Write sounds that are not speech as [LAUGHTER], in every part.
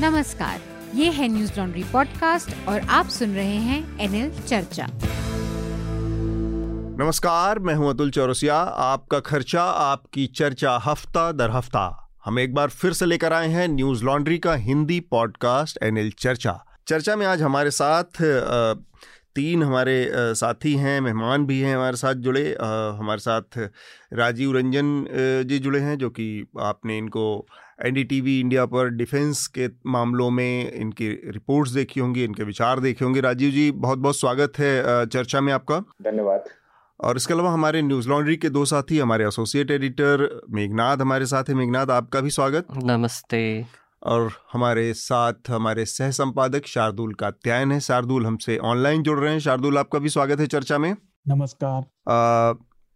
नमस्कार, ये है न्यूज़ लॉन्ड्री पॉडकास्ट और आप सुन रहे हैं एनएल चर्चा। नमस्कार, मैं हूँ अतुल चौरसिया, आपका खर्चा, आपकी चर्चा हफ़्ता दर हफ़्ता। हम एक बार फिर से लेकर आए हैं न्यूज़ लॉन्ड्री का हिंदी पॉडकास्ट एनएल चर्चा। चर्चा में आज हमारे साथ तीन हमारे साथी हैं, मेहमान भी हैं हमारे साथ जुड़े। हमारे साथ राजीव रंजन जी जुड़े हैं, जो कि आपने इनको एनडीटीवी इंडिया पर डिफेंस के मामलों में इनकी रिपोर्ट्स देखी होंगी इनके विचार देखे होंगे। राजीव जी बहुत बहुत स्वागत है चर्चा में आपका। धन्यवाद। और इसके अलावा हमारे न्यूज़ लॉन्ड्री के दो साथी हमारे एसोसिएट एडिटर मेघनाथ हमारे साथ है। मेघनाथ आपका भी स्वागत। नमस्ते। और हमारे साथ हमारे सह संपादक शार्दुल का कात्यायन है। शार्दुल हमसे ऑनलाइन जुड़ रहे हैं। शार्दुल आपका भी स्वागत है चर्चा में। नमस्कार।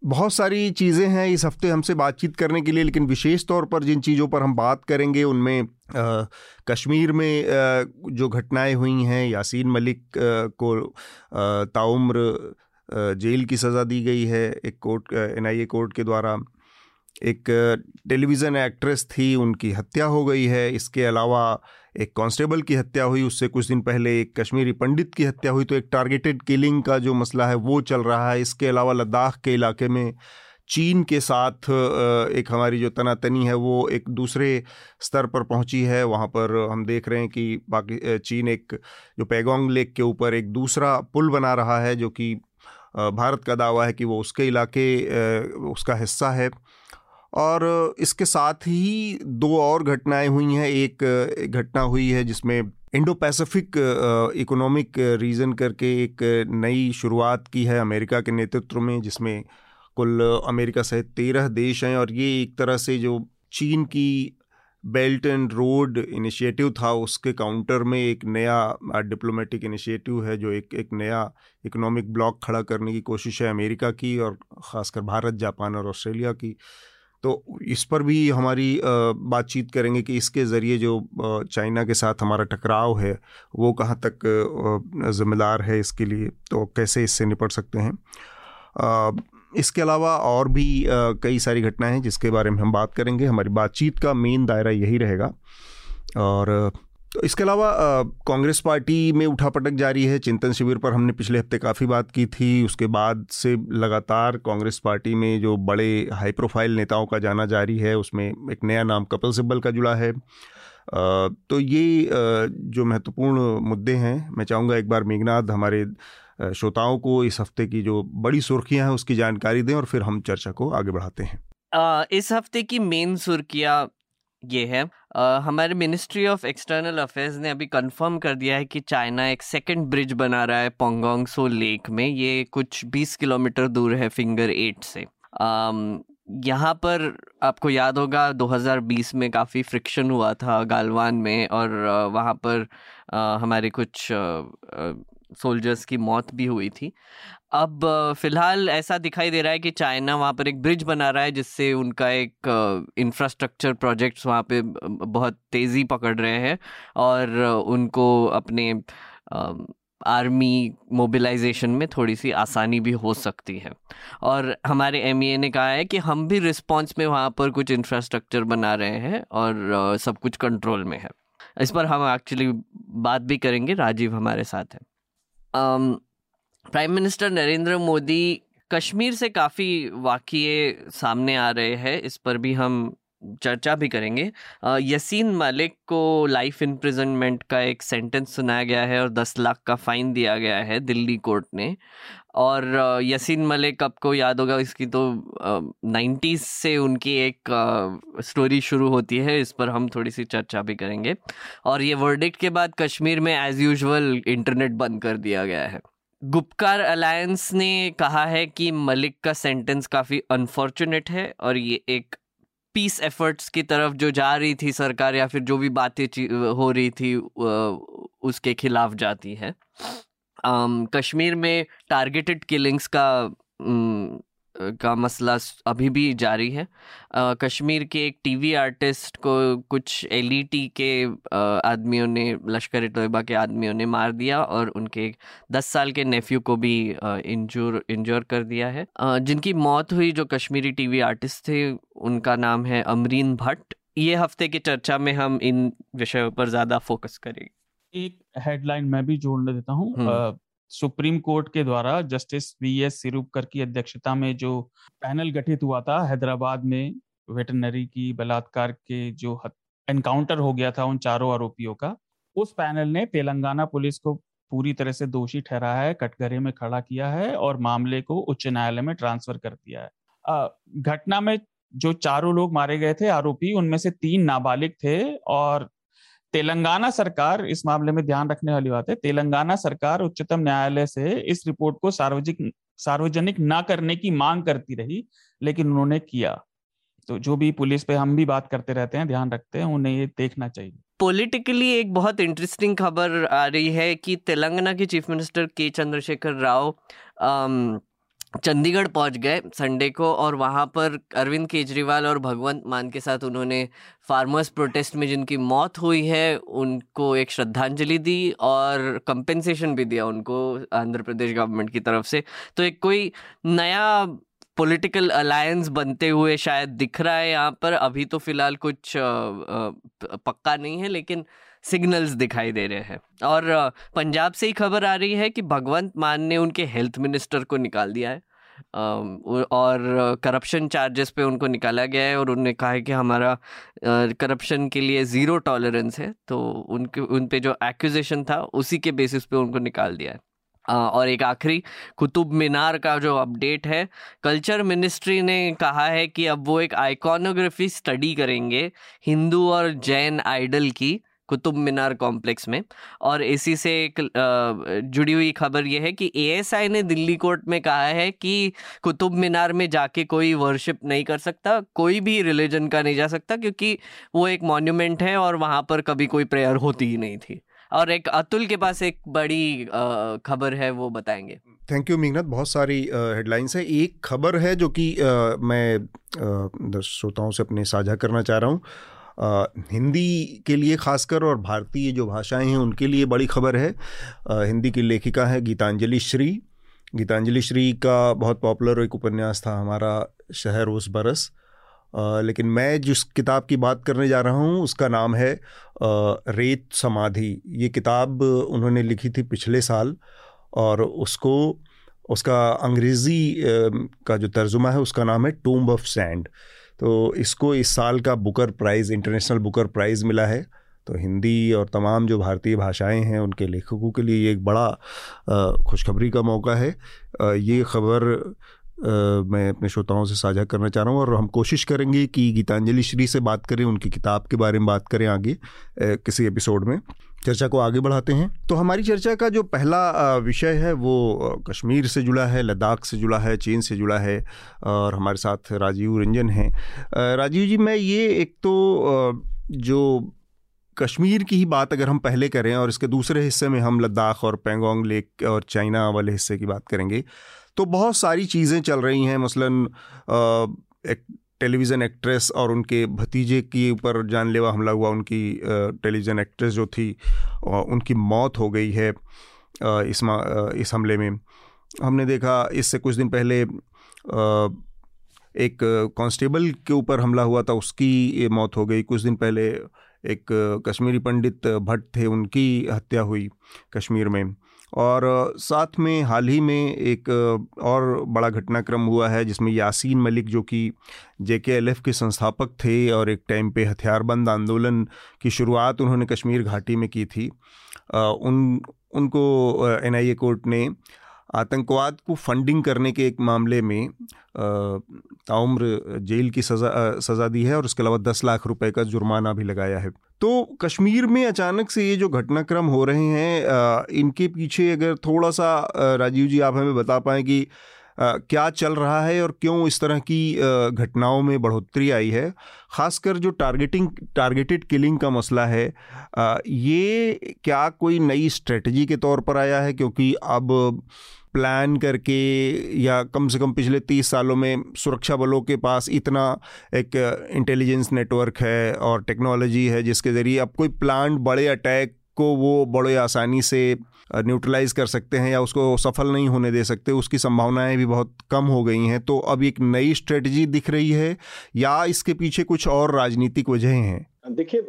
बहुत सारी चीज़ें हैं इस हफ़्ते हमसे बातचीत करने के लिए लेकिन विशेष तौर पर जिन चीज़ों पर हम बात करेंगे उनमें आ, कश्मीर में आ, जो घटनाएँ हुई हैं यासीन मलिक आ, को ताउम्र जेल की सज़ा दी गई है एक कोर्ट एनआईए कोर्ट के द्वारा। एक टेलीविज़न एक्ट्रेस थी उनकी हत्या हो गई है इसके अलावा एक कांस्टेबल की हत्या हुई, उससे कुछ दिन पहले एक कश्मीरी पंडित की हत्या हुई तो एक टारगेटेड किलिंग का जो मसला है, वो चल रहा है। इसके अलावा लद्दाख के इलाके में चीन के साथ एक हमारी जो तनातनी है, वो एक दूसरे स्तर पर पहुँची है। वहाँ पर हम देख रहे हैं कि बाकी चीन एक, जो पैगोंग लेक के ऊपर एक दूसरा पुल बना रहा है, जो कि भारत का दावा है कि वो उसके इलाके उसका हिस्सा है। और इसके साथ ही दो और घटनाएँ हुई हैं। एक घटना हुई है जिसमें इंडो पैसिफिक इकोनॉमिक रीजन करके एक नई शुरुआत की है अमेरिका के नेतृत्व में, जिसमें कुल अमेरिका सहित तेरह देश हैं और ये एक तरह से जो चीन की बेल्ट एंड रोड इनिशिएटिव था, उसके काउंटर में एक नया डिप्लोमेटिक इनिशिएटिव है, जो एक एक नया इकोनॉमिक ब्लॉक खड़ा करने की कोशिश है अमेरिका की और ख़ासकर भारत, जापान और ऑस्ट्रेलिया की। तो इस पर भी हमारी बातचीत करेंगे कि इसके ज़रिए जो चाइना के साथ हमारा टकराव है, वो कहाँ तक ज़िम्मेदार है इसके लिए तो कैसे इससे निपट सकते हैं। इसके अलावा और भी कई सारी घटनाएँ हैं जिसके बारे में हम बात करेंगे। हमारी बातचीत का मेन दायरा यही रहेगा। और तो इसके अलावा कांग्रेस पार्टी में उठापटक जारी है। चिंतन शिविर पर हमने पिछले हफ़्ते काफ़ी बात की थी। उसके बाद से लगातार कांग्रेस पार्टी में जो बड़े हाई प्रोफ़ाइल नेताओं का जाना जारी है, उसमें एक नया नाम कपिल सिब्बल का जुड़ा है। तो ये जो महत्वपूर्ण मुद्दे हैं, मैं चाहूँगा एक बार मेघनाथ हमारे श्रोताओं को इस हफ़्ते की जो बड़ी सुर्खियाँ हैं, उसकी जानकारी दें और फिर हम चर्चा को आगे बढ़ाते हैं। इस हफ़्ते की मेन सुर्खियाँ ये है। uh, हमारे मिनिस्ट्री ऑफ़ एक्सटर्नल अफेयर्स ने अभी कंफर्म कर दिया है कि चाइना एक सेकंड ब्रिज बना रहा है पोंगोंग सो लेक में। ये कुछ 20 किलोमीटर दूर है फिंगर एट से। um, यहाँ पर आपको याद होगा 2020 में काफ़ी फ्रिक्शन हुआ था गालवान में और वहाँ पर हमारे कुछ सोल्जर्स की मौत भी हुई थी। अब फ़िलहाल ऐसा दिखाई दे रहा है कि चाइना वहाँ पर एक ब्रिज बना रहा है जिससे उनका एक इंफ्रास्ट्रक्चर प्रोजेक्ट्स वहाँ पे बहुत तेज़ी पकड़ रहे हैं और उनको अपने आर्मी मोबिलाइजेशन में थोड़ी सी आसानी भी हो सकती है। और हमारे एम e ने कहा है कि हम भी रिस्पॉन्स में वहाँ पर कुछ इंफ्रास्ट्रक्चर बना रहे हैं और सब कुछ कंट्रोल में है। इस पर हम एक्चुअली बात भी करेंगे। राजीव हमारे साथ है। प्राइम मिनिस्टर नरेंद्र मोदी कश्मीर से काफ़ी वाक्य सामने आ रहे हैं, इस पर भी हम चर्चा भी करेंगे। यसीन मलिक को लाइफ इम्प्रिजनमेंट का एक सेंटेंस सुनाया गया है और दस लाख का फ़ाइन दिया गया है दिल्ली कोर्ट ने। और यसीन मलिक आपको याद होगा, इसकी तो नाइन्टीज़ से उनकी एक स्टोरी शुरू होती है, इस पर हम थोड़ी सी चर्चा भी करेंगे। और ये वर्डिक्ट के बाद कश्मीर में एज़ यूजल इंटरनेट बंद कर दिया गया है। गुप्कार अलायंस ने कहा है कि मलिक का सेंटेंस काफ़ी अनफॉर्चुनेट है और ये एक पीस एफर्ट्स की तरफ़ जो जा रही थी सरकार या फिर जो भी बातें हो रही थी उसके खिलाफ जाती है। कश्मीर में टारगेटेड किलिंग्स का का मसला अभी भी जारी है। आ, कश्मीर के एक टीवी आर्टिस्ट को कुछ एल के आदमियों ने लश्कर तोयबा के आदमियों ने मार दिया और उनके दस साल के नेफ्यू को भी इंजोर इंजोर कर दिया है। आ, जिनकी मौत हुई जो कश्मीरी टीवी आर्टिस्ट थे उनका नाम है अमरीन भट्ट। ये हफ़्ते की चर्चा में हम इन विषयों पर ज़्यादा फोकस करेंगे। एक हेडलाइन मैं भी जोड़ने देता हूँ। सुप्रीम कोर्ट के द्वारा जस्टिस वी एस सिरुपकर की अध्यक्षता में जो पैनल गठित हुआ था, हैदराबाद में वेटनरी की बलात्कार के जो एनकाउंटर हो गया था उन चारों आरोपियों का, उस पैनल ने तेलंगाना पुलिस को पूरी तरह से दोषी ठहराया है, कटघरे में खड़ा किया है और मामले को उच्च न्यायालय में ट्रांसफ़र कर दिया है। घटना में जो चारों लोग मारे गए थे आरोपी, उनमें से तीन नाबालिग थे और तेलंगाना सरकार, इस मामले में ध्यान रखने वाली बात है, तेलंगाना सरकार उच्चतम न्यायालय से इस रिपोर्ट को सार्वजनिक सार्वजनिक न करने की मांग करती रही, लेकिन उन्होंने किया। तो जो भी पुलिस पे हम भी बात करते रहते हैं, ध्यान रखते हैं, उन्हें ये देखना चाहिए। पॉलिटिकली एक बहुत इंटरेस्टिंग खबर आ रही है कि तेलंगाना के चीफ मिनिस्टर के चंद्रशेखर राव चंडीगढ़ पहुँच गए संडे को और वहाँ पर अरविंद केजरीवाल और भगवंत मान के साथ उन्होंने फार्मर्स प्रोटेस्ट में जिनकी मौत हुई है, उनको एक श्रद्धांजलि दी और कंपेंसेशन भी दिया उनको आंध्र प्रदेश गवर्नमेंट की तरफ़ से। तो एक कोई नया पॉलिटिकल अलायंस बनते हुए शायद दिख रहा है यहाँ पर। अभी तो फ़िलहाल कुछ पक्का नहीं है, लेकिन सिग्नल्स दिखाई दे रहे हैं। और पंजाब से ही खबर आ रही है कि भगवंत मान ने उनके हेल्थ मिनिस्टर को निकाल दिया है। और करप्शन चार्जेस पे उनको निकाला गया है और उन्होंने कहा है कि हमारा करप्शन के लिए ज़ीरो टॉलरेंस है तो उनके, उन पे जो एक्यूजेशन था उसी के बेसिस पे उनको निकाल दिया है। और एक आखिरी, कुतुब मीनार का जो अपडेट है, कल्चर मिनिस्ट्री ने कहा है कि अब वो एक आइकॉनोग्राफी स्टडी करेंगे, हिंदू और जैन आइडल की कुतुब मीनार कॉम्प्लेक्स में। और इसी से एक जुड़ी हुई खबर यह है कि एएसआई ने दिल्ली कोर्ट में कहा है कि कुतुब मीनार में जाके कोई वर्शिप नहीं कर सकता, कोई भी रिलीजन का नहीं जा सकता, क्योंकि वो एक मॉन्यूमेंट है और वहाँ पर कभी कोई प्रेयर होती ही नहीं थी। और एक अतुल के पास एक बड़ी खबर है, वो बताएँगे। थैंक यू मीनत बहुत सारी हेडलाइंस है। एक खबर है जो कि मैं श्रोताओं से अपने साझा करना चाह रहा हूँ। हिंदी के लिए खासकर और भारतीय जो भाषाएँ हैं, उनके लिए बड़ी खबर है। हिंदी की लेखिका है गीतांजलि श्री। गीतांजलि श्री का बहुत पॉपुलर एक उपन्यास था हमारा शहर उस बरस। लेकिन मैं जिस किताब की बात करने जा रहा हूँ, उसका नाम है रेत समाधि। ये किताब उन्होंने लिखी थी पिछले साल और उसको, उसका अंग्रेज़ी का जो तर्जुमा है, उसका नाम है टूम्ब ऑफ़ सैंड। तो इसको इस साल का Booker prize, international Booker prize मिला है। तो हिंदी और तमाम जो भारतीय भाषाएँ हैं, उनके लेखकों के लिए ये एक बड़ा खुशखबरी का मौका है। ये खबर मैं अपने श्रोताओं से साझा करना चाह रहा हूँ और हम कोशिश करेंगे कि गीतांजलि श्री से बात करें, उनकी किताब के बारे में बात करें आगे किसी एपिसोड में। चर्चा को आगे बढ़ाते हैं। तो हमारी चर्चा का जो पहला विषय है वो कश्मीर से जुड़ा है, लद्दाख से जुड़ा है, चीन से जुड़ा है और हमारे साथ राजीव रंजन हैं। राजीव जी, मैं ये एक तो जो कश्मीर की ही बात अगर हम पहले करें और इसके दूसरे हिस्से में हम लद्दाख और पेंगोंग लेक और चाइना वाले हिस्से की बात करेंगे तो बहुत सारी चीज़ें चल रही हैं। मसलन एक टेलीविज़न एक्ट्रेस और उनके भतीजे के ऊपर जानलेवा हमला हुआ, उनकी टेलीविज़न एक्ट्रेस जो थी उनकी मौत हो गई है इस इस हमले में। हमने देखा इससे कुछ दिन पहले एक कांस्टेबल के ऊपर हमला हुआ था, उसकी मौत हो गई। कुछ दिन पहले एक कश्मीरी पंडित भट्ट थे, उनकी हत्या हुई कश्मीर में। और साथ में हाल ही में एक और बड़ा घटनाक्रम हुआ है, जिसमें यासीन मलिक, जो कि जे के एल एफ़ के संस्थापक थे और एक टाइम पे हथियारबंद आंदोलन की शुरुआत उन्होंने कश्मीर घाटी में की थी उन, उनको एन आई ए कोर्ट ने आतंकवाद को फंडिंग करने के एक मामले में ताउम्र जेल की सज़ा सज़ा दी है और उसके अलावा दस लाख रुपए का जुर्माना भी लगाया है। तो कश्मीर में अचानक से ये जो घटनाक्रम हो रहे हैं इनके पीछे अगर थोड़ा सा राजीव जी आप हमें बता पाएँ कि क्या चल रहा है और क्यों इस तरह की घटनाओं में बढ़ोतरी आई है, ख़ासकर जो टारगेटिंग टारगेटेड किलिंग का मसला है ये क्या कोई नई स्ट्रेटजी के तौर पर आया है? क्योंकि अब प्लान करके या कम से कम पिछले तीस सालों में सुरक्षा बलों के पास इतना एक इंटेलिजेंस नेटवर्क है और टेक्नोलॉजी है जिसके ज़रिए अब कोई प्लान बड़े अटैक को वो बड़े आसानी से न्यूट्रलाइज कर सकते हैं या उसको सफल नहीं होने दे सकते, उसकी संभावनाएँ भी बहुत कम हो गई हैं। तो अब एक नई स्ट्रेटजी दिख रही है या इसके पीछे कुछ और राजनीतिक वजह हैं? देखिए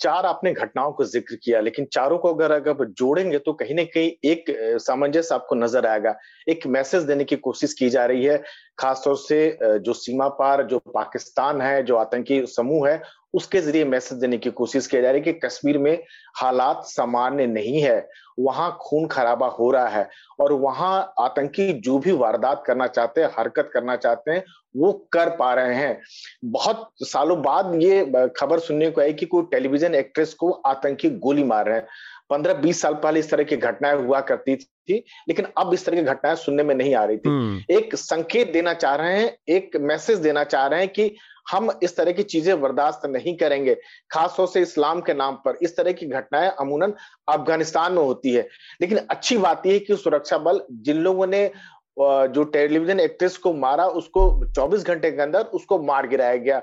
चार आपने घटनाओं को ज़िक्र किया, लेकिन चारों को अगर अगर जोड़ेंगे तो कहीं ना कहीं एक सामंजस्य आपको नज़र आएगा। एक मैसेज देने की कोशिश की जा रही है, खासतौर से जो सीमा पार, जो पाकिस्तान है, जो आतंकी समूह है, उसके ज़रिए मैसेज देने की कोशिश की जा रही है कि कश्मीर में हालात सामान्य नहीं है। वहाँ खून खराबा हो रहा है और वहाँ आतंकी जो भी वारदात करना चाहते हैं, हरकत करना चाहते हैं, वो कर पा रहे हैं। बहुत सालों बाद ये खबर सुनने को आई कि कोई टेलीविज़न एक्ट्रेस को आतंकी गोली मार रहे हैं। पंद्रह बीस साल पहले इस तरह की घटनाएँ हुआ करती थी लेकिन अब इस तरह की घटनाएँ सुनने में नहीं आ रही थी। हम्म। एक संकेत देना चाह रहे हैं एक मैसेज देना चाह रहे हैं कि हम इस तरह की चीज़ें बर्दाश्त नहीं करेंगे खासतौर से इस्लाम के नाम पर। इस तरह की घटनाएँ अमूनन अफ़गानिस्तान में होती है। लेकिन अच्छी बात यह है कि सुरक्षा बल जिन लोगों ने जो टेलीविज़न एक्ट्रेस को मारा उसको 24 घंटे के अंदर उसको मार गिराया गया।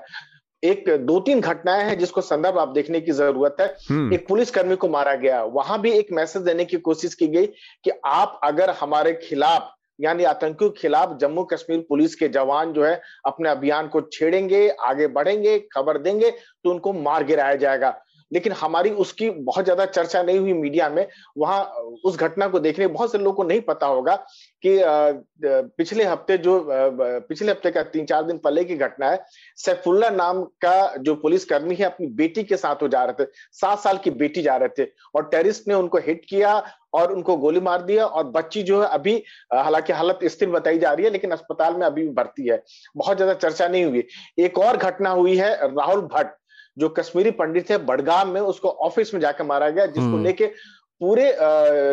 एक दो तीन घटनाएँ हैं जिसको संदर्भ आप देखने की ज़रूरत है। हम्म। एक पुलिसकर्मी को मारा गया। वहाँ भी एक मैसेज देने की कोशिश की गई कि आप अगर हमारे खिलाफ यानी आतंकियों के खिलाफ जम्मू कश्मीर पुलिस के जवान जो है अपने अभियान को छेड़ेंगे आगे बढ़ेंगे खबर देंगे तो उनको मार गिराया जाएगा। लेकिन हमारी उसकी बहुत ज़्यादा चर्चा नहीं हुई मीडिया में। वहाँ, उस घटना को देखने बहुत से लोगों को नहीं पता होगा कि पिछले हफ़्ते जो पिछले हफ़्ते का तीन चार दिन पहले की घटना है, सैफुल्ला नाम का जो पुलिस कर्मी है अपनी बेटी के साथ वो जा रहे थे। सात साल की बेटी जा रहे थे और टेरिस्ट ने उनको हिट किया और उनको गोली मार दिया और बच्ची जो है अभी हालाँकि हालत स्थिर बताई जा रही है लेकिन अस्पताल में अभी भी भर्ती है। बहुत ज़्यादा चर्चा नहीं हुई। एक और घटना हुई है, राहुल भट्ट। जो कश्मीरी पंडित है बडगाम में उसको ऑफ़िस में जाकर मारा गया जिसको हम्म। लेके पूरे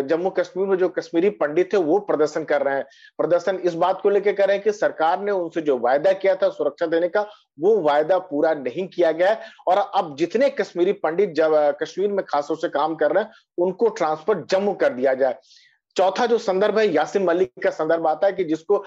जम्मू कश्मीर में जो कश्मीरी पंडित थे वो प्रदर्शन कर रहे हैं। प्रदर्शन इस बात को लेकर कर रहे हैं कि सरकार ने उनसे जो वायदा किया था सुरक्षा देने का वो वायदा पूरा नहीं किया गया और अब जितने कश्मीरी पंडित जब कश्मीर में खासतौर से काम कर रहे हैं उनको ट्रांसफ़र जम्मू कर दिया जाए। चौथा जो संदर्भ है, यासिन मलिक का संदर्भ आता है कि जिसको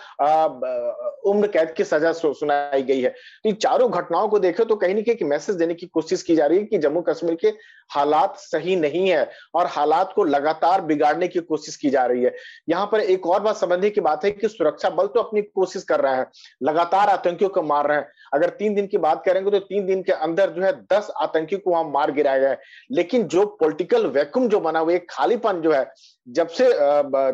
उम्र कैद की सजा सुनाई गई है। तो चारों घटनाओं को देखे तो कहीं ना कहीं मैसेज देने की कोशिश की जा रही है कि जम्मू कश्मीर के हालात सही नहीं है और हालात को लगातार बिगाड़ने की कोशिश की जा रही है। यहाँ पर एक और बात समझने की बात है कि सुरक्षा बल तो अपनी कोशिश कर रहे हैं, लगातार आतंकियों को मार रहे हैं। अगर तीन दिन की बात करेंगे तो तीन दिन के अंदर जो है दस आतंकी को वहाँ मार गिराया गया है। लेकिन जो पोलिटिकल वैक्यूम जो बना हुआ एक खालीपन जो है जब से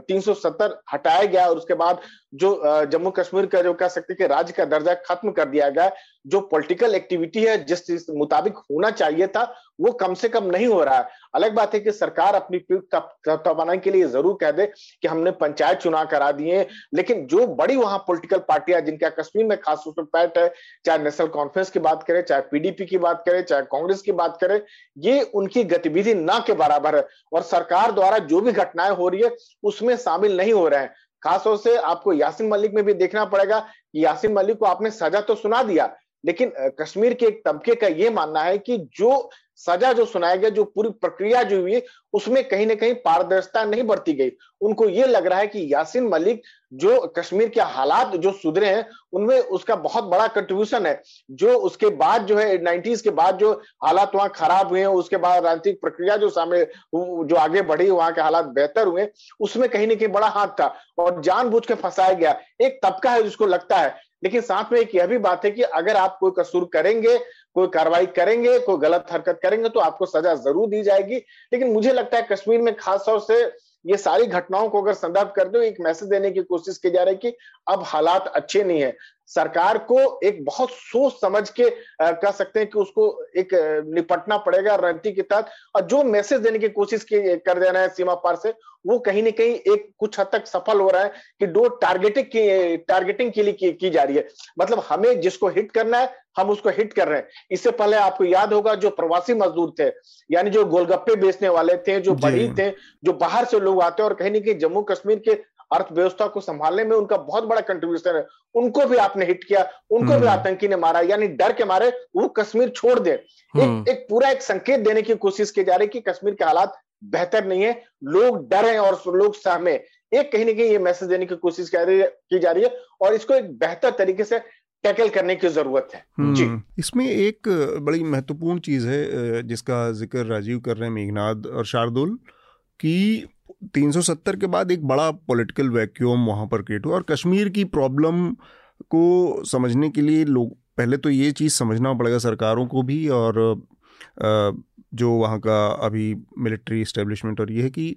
370 हटाया गया और उसके बाद जो जम्मू कश्मीर का जो कह सकते कि राज्य का दर्जा खत्म कर दिया गया जो पॉलिटिकल एक्टिविटी है, जिस मुताबिक होना चाहिए था, वो कम से कम नहीं हो रहा है। अलग बात है कि सरकार अपनी तवानाई के लिए ज़रूर कह दे कि हमने पंचायत चुनाव करा दिए लेकिन जो बड़ी वहाँ पॉलिटिकल पार्टियाँ जिनका कश्मीर में खास तौर पर पैट है, चाहे नेशनल कॉन्फ्रेंस की बात करें, चाहे पीडीपी की बात करें, चाहे कांग्रेस की बात करें, ये उनकी गतिविधि ना के बराबर है। और सरकार द्वारा जो भी घटनाएँ हो रही है, उसमें शामिल नहीं हो रहे हैं। खासतौर से आपको यासिन मलिक में भी देखना पड़ेगा कि यासिन मलिक को आपने सजा तो सुना दिया लेकिन कश्मीर के एक तबके का यह मानना है कि जो सजा जो सुनाया गया जो पूरी प्रक्रिया जो हुई, उसमें कहीं ना कहीं पारदर्शिता नहीं बढ़ती गई। उनको ये लग रहा है कि यासिन मलिक जो कश्मीर के हालात जो सुधरे हैं, उनमें उसका बहुत बड़ा कंट्रीब्यूशन है। जो उसके बाद जो है नाइन्टीज के बाद जो हालात वहाँ खराब हुए हैं, उसके बाद राजनीतिक प्रक्रिया जो सामने जो आगे बढ़ी, वहाँ के हालात बेहतर हुए, उसमें कहीं ना कहीं बड़ा हाथ था और जानबूझ के फंसाया गया। एक तबका है जिसको लगता है लेकिन साथ में एक यह भी बात है कि अगर आप कोई कसूर करेंगे, कोई कार्रवाई करेंगे, कोई गलत हरकत करेंगे तो आपको सजा ज़रूर दी जाएगी। लेकिन मुझे लगता है कश्मीर में खासतौर से ये सारी घटनाओं को अगर संदर्भ कर दो, एक मैसेज देने की कोशिश की जा रही है कि अब हालात अच्छे नहीं है। सरकार को एक बहुत सोच समझ के कह सकते हैं कि उसको एक निपटना पड़ेगा रणनीति के तहत। और जो मैसेज देने की कोशिश की कर देना है सीमा पार से वो कहीं ना कहीं एक कुछ हद तक सफल हो रहा है कि दो टारगेटिंग की टारगेटिंग के लिए की, की जा रही है। मतलब हमें जिसको हिट करना है हम उसको हिट कर रहे हैं। इससे पहले आपको याद होगा जो प्रवासी मजदूर थे यानी जो गोलगप्पे बेचने वाले थे जो। बड़ी थे जो बाहर से लोग आते हैं और कहीं ना कहीं जम्मू कश्मीर के अर्थव्यवस्था को संभालने में उनका बहुत बड़ा कंट्रीब्यूशन है। उनको भी आपने हिट किया उनको भी हम्म। आतंकी ने मारा यानी डर के मारे वो कश्मीर छोड़ दे। एक, हम्म। एक पूरा एक संकेत देने की कोशिश की जा रही कि कश्मीर के हालात बेहतर नहीं है। लोग डरे और लोग सहमे एक कहीं ना कहीं ये मैसेज देने की कोशिश की जा रही है और इसको एक बेहतर तरीके से टैकल करने की ज़रूरत है। जी। हम्म। इसमें एक बड़ी महत्वपूर्ण चीज़ है जिसका ज़िक्र राजीव कर रहे हैं मेघनाथ और शार्दुल। कि 370 के बाद एक बड़ा पॉलिटिकल वैक्यूम वहाँ पर क्रिएट हुआ और कश्मीर की प्रॉब्लम को समझने के लिए लोग पहले तो ये चीज़ समझना पड़ेगा सरकारों को भी और जो वहाँ का अभी मिलिट्री इस्टेब्लिशमेंट और ये है कि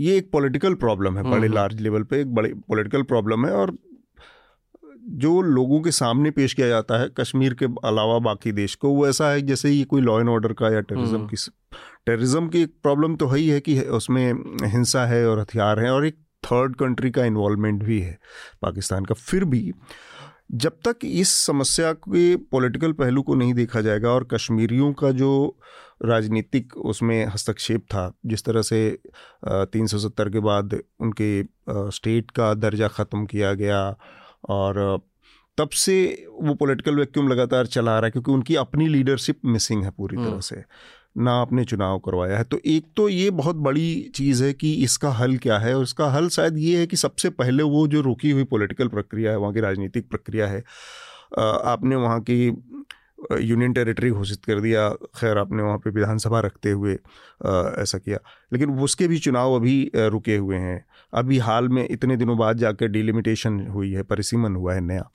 ये एक पॉलिटिकल प्रॉब्लम है बड़े लार्ज हम्म, लेवल हम्म। पे एक बड़े पॉलिटिकल प्रॉब्लम है और जो लोगों के सामने पेश किया जाता है कश्मीर के अलावा बाकी देश को वो ऐसा है जैसे ये कोई लॉ एंड ऑर्डर का या टेररिज्म हम्म। की टेररिज्म की एक प्रॉब्लम तो है ही है कि उसमें हिंसा है और हथियार हैं और एक थर्ड कंट्री का इन्वॉल्वमेंट भी है पाकिस्तान का फिर भी जब तक इस समस्या के पॉलिटिकल पहलू को नहीं देखा जाएगा और कश्मीरियों का जो राजनीतिक उसमें हस्तक्षेप था जिस तरह से तीन सौ सत्तर के बाद उनके स्टेट का दर्जा ख़त्म किया गया और तब से वो पॉलिटिकल वैक्यूम लगातार चला आ रहा है क्योंकि उनकी अपनी लीडरशिप मिसिंग है पूरी तरह हम्म। से ना आपने चुनाव करवाया है। तो एक तो ये बहुत बड़ी चीज़ है कि इसका हल क्या है और इसका हल शायद ये है कि सबसे पहले वो जो रुकी हुई पॉलिटिकल प्रक्रिया है, वहाँ की राजनीतिक प्रक्रिया है आपने वहाँ की यूनियन टेरिटरी घोषित कर दिया, खैर आपने वहाँ पे विधानसभा रखते हुए ऐसा किया। लेकिन उसके भी चुनाव अभी रुके हुए हैं। अभी हाल में इतने दिनों बाद जाकर डिलिमिटेशन हुई है, परिसीमन हुआ है नया।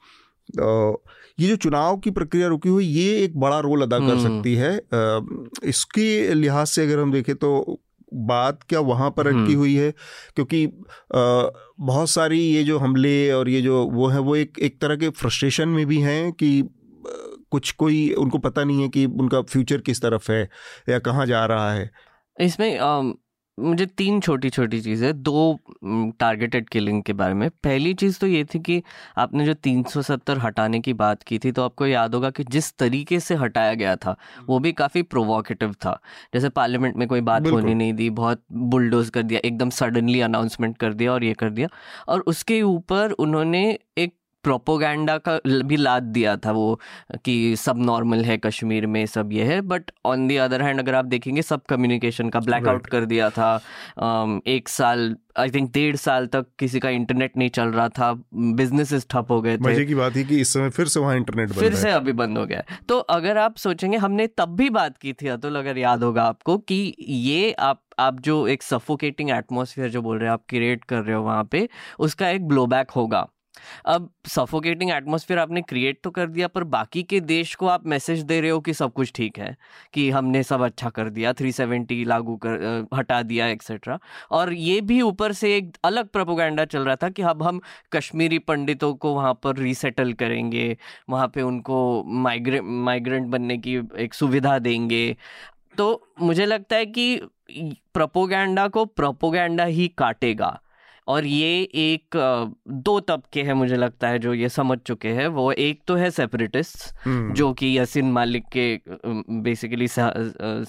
ये जो चुनाव की प्रक्रिया रुकी हुई ये एक बड़ा रोल अदा कर हम्म। सकती है इसके लिहाज से अगर हम देखें तो बात क्या वहाँ पर अटकी हम्म। हुई है क्योंकि बहुत सारी ये जो हमले और ये जो वो है वो एक एक तरह के फ्रस्ट्रेशन में भी हैं कि कुछ कोई उनको पता नहीं है कि उनका फ्यूचर किस तरफ़ है या कहाँ जा रहा है इसमें मुझे तीन छोटी छोटी चीज़ें दो टारगेटेड किलिंग के बारे में। पहली चीज़ तो ये थी कि आपने जो 370 हटाने की बात की थी तो आपको याद होगा कि जिस तरीके से हटाया गया था वो भी काफ़ी प्रोवोकेटिव था। जैसे पार्लियामेंट में कोई बात होने नहीं दी बहुत बुलडोज कर दिया एकदम सडनली अनाउंसमेंट कर दिया और ये कर दिया। और उसके ऊपर उन्होंने एक प्रोपोगंडा का भी लाद दिया था वो कि सब नॉर्मल है कश्मीर में सब ये है but on the other hand अगर आप देखेंगे सब कम्युनिकेशन का ब्लैकआउट right. कर दिया था एक साल आई थिंक डेढ़ साल तक किसी का इंटरनेट नहीं चल रहा था बिजनेसेस ठप हो गए थे। मज़े की बात है कि इस समय फिर से वहाँ इंटरनेट फिर से अभी बंद हो गया तो अगर आप सोचेंगे हमने तब भी बात की थी अतुल अगर याद होगा आपको कि ये आप आप जो एक सफोकेटिंग एटमोसफियर जो बोल रहे हैं आप क्रिएट कर रहे हो वहाँ पे उसका एक ब्लोबैक होगा। अब सफोकेटिंग एटमोसफियर आपने क्रिएट तो कर दिया, पर बाकी के देश को आप मैसेज दे रहे हो कि सब कुछ ठीक है, कि हमने सब अच्छा कर दिया 370 लागू कर हटा दिया एक्सेट्रा और ये भी ऊपर से एक अलग प्रोपोगंडा चल रहा था कि अब हम कश्मीरी पंडितों को वहाँ पर रीसेटल करेंगे, वहाँ पे उनको माइग्रे माइग्रेंट बनने की एक सुविधा देंगे। तो मुझे लगता है कि प्रोपोगंडा को प्रोपोगंडा ही काटेगा। और ये एक दो तबके हैं मुझे लगता है जो ये समझ चुके हैं वो एक तो है सेपरेटिस्ट हम्म। जो कि यसिन मालिक के बेसिकली सा,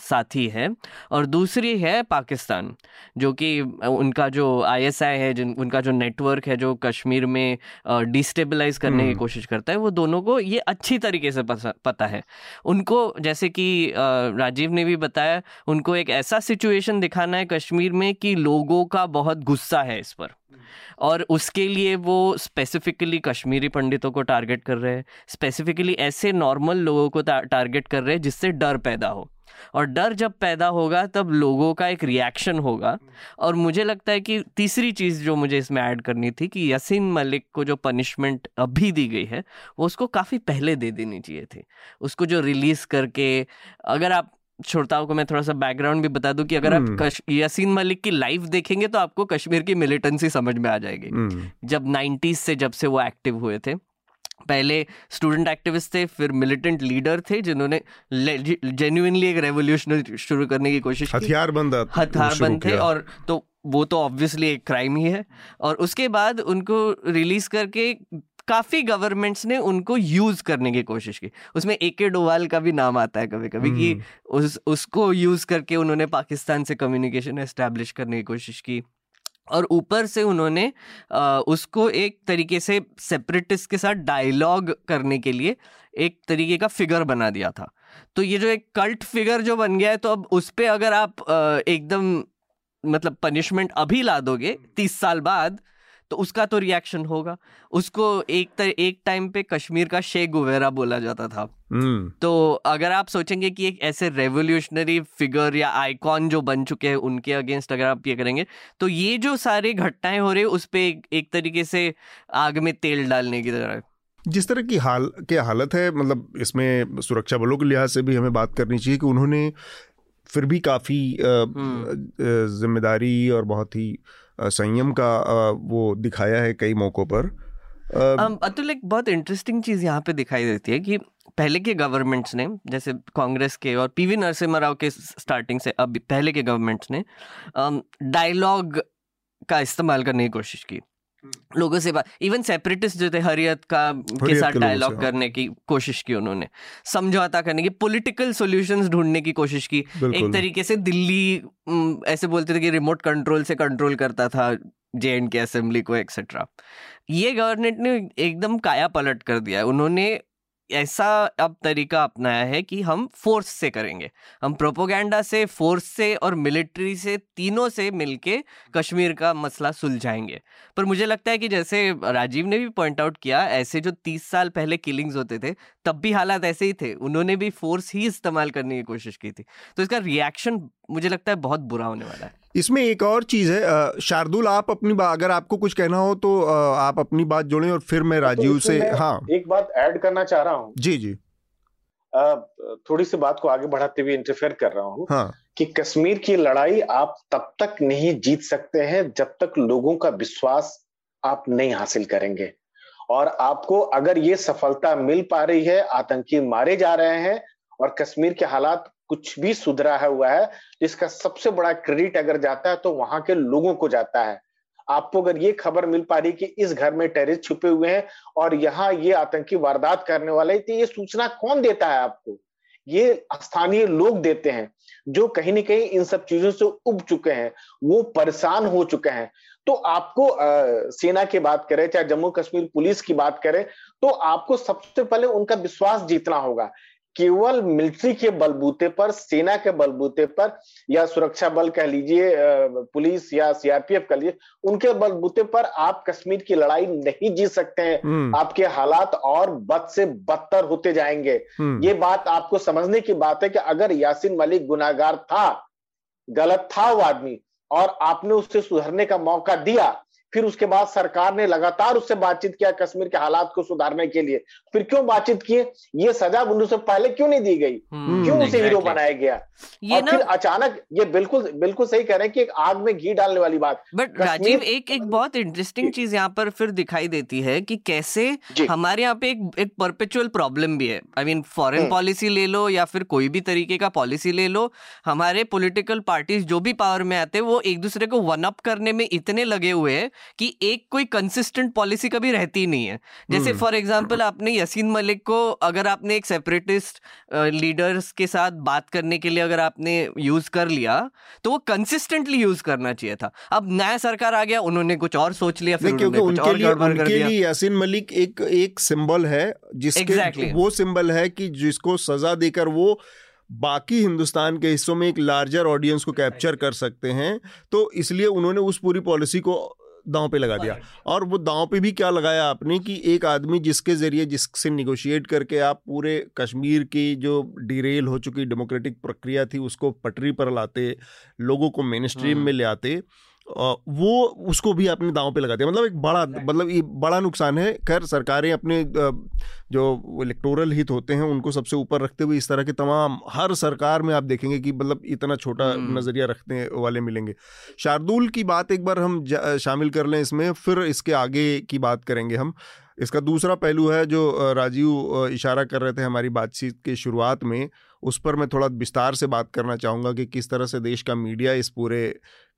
साथी है और दूसरी है पाकिस्तान जो कि उनका जो आईएसआई है जिन उनका जो नेटवर्क है जो कश्मीर में डिस्टेबलाइज करने की हम्म। कोशिश करता है वो दोनों को ये अच्छी तरीके से पता है उनको जैसे कि राजीव ने भी बताया उनको एक ऐसा सिचुएशन दिखाना है कश्मीर में कि लोगों का बहुत गुस्सा है इस पर और उसके लिए वो स्पेसिफिकली कश्मीरी पंडितों को टारगेट कर रहे हैं। स्पेसिफिकली ऐसे नॉर्मल लोगों को टारगेट कर रहे हैं जिससे डर पैदा हो। और डर जब पैदा होगा तब लोगों का एक रिएक्शन होगा। और मुझे लगता है कि तीसरी चीज़ जो मुझे इसमें ऐड करनी थी कि यसीन मलिक को जो पनिशमेंट अभी दी गई है, वो उसको काफ़ी पहले दे देनी चाहिए थी। उसको जो रिलीज़ करके अगर आप श्रोताओं को मैं थोड़ा सा बैकग्राउंड भी बता दूँ कि अगर आप हम्म। यासीन मलिक की लाइव देखेंगे तो आपको कश्मीर की मिलिटेंसी समझ में आ जाएगी हम्म। जब नाइन्टीज से जब से वो एक्टिव हुए थे पहले स्टूडेंट एक्टिविस्ट थे फिर मिलिटेंट लीडर थे जिन्होंने जेन्युइनली एक रेवोल्यूशन शुरू करने की कोशिश हथियार बंद हथियार बंद थे और तो वो तो ऑब्वियसली एक क्राइम ही है और उसके बाद उनको रिलीज़ करके काफ़ी गवर्नमेंट्स ने उनको यूज़ करने की कोशिश की। उसमें ए के डोवाल का भी नाम आता है कभी कभी कि हम्म। उस उसको यूज़ करके उन्होंने पाकिस्तान से कम्युनिकेशन एस्टेब्लिश करने की कोशिश की। और ऊपर से उन्होंने आ, उसको एक तरीके से सेपरेटिस्ट के साथ डायलॉग करने के लिए एक तरीके का फिगर बना दिया था। तो ये जो एक कल्ट फिगर जो बन गया है तो अब उस पर अगर आप एकदम मतलब पनिशमेंट अभी ला दोगे तीस साल बाद तो उसका तो रिएक्शन होगा उसको एक तर, एक टाइम पे कश्मीर का शेख गुवेरा बोला जाता था हम्म। तो अगर आप सोचेंगे कि एक ऐसे रेवोल्यूशनरी फिगर या आइकॉन जो बन चुके हैं उनके अगेंस्ट अगर आप ये करेंगे तो ये जो सारे घटनाएँ हो रही है उस पर एक, एक तरीके से आग में तेल डालने की तरह जिस तरह की हाल के हालत है मतलब इसमें सुरक्षा बलों के लिहाज से भी हमें बात करनी चाहिए कि उन्होंने फिर भी काफ़ी हम्म। ज़िम्मेदारी और बहुत ही संयम का वो दिखाया है कई मौक़ों पर। अतुल, एक बहुत इंटरेस्टिंग चीज़ यहाँ पे दिखाई देती है कि पहले के गवर्नमेंट्स ने, जैसे कांग्रेस के और पीवी नरसिम्हा राव के स्टार्टिंग से अब पहले के गवर्नमेंट्स ने डायलॉग का इस्तेमाल करने की कोशिश की। लोगों से बात इवन सेपरेटिस्ट जो थे हरियत का के साथ डायलॉग हाँ। करने की कोशिश की उन्होंने। समझौता करने की पॉलिटिकल सॉल्यूशंस ढूँढने की कोशिश की। एक तरीके से दिल्ली ऐसे बोलते थे कि रिमोट कंट्रोल से कंट्रोल करता था जे एंड के असेंबली को एक्सेट्रा ये गवर्नमेंट ने एकदम काया पलट कर दिया। है उन्होंने ऐसा अब तरीका अपनाया है कि हम फोर्स से करेंगे। हम प्रोपोगंडा से, फोर्स से और मिलिट्री से तीनों से मिलके कश्मीर का मसला सुलझाएँगे। पर मुझे लगता है कि जैसे राजीव ने भी पॉइंट आउट किया, ऐसे जो तीस साल पहले किलिंग्स होते थे, तब भी हालात ऐसे ही थे। उन्होंने भी फोर्स ही इस्तेमाल करने की कोशिश की थी। तो इसका रिएक्शन मुझे लगता है बहुत बुरा होने वाला है। इसमें एक और चीज़ है शार्दुल आप अपनी बात अगर आपको कुछ कहना हो तो आप अपनी बात जोड़ें और फिर मैं राजीव तो से हाँ। एक बात ऐड करना चाह रहा हूँ। जी जी। थोड़ी सी बात को आगे बढ़ाते हुए इंटरफेयर कर रहा हूँ हाँ। कि कश्मीर की लड़ाई आप तब तक नहीं जीत सकते हैं जब तक लोगों का विश्वास आप नहीं हासिल करेंगे। और आपको अगर ये सफलता मिल पा रही है आतंकी मारे जा रहे हैं और कश्मीर के हालात कुछ भी सुधरा है हुआ है जिसका सबसे बड़ा क्रेडिट अगर जाता है तो वहाँ के लोगों को जाता है। आपको अगर ये खबर मिल पा रही कि इस घर में टेरिस छुपे हुए हैं और यहाँ ये आतंकी वारदात करने वाले तो ये सूचना कौन देता है आपको? ये स्थानीय लोग देते हैं जो कहीं ना कहीं इन सब चीज़ों से उब चुके हैं वो परेशान हो चुके हैं। तो आपको आ, सेना की बात करें चाहे जम्मू कश्मीर पुलिस की बात करें तो आपको सबसे पहले उनका विश्वास जीतना होगा। केवल मिलिट्री के बलबूते पर सेना के बलबूते पर या सुरक्षा बल कह लीजिए पुलिस या सीआरपीएफ कह लीजिए उनके बलबूते पर आप कश्मीर की लड़ाई नहीं जीत सकते हैं हम्म। आपके हालात और बद से बदतर होते जाएँगे हम्म। ये बात आपको समझने की बात है कि अगर यासिन मलिक गुनागार था गलत था वो आदमी और आपने उससे सुधरने का मौका दिया फिर उसके बाद सरकार ने लगातार उससे बातचीत किया कश्मीर के हालात को सुधारने के लिए। फिर क्यों बातचीत किए? ये सजा से पहले क्यों नहीं दी गई? हम्म, क्यों उसे हीरो बनाया गया? ये और फिर अचानक ये बिल्कुल बिल्कुल सही कह रहे हैं कि एक आग में घी डालने वाली बात। बट राजीव एक एक बहुत इंटरेस्टिंग चीज़ यहाँ पर फिर दिखाई देती है कि कैसे हमारे यहाँ पे एक एक परपेचुअल प्रॉब्लम भी है। आई मीन फॉरेन पॉलिसी ले लो या फिर कोई भी तरीके का पॉलिसी ले लो हमारे पॉलिटिकल पार्टीज़ जो भी पावर में आते हैं वो एक दूसरे को वन अप करने में इतने लगे हुए हैं कि एक कोई कंसिस्टेंट पॉलिसी कभी रहती नहीं है। जैसे फॉर हम्म। एग्जांपल आपने यसीन मलिक को अगर आपने एक सेपरेटिस्ट लीडर्स के साथ बात करने के लिए अगर आपने यूज़ कर लिया तो वो कंसिस्टेंटली यूज़ करना चाहिए था। अब नया सरकार आ गया उन्होंने कुछ और सोच लिया फिर क्योंकि उनके लिए उनके लिए यासीन मलिक एक एक सिंबल है जिसके exactly. वो सिंबल है कि जिसको सजा देकर वो बाकी हिंदुस्तान के हिस्सों में एक लार्जर ऑडियंस को कैप्चर कर सकते हैं। तो इसलिए उन्होंने उस पूरी पॉलिसी को दांव पे लगा दिया। और वो दांव पे भी क्या लगाया आपने कि एक आदमी जिसके ज़रिए जिससे निगोशिएट करके आप पूरे कश्मीर की जो डिरेल हो चुकी डेमोक्रेटिक प्रक्रिया थी उसको पटरी पर लाते लोगों को मेन स्ट्रीम में ले आते वो उसको भी अपने दांव पे लगा दिया। मतलब एक बड़ा मतलब ये बड़ा नुकसान है। खैर सरकारें अपने जो इलेक्टोरल हित होते हैं उनको सबसे ऊपर रखते हुए इस तरह के तमाम हर सरकार में आप देखेंगे कि मतलब इतना छोटा हम्म। नज़रिया रखने वाले मिलेंगे। शार्दुल की बात एक बार हम शामिल कर लें इसमें फिर इसके आगे की बात करेंगे हम। इसका दूसरा पहलू है जो राजीव इशारा कर रहे थे हमारी बातचीत के शुरुआत में उस पर मैं थोड़ा विस्तार से बात करना चाहूँगा कि किस तरह से देश का मीडिया इस पूरे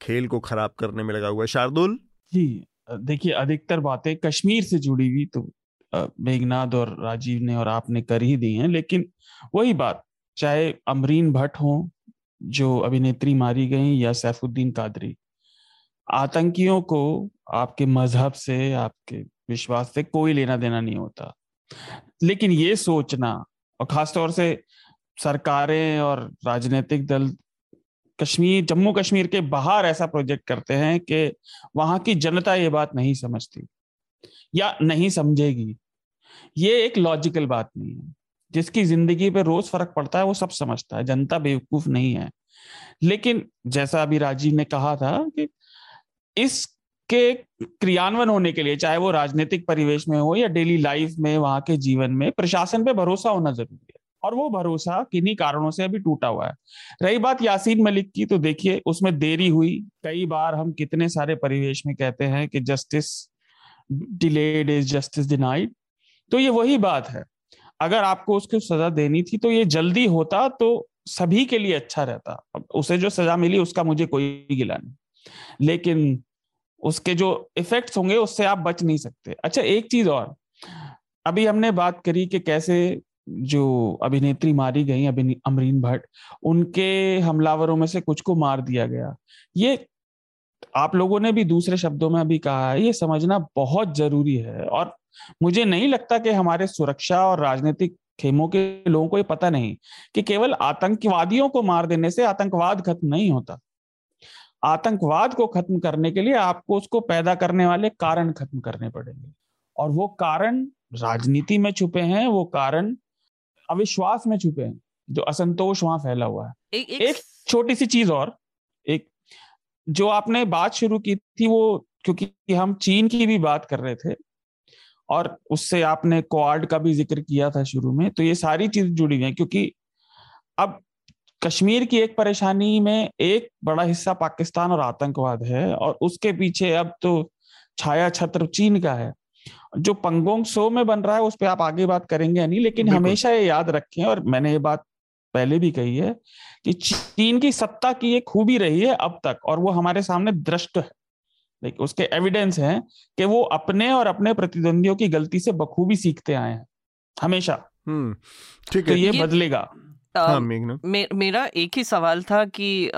खेल को खराब करने में लगा हुआ है। शार्दुल? जी देखिए, अधिकतर बातें कश्मीर से जुड़ी हुई तो मेघनाथ और राजीव ने और आपने कर ही दी हैं, लेकिन वही बात, चाहे अमरीन भट्ट हो, जो अभिनेत्री मारी गई, या सैफुद्दीन कादरी, आतंकियों को आपके मज़हब से, आपके विश्वास से कोई लेना देना नहीं होता। लेकिन ये सोचना, और खासतौर से सरकारें और राजनीतिक दल कश्मीर, जम्मू कश्मीर के बाहर ऐसा प्रोजेक्ट करते हैं कि वहाँ की जनता ये बात नहीं समझती या नहीं समझेगी। ये एक लॉजिकल बात नहीं है। जिसकी ज़िंदगी पे रोज फ़र्क पड़ता है, वो सब समझता है। जनता बेवकूफ़ नहीं है। लेकिन जैसा अभी राजीव ने कहा था कि इसके क्रियान्वयन होने के लिए, चाहे वो राजनीतिक परिवेश में हो या डेली लाइफ में, वहाँ के जीवन में, प्रशासन पे भरोसा होना ज़रूरी है। और वो भरोसा किन्हीं कारणों से अभी टूटा हुआ है। रही बात यासीन मलिक की तो देखिए, उसमें देरी हुई। कई बार हम कितने सारे परिवेश में कहते हैं कि justice delayed is justice denied तो ये वही बात है। अगर आपको उसको सजा देनी थी तो ये जल्दी होता तो सभी के लिए अच्छा रहता। उसे जो सजा मिली, उसका मुझे कोई गिला नहीं। लेकिन उसके जो इफेक्ट्स होंगे, उससे आप बच नहीं सकते। अच्छा एक चीज़ और। अभी हमने बात करी कि कैसे जो अभिनेत्री मारी गई अमरीन भट्ट, उनके हमलावरों में से कुछ को मार दिया गया। ये आप लोगों ने भी दूसरे शब्दों में अभी कहा है, ये समझना बहुत ज़रूरी है और मुझे नहीं लगता कि हमारे सुरक्षा और राजनीतिक खेमों के लोगों को ये पता नहीं कि केवल आतंकवादियों को मार देने से आतंकवाद खत्म नहीं होता। आतंकवाद को खत्म करने के लिए आपको उसको पैदा करने वाले कारण खत्म करने पड़ेंगे। और वो कारण राजनीति में छुपे हैं, वो कारण अविश्वास में छुपे हैं जो असंतोष वहाँ फैला हुआ है। एक, एक, एक छोटी सी चीज़ और एक जो आपने बात शुरू की थी वो क्योंकि हम चीन की भी बात कर रहे थे और उससे आपने क्वाड का भी ज़िक्र किया था शुरू में तो ये सारी चीज़ जुड़ी हुई है क्योंकि अब कश्मीर की एक परेशानी में एक बड़ा हिस्सा पाकिस्तान और आतंकवाद है और उसके पीछे अब तो छाया छत्र चीन का है। जो पंगोंग सो में बन रहा है उस पर आप आगे बात करेंगे नहीं लेकिन हमेशा ये याद रखें और मैंने ये बात पहले भी कही है कि चीन की सत्ता की एक खूबी रही है अब तक और वो हमारे सामने दृष्ट है। लाइक उसके एविडेंस हैं कि वो अपने और अपने प्रतिद्वंदियों की गलती से बखूबी सीखते आए हैं हमेशा। हम्म, ठीक तो है। तो ये, ये बदलेगा। हाँ, मे, मेरा एक ही सवाल था कि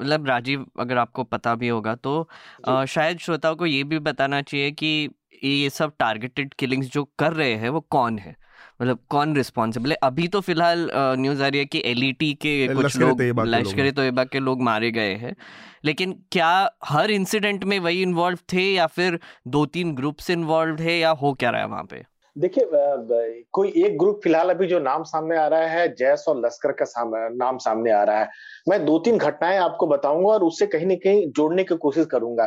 मतलब राजीव अगर आपको पता भी होगा तो आ, शायद श्रोताओं को ये भी बताना चाहिए कि ये सब टारगेटेड किलिंग्स जो कर रहे हैं वो कौन है? मतलब कौन रिस्पॉन्सिबल है? अभी तो फ़िलहाल न्यूज़ आ रही है कि एलईटी e के कुछ लोग लश्कर तोयबा के लोग मारे गए हैं। लेकिन क्या हर इंसिडेंट में वही इन्वॉल्व थे या फिर दो तीन ग्रुप्स इन्वॉल्व है या हो क्या रहा है वहाँ पे? देखिए कोई एक ग्रुप फ़िलहाल अभी जो नाम सामने आ रहा है जैस और लश्कर का साम, नाम सामने आ रहा है। मैं दो तीन घटनाएँ आपको बताऊँगा और उससे कहीं ना कहीं जोड़ने की कोशिश करूँगा।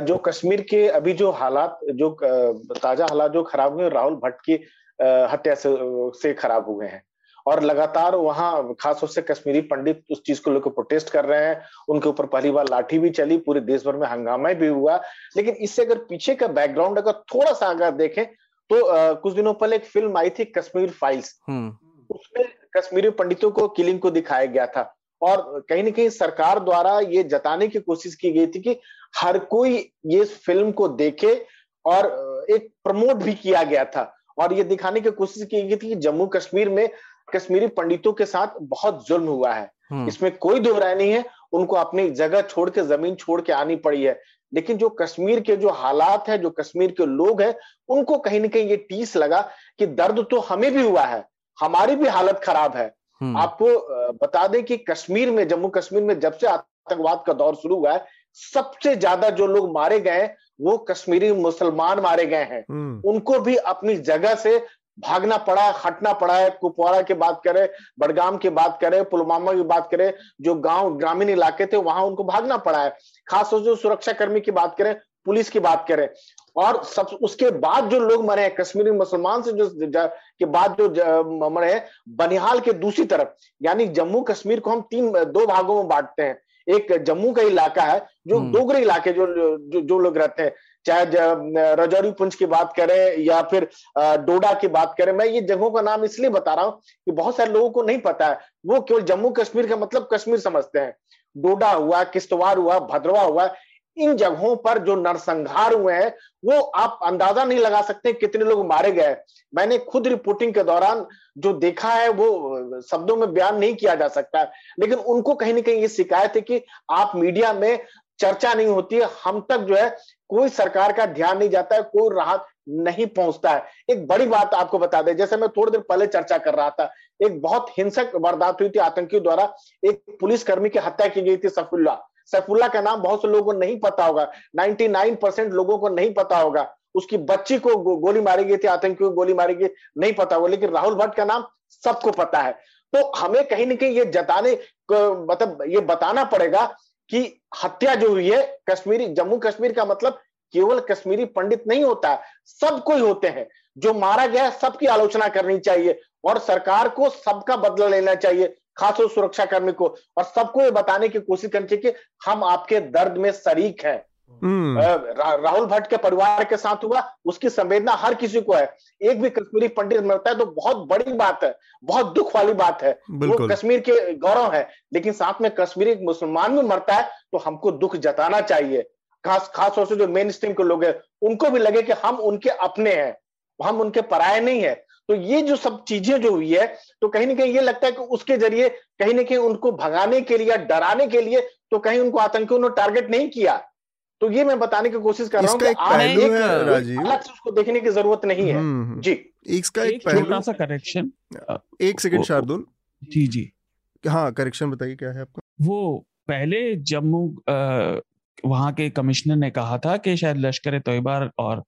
जो कश्मीर के अभी जो हालात जो ताज़ा हालात जो खराब हुए राहुल भट्ट की हत्या से, से खराब हुए हैं। और लगातार वहाँ खासतौर से कश्मीरी पंडित उस चीज़ को लेकर प्रोटेस्ट कर रहे हैं। उनके ऊपर पहली बार लाठी भी चली पूरे देश भर में हंगामा भी हुआ। लेकिन इससे अगर पीछे का बैकग्राउंड अगर थोड़ा सा अगर देखें तो आ, कुछ दिनों पहले एक फ़िल्म आई थी कश्मीर फाइल्स। हम्म। उसमें कश्मीरी पंडितों को किलिंग को दिखाया गया था। और कहीं ना कहीं सरकार द्वारा ये जताने की कोशिश की गई थी कि हर कोई ये फ़िल्म को देखे और एक प्रमोट भी किया गया था। और ये दिखाने की कोशिश की गई थी कि जम्मू कश्मीर में कश्मीरी पंडितों के साथ बहुत जुल्म हुआ है। हम्म। इसमें कोई दो राय नहीं है उनको अपनी जगह छोड़ के ज़मीन छोड़ के आनी पड़ी है। लेकिन जो कश्मीर के जो हालात है जो कश्मीर के लोग हैं उनको कहीं ना कहीं ये टीस लगा कि दर्द तो हमें भी हुआ है हमारी भी हालत खराब है हम्म। आपको बता दें कि कश्मीर में जम्मू कश्मीर में जब से आतंकवाद का दौर शुरू हुआ है सबसे ज़्यादा जो लोग मारे गए वो कश्मीरी मुसलमान मारे गए हैं हम्म। उनको भी अपनी जगह से भागना पड़ा है हटना पड़ा है कुपवाड़ा की बात करें बडगाम की बात करें पुलवामा की बात करें जो गाँव ग्रामीण इलाके थे वहाँ उनको भागना पड़ा है। खासतौर से सुरक्षा कर्मी की बात करें पुलिस की बात करें। और सब उसके बाद जो लोग मरे हैं कश्मीरी मुसलमान से जो के बाद जो मरे हैं बनिहाल के दूसरी तरफ़ यानी जम्मू कश्मीर को हम तीन दो भागों में बांटते हैं। एक जम्मू का इलाका है जो हम्म। डोगरे इलाके जो जो, जो लोग रहते हैं चाहे रजौरी पुंज की बात करें या फिर डोडा की बात करें, मैं ये जगहों का नाम इसलिए बता रहा हूँ कि बहुत सारे लोगों को नहीं पता है। वो केवल जम्मू कश्मीर का मतलब कश्मीर समझते हैं। डोडा हुआ, किश्तवाड़ हुआ भद्रवा हुआ, इन जगहों पर जो नरसंहार हुए हैं, वो आप अंदाज़ा नहीं लगा सकते कितने लोग मारे गए मैंने खुद रिपोर्टिंग के दौरान जो देखा है, वो शब्दों में बयान नहीं किया जा सकता लेकिन उनको कहीं ना कहीं ये शिकायत है कि आप मीडिया में चर्चा नहीं होती है। हम तक जो है कोई सरकार का ध्यान नहीं जाता है कोई राहत नहीं पहुँचता है। एक बड़ी बात आपको बता दें जैसे मैं थोड़ी देर पहले चर्चा कर रहा था एक बहुत हिंसक वारदात हुई थी आतंकियों द्वारा। एक पुलिसकर्मी की हत्या की गई थी सफुल्ला। सैफुल्ला का नाम बहुत से लोगों को नहीं पता होगा 99 परसेंट लोगों को नहीं पता होगा। उसकी बच्ची को गो, गोली मारी गई थी आतंकियों को गोली मारी गई नहीं पता होगा लेकिन राहुल भट्ट का नाम सबको पता है। तो हमें कहीं ना कहीं ये जताने मतलब ये बताना पड़ेगा कि हत्या जो हुई है, कश्मीरी जम्मू कश्मीर का मतलब केवल कश्मीरी पंडित नहीं होता है सब कोई होते हैं। जो मारा गया है, सबकी आलोचना करनी चाहिए और सरकार को सबका बदला लेना चाहिए खासकर सुरक्षा कर्मी को। और सबको ये बताने की कोशिश करनी चाहिए कि हम आपके दर्द में शरीक हैं। राहुल भट्ट के परिवार के साथ हुआ उसकी संवेदना हर किसी को है। एक भी कश्मीरी पंडित मरता है तो बहुत बड़ी बात है बहुत दुख वाली बात है। वो कश्मीर के गौरव है लेकिन साथ में कश्मीरी मुसलमान भी मरता है तो हमको दुख जताना चाहिए। खास खास तौर से जो मेन स्ट्रीम के लोग हैं उनको भी लगे कि हम उनके अपने हैं हम उनके पराये नहीं है। तो ये जो सब चीज़ें जो हुई है तो कहीं ना कहीं ये लगता है कि उसके ज़रिए कहीं ना कहीं उनको भगाने के लिए डराने के लिए तो कहीं उनको आतंकियों ने टारगेट नहीं किया। तो ये मैं बताने की कोशिश कर रहा हूँ कि अलग से उसको देखने की ज़रूरत नहीं है। हम्म, हम्म। जी। इसका एक, एक छोटा सा करेक्शन एक सेकंड शार्दुल। जी जी। हाँ करेक्शन बताइए क्या है आपका? वो पहले जम्मू वहाँ के कमिश्नर ने कहा था कि शायद लश्कर तोयबा और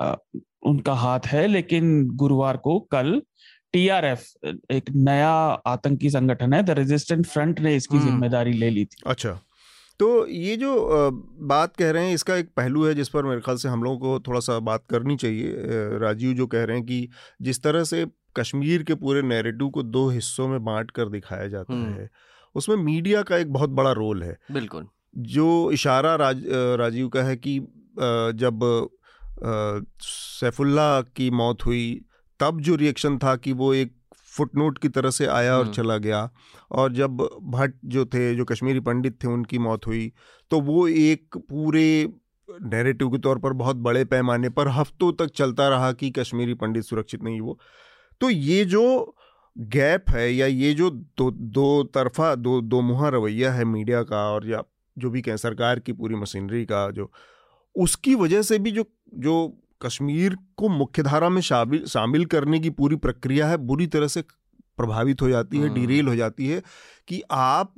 आ, उनका हाथ है लेकिन गुरुवार को कल टीआरएफ एक नया आतंकी संगठन है द रेजिस्टेंट फ्रंट ने इसकी हम्म। ज़िम्मेदारी ले ली थी। अच्छा। तो ये जो बात कह रहे हैं इसका एक पहलू है जिस पर मेरे ख्याल से हम लोगों को थोड़ा सा बात करनी चाहिए। राजीव जो कह रहे हैं कि जिस तरह से कश्मीर के पूरे नैरेटिव को दो हिस्सों में बांट कर दिखाया जाता। है। उसमें मीडिया का एक बहुत बड़ा रोल है। बिल्कुल। जो इशारा राज, राजीव का है कि जब सैफुल्ला की मौत हुई तब जो रिएक्शन था कि वो एक फुटनोट की तरह से आया और हम्म। चला गया और जब भट्ट जो थे जो कश्मीरी पंडित थे उनकी मौत हुई तो वो एक पूरे नैरेटिव के तौर पर बहुत बड़े पैमाने पर हफ्तों तक चलता रहा कि कश्मीरी पंडित सुरक्षित नहीं वो तो ये जो गैप है या ये जो दो दो तरफा दो दो मुहा रवैया है मीडिया का और या जो भी कहें सरकार की पूरी मशीनरी का जो उसकी वजह से भी जो जो कश्मीर को मुख्यधारा में शामिल शामिल करने की पूरी प्रक्रिया है बुरी तरह से प्रभावित हो जाती है डिरेल हाँ। हो जाती है कि आप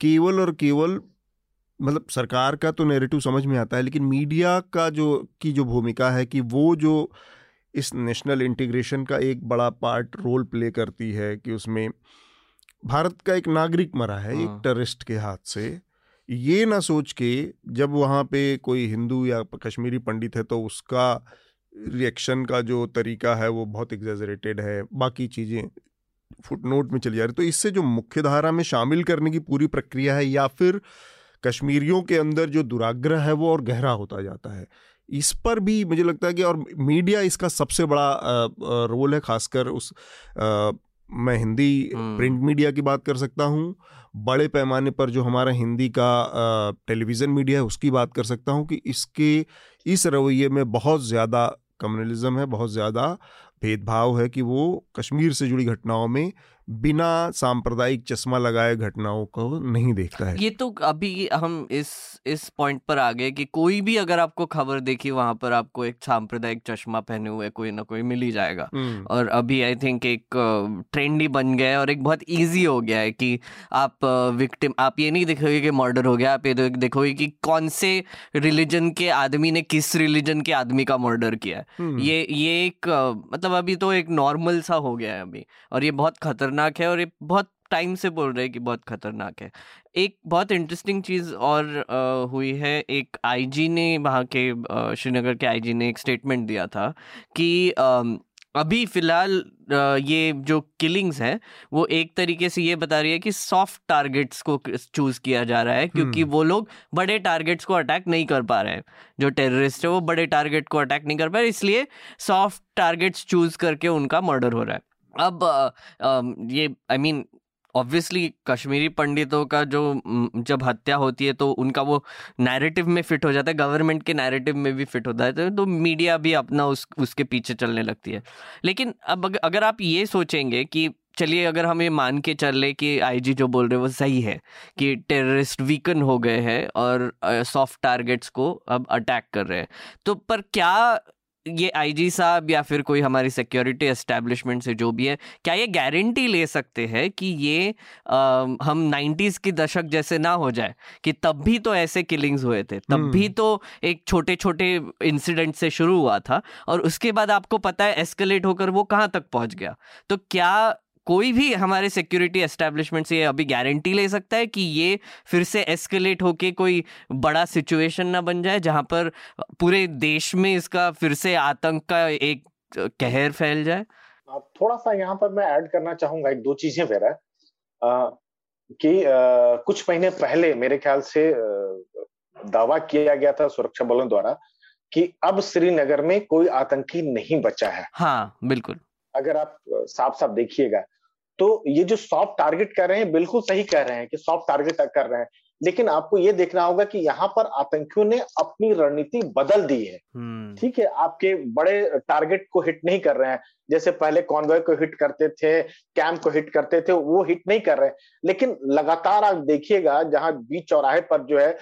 केवल और केवल मतलब सरकार का तो नेरेटिव समझ में आता है लेकिन मीडिया का जो की जो भूमिका है कि वो जो इस नेशनल इंटीग्रेशन का एक बड़ा पार्ट रोल प्ले करती है कि उसमें भारत का एक नागरिक मरा है एक टेररिस्ट हाँ। के हाथ से ये ना सोच के जब वहाँ पे कोई हिंदू या कश्मीरी पंडित है तो उसका रिएक्शन का जो तरीका है वो बहुत एग्जेजरेटेड है बाकी चीज़ें फुटनोट में चली जा रही तो इससे जो मुख्य धारा में शामिल करने की पूरी प्रक्रिया है या फिर कश्मीरियों के अंदर जो दुराग्रह है वो और गहरा होता जाता है इस पर भी मुझे लगता है कि और मीडिया इसका सबसे बड़ा रोल है खासकर उस आ, मैं हिंदी प्रिंट मीडिया की बात कर सकता हूँ बड़े पैमाने पर जो हमारा हिंदी का टेलीविज़न मीडिया है, उसकी बात कर सकता हूँ कि इसके, इस रवैये में बहुत ज़्यादा कम्युनलिज्म है, बहुत ज़्यादा भेदभाव है कि वो कश्मीर से जुड़ी घटनाओं में बिना सांप्रदायिक चश्मा लगाए घटनाओं को नहीं देखता है ये तो अभी हम इस इस पॉइंट पर आ गए कि कोई भी अगर आपको खबर देखी वहाँ पर आपको एक सांप्रदायिक चश्मा पहने हुए कोई ना कोई मिल ही जाएगा हम्म। और अभी आई थिंक एक ट्रेंड ही बन गया है और एक बहुत इजी हो गया है कि आप विक्टिम आप ये नहीं देखोगे कि मर्डर हो गया आप ये देखोगे कि कौन से रिलीजन के आदमी ने किस रिलीजन के आदमी का मर्डर किया है हम्म। ये ये एक मतलब अभी तो एक नॉर्मल सा हो गया है अभी और ये बहुत खतरनाक खतरनाक है और ये बहुत टाइम से बोल रहे हैं कि बहुत खतरनाक है। एक बहुत इंटरेस्टिंग चीज़ और आ, हुई है। एक आईजी ने वहाँ के श्रीनगर के आईजी ने एक स्टेटमेंट दिया था कि आ, अभी फ़िलहाल ये जो किलिंग्स है वो एक तरीके से ये बता रही है कि सॉफ्ट टारगेट्स को चूज़ किया जा रहा है क्योंकि हम्म। वो लोग बड़े टारगेट्स को अटैक नहीं कर पा रहे हैं। जो टेररिस्ट है वो बड़े टारगेट को अटैक नहीं कर पा रहे इसलिए सॉफ्ट टारगेट्स चूज़ करके उनका मर्डर हो रहा है। अब ये आई मीन ऑब्वियसली कश्मीरी पंडितों का जो जब हत्या होती है तो उनका वो नैरेटिव में फिट हो जाता है गवर्नमेंट के नैरेटिव में भी फिट होता है तो मीडिया भी अपना उस, उसके पीछे चलने लगती है। लेकिन अब अगर आप ये सोचेंगे कि, चलिए अगर हम ये मान के चल ले कि आईजी जो बोल रहे हैं, वो सही है कि टेररिस्ट वीकन हो गए हैं और सॉफ्ट टारगेट्स को अब अटैक कर रहे हैं तो पर क्या ये आईजी साहब या फिर कोई हमारी सिक्योरिटी एस्टेब्लिशमेंट से जो भी है क्या ये गारंटी ले सकते हैं कि ये आ, हम नाइन्टीज की दशक जैसे ना हो जाए कि तब भी तो ऐसे किलिंग्स हुए थे तब भी हम्म। तो एक छोटे छोटे इंसिडेंट से शुरू हुआ था और उसके बाद आपको पता है एस्केलेट होकर वो कहाँ तक पहुँच गया तो क्या कोई भी हमारे सिक्योरिटी एस्टेब्लिशमेंट से अभी गारंटी ले सकता है कि ये फिर से एस्केलेट होके कोई बड़ा सिचुएशन ना बन जाए जहाँ पर पूरे देश में इसका फिर से आतंक का एक कहर फैल जाए। थोड़ा सा यहाँ पर मैं ऐड करना चाहूँगा एक दो चीज़ें वेरा कि आ, कुछ महीने पहले मेरे ख्याल से आ, दावा किया गया था सुरक्षा बलों द्वारा कि अब श्रीनगर में कोई आतंकी नहीं बचा है। हाँ बिल्कुल। अगर आप साफ़ साफ़ देखिएगा तो ये जो सॉफ्ट टारगेट कर रहे हैं बिल्कुल सही कह रहे हैं कि सॉफ्ट टारगेट कर रहे हैं। लेकिन आपको ये देखना होगा कि यहाँ पर आतंकियों ने अपनी रणनीति बदल दी है। हम्म। ठीक है आपके बड़े टारगेट को हिट नहीं कर रहे हैं। जैसे पहले कॉन्वॉय को हिट करते थे कैंप को हिट करते थे वो हिट नहीं कर रहे। लेकिन लगातार आप देखिएगा जहाँ बीच चौराहे पर जो है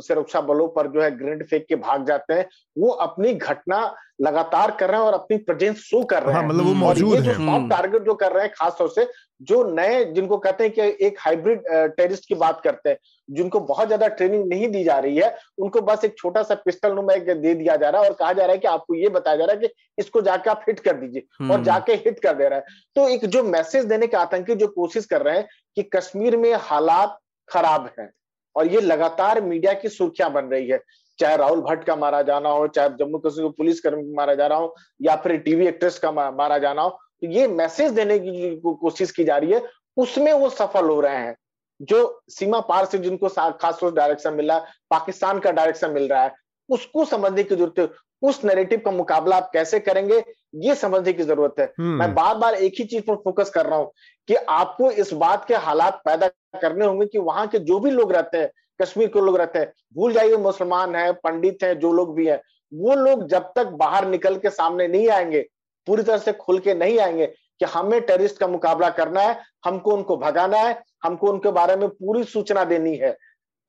सुरक्षा बलों पर जो है ग्रेनेड फेंक के भाग जाते हैं वो अपनी घटना लगातार कर रहे हैं और अपनी प्रेजेंस शो कर रहे हैं हाँ, हैं मतलब वो मौजूद है। जो टारगेट जो कर रहे हैं खासतौर से जो नए जिनको कहते हैं कि एक हाइब्रिड टेररिस्ट की बात करते हैं जिनको बहुत ज़्यादा ट्रेनिंग नहीं दी जा रही है उनको बस एक छोटा सा पिस्टल नुमा दे दिया जा रहा है और कहा जा रहा है कि आपको ये बताया जा रहा है कि इसको जाके आप हिट कर दीजिए। और हम्म। जाके हिट कर दे रहा है। तो एक जो मैसेज देने के आतंकी जो कोशिश कर रहे हैं कि कश्मीर में हालात खराब है और ये लगातार मीडिया की सुर्खियाँ बन रही है चाहे राहुल भट्ट का मारा जाना हो चाहे जम्मू कश्मीर पुलिस कर्मी मारा जा रहा हो या फिर टीवी एक्ट्रेस का मारा जाना हो तो ये मैसेज देने की कोशिश की जा रही है उसमें वो सफल हो रहे हैं। जो सीमा पार से जिनको खास डायरेक्शन मिल रहा है पाकिस्तान का डायरेक्शन मिल रहा है उसको समझने की ज़रूरत है। उस नैरेटिव का मुकाबला आप कैसे करेंगे ये समझने की ज़रूरत है हम्म। मैं बार बार एक ही चीज़ पर फोकस कर रहा हूँ कि आपको इस बात के हालात पैदा करने होंगे कि वहाँ के जो भी लोग रहते हैं कश्मीर के लोग रहते हैं भूल जाइए मुसलमान है पंडित है जो लोग भी है वो लोग जब तक बाहर निकल के सामने नहीं आएँगे पूरी तरह से खुल के नहीं आएँगे कि हमें टेररिस्ट का मुकाबला करना है हमको उनको भगाना है हमको उनके बारे में पूरी सूचना देनी है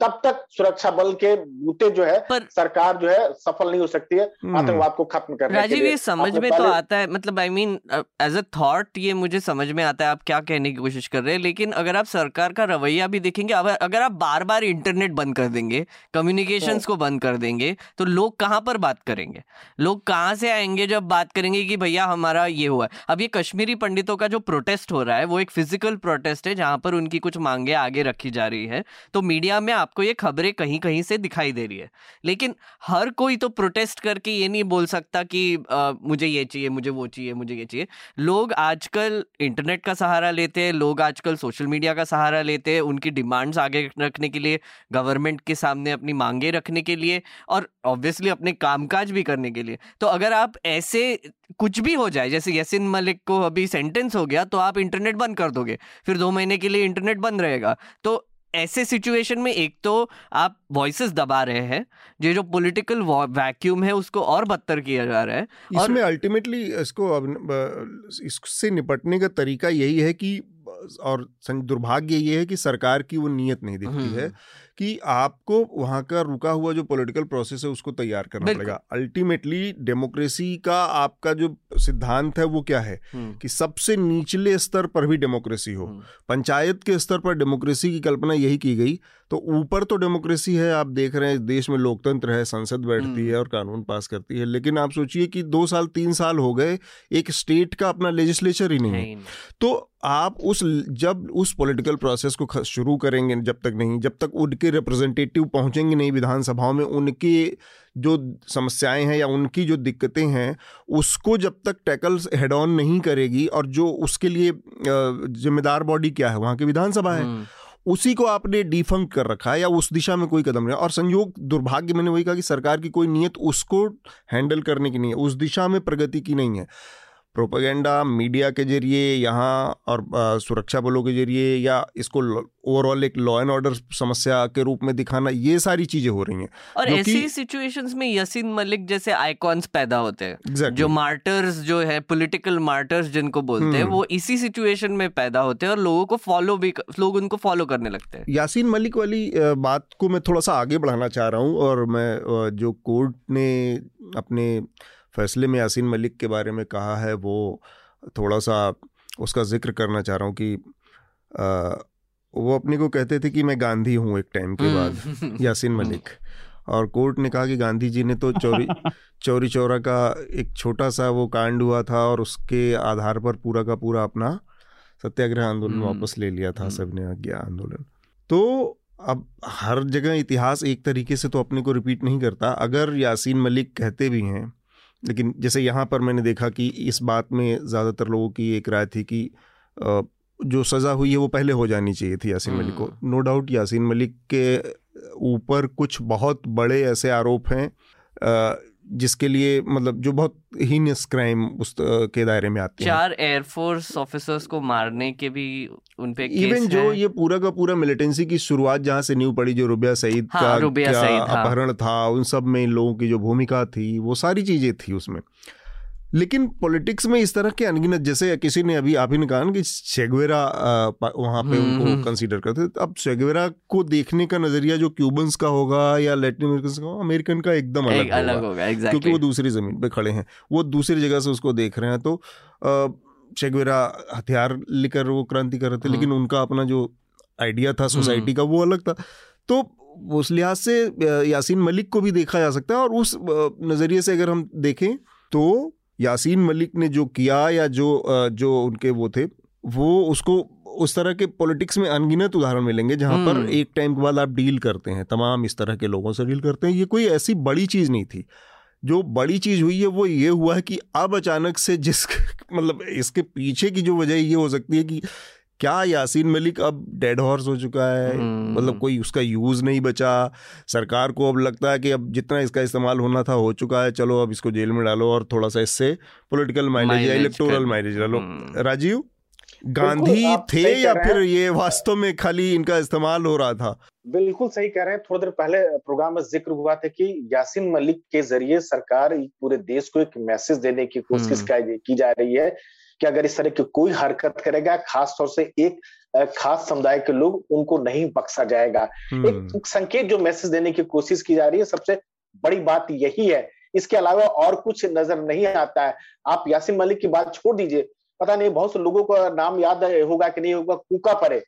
तब तक सुरक्षा बल के बूते जो है पर सरकार जो है सफल नहीं हो सकती है हम्म। आतंकवाद को खत्म करने राजीव ये समझ में तो आता है मतलब I mean as a thought ये मुझे समझ में आता है आप क्या कहने की कोशिश कर रहे हैं लेकिन अगर आप सरकार का रवैया भी देखेंगे अगर आप बार बार इंटरनेट बंद कर देंगे कम्युनिकेशन हाँ। को बंद कर देंगे तो लोग कहाँ पर बात करेंगे लोग कहाँ से आएँगे जब बात करेंगे कि भैया हमारा ये हुआ है अब ये कश्मीरी पंडितों का जो प्रोटेस्ट हो रहा है वो एक फ़िज़िकल प्रोटेस्ट है जहाँ पर उनकी कुछ मांगे आगे रखी जा रही है तो मीडिया में आपको ये खबरें कहीं कहीं से दिखाई दे रही है। लेकिन हर कोई तो प्रोटेस्ट करके ये नहीं बोल सकता कि आ, मुझे ये चाहिए मुझे वो चाहिए मुझे ये चाहिए। लोग आजकल इंटरनेट का सहारा लेते हैं लोग आजकल सोशल मीडिया का सहारा लेते हैं उनकी डिमांड्स आगे रखने के लिए गवर्नमेंट के सामने अपनी मांगे रखने के लिए और ऑब्वियसली अपने कामकाज भी करने के लिए। तो अगर आप ऐसे कुछ भी हो जाए जैसे यसिन मलिक को अभी सेंटेंस हो गया तो आप इंटरनेट बंद कर दोगे फिर दो महीने के लिए इंटरनेट बंद रहेगा। तो ऐसे सिचुएशन में एक तो आप वॉइसेस दबा रहे हैं जो जो पॉलिटिकल वैक्यूम है उसको और बदतर किया जा रहा है इसमें अल्टीमेटली इसको इससे निपटने का तरीका यही है कि और दुर्भाग्य ये है कि सरकार की वो नीयत नहीं दिखती है हम्म। कि आपको वहाँ का रुका हुआ जो पॉलिटिकल प्रोसेस है उसको तैयार करना पड़ेगा। अल्टीमेटली डेमोक्रेसी का आपका जो सिद्धांत है वो क्या है। कि सबसे निचले स्तर पर भी डेमोक्रेसी हो। पंचायत के स्तर पर डेमोक्रेसी की कल्पना यही की गई। तो ऊपर तो डेमोक्रेसी है आप देख रहे हैं देश में लोकतंत्र है संसद बैठती है। और कानून पास करती है। लेकिन आप सोचिए कि दो साल तीन साल हो गए एक स्टेट का अपना लेजिस्लेचर ही नहीं है। तो आप उस जब उस पॉलिटिकल प्रोसेस को शुरू करेंगे जब तक नहीं जब तक रिप्रेजेंटेटिव पहुँचेंगे नहीं विधानसभाओं में उनके जो समस्याएँ हैं या उनकी जो दिक्कतें हैं उसको जब तक टैकल हेड ऑन नहीं करेगी और जो उसके लिए जिम्मेदार बॉडी क्या है वहाँ की विधानसभा है हम्म। उसी को आपने डिफंक कर रखा है या उस दिशा में कोई कदम नहीं और संयोग दुर्भाग्य मैंने वही कहा कि सरकार की कोई नीयत उसको हैंडल करने की नहीं है उस दिशा में प्रगति की नहीं है प्रोपेगेंडा मीडिया के ज़रिए यहाँ और सुरक्षा बलों के ज़रिए या इसको ओवरऑल एक लॉ एंड ऑर्डर समस्या के रूप में दिखाना ये सारी चीज़ें हो रही हैं और ऐसी सिचुएशंस में यसीन मलिक जैसे आइकॉन्स पैदा होते हैं exactly. जो मार्टर्स जो है पॉलिटिकल मार्टर्स जिनको बोलते हैं हम्म। वो इसी सिचुएशन में पैदा होते हैं और लोगों को फॉलो भी लोग उनको फॉलो करने लगते हैं यासीन मलिक वाली बात को मैं थोड़ा सा आगे बढ़ाना चाह रहा हूँ और मैं जो कोर्ट ने अपने फैसले में यासीन मलिक के बारे में कहा है वो थोड़ा सा उसका ज़िक्र करना चाह रहा हूँ कि आ, वो अपने को कहते थे कि मैं गांधी हूँ एक टाइम के बाद हम्म। यासीन मलिक और कोर्ट ने कहा कि गांधी जी ने तो चोरी [LAUGHS] चोरी चौरा का एक छोटा सा वो कांड हुआ था और उसके आधार पर पूरा का पूरा अपना सत्याग्रह आंदोलन हम्म। वापस ले लिया था हम्म। सबने आज्ञा आंदोलन तो अब हर जगह इतिहास एक तरीके से तो अपने को रिपीट नहीं करता अगर यासीन मलिक कहते भी हैं लेकिन जैसे यहाँ पर मैंने देखा कि इस बात में ज़्यादातर लोगों की एक राय थी कि जो सज़ा हुई है वो पहले हो जानी चाहिए थी यासिन मलिक को no hmm. Doubt Yasin Malik के ऊपर कुछ बहुत बड़े ऐसे आरोप हैं जिसके लिए मतलब जो बहुत हीनियस क्राइम उस के दायरे में आते हैं। चार एयरफोर्स ऑफिसर्स को मारने के भी उन पे इवन जो ये पूरा का पूरा मिलिटेंसी की शुरुआत जहाँ से न्यू पड़ी जो रुबिया सईद हाँ, का रुबिया क्या सईद, हाँ. अपहरण था उन सब में इन लोगों की जो भूमिका थी वो सारी चीज़ें थी उसमें। लेकिन पॉलिटिक्स में इस तरह के अनगिनत जैसे किसी ने अभी आप ही ने कहा कि शेगवेरा वहाँ पे उनको कंसीडर करते हम्म। करते अब शेगवेरा को देखने का नज़रिया जो क्यूबन्स का होगा या लैटिन अमेरिकन का होगा अमेरिकन का एकदम अलग, एक अलग होगा exactly. क्योंकि वो दूसरी ज़मीन पे खड़े हैं वो दूसरी जगह से उसको देख रहे हैं तो शेगवेरा हथियार लेकर वो क्रांति कर रहे थे लेकिन हम्म। उनका अपना जो आइडिया था सोसाइटी का वो अलग था तो उस लिहाज से यासीन मलिक को भी देखा जा सकता है और उस नज़रिए से अगर हम देखें तो यासीन मलिक ने जो किया या जो जो उनके वो थे वो उसको उस तरह के पॉलिटिक्स में अनगिनत उदाहरण मिलेंगे जहाँ पर हम्म। एक टाइम के बाद आप डील करते हैं तमाम इस तरह के लोगों से डील करते हैं ये कोई ऐसी बड़ी चीज़ नहीं थी जो बड़ी चीज़ हुई है वो ये हुआ है कि अब अचानक से जिस मतलब इसके पीछे की जो वजह ये हो सकती है कि क्या यासीन मलिक अब डेड हॉर्स हो चुका है? मतलब हम्म। कोई उसका यूज़ नहीं बचा। सरकार को अब लगता है कि अब जितना इसका इस्तेमाल होना था हो चुका है। चलो अब इसको जेल में डालो और थोड़ा सा इससे पॉलिटिकल माइलेज या इलेक्टोरल माइलेज डालो। हम्म। राजीव गांधी थे या फिर ये वास्तव में खाली इनका इस्तेमाल हो रहा था? बिल्कुल सही कह रहे हैं। थोड़ी देर पहले प्रोग्राम में ज़िक्र हुआ था कि यासीन मलिक के ज़रिए सरकार पूरे देश को एक मैसेज देने की कोशिश हम्म। की जा रही है। कि अगर इस तरह की कोई हरकत करेगा खास तौर से एक खास समुदाय के लोग उनको नहीं बख्शा जाएगा। हम्म। एक संकेत जो मैसेज देने की कोशिश की जा रही है सबसे बड़ी बात यही है। इसके अलावा और कुछ नज़र नहीं आता है। आप यासिन मलिक की बात छोड़ दीजिए। पता नहीं बहुत से लोगों का नाम याद होगा कि नहीं होगा कूका परे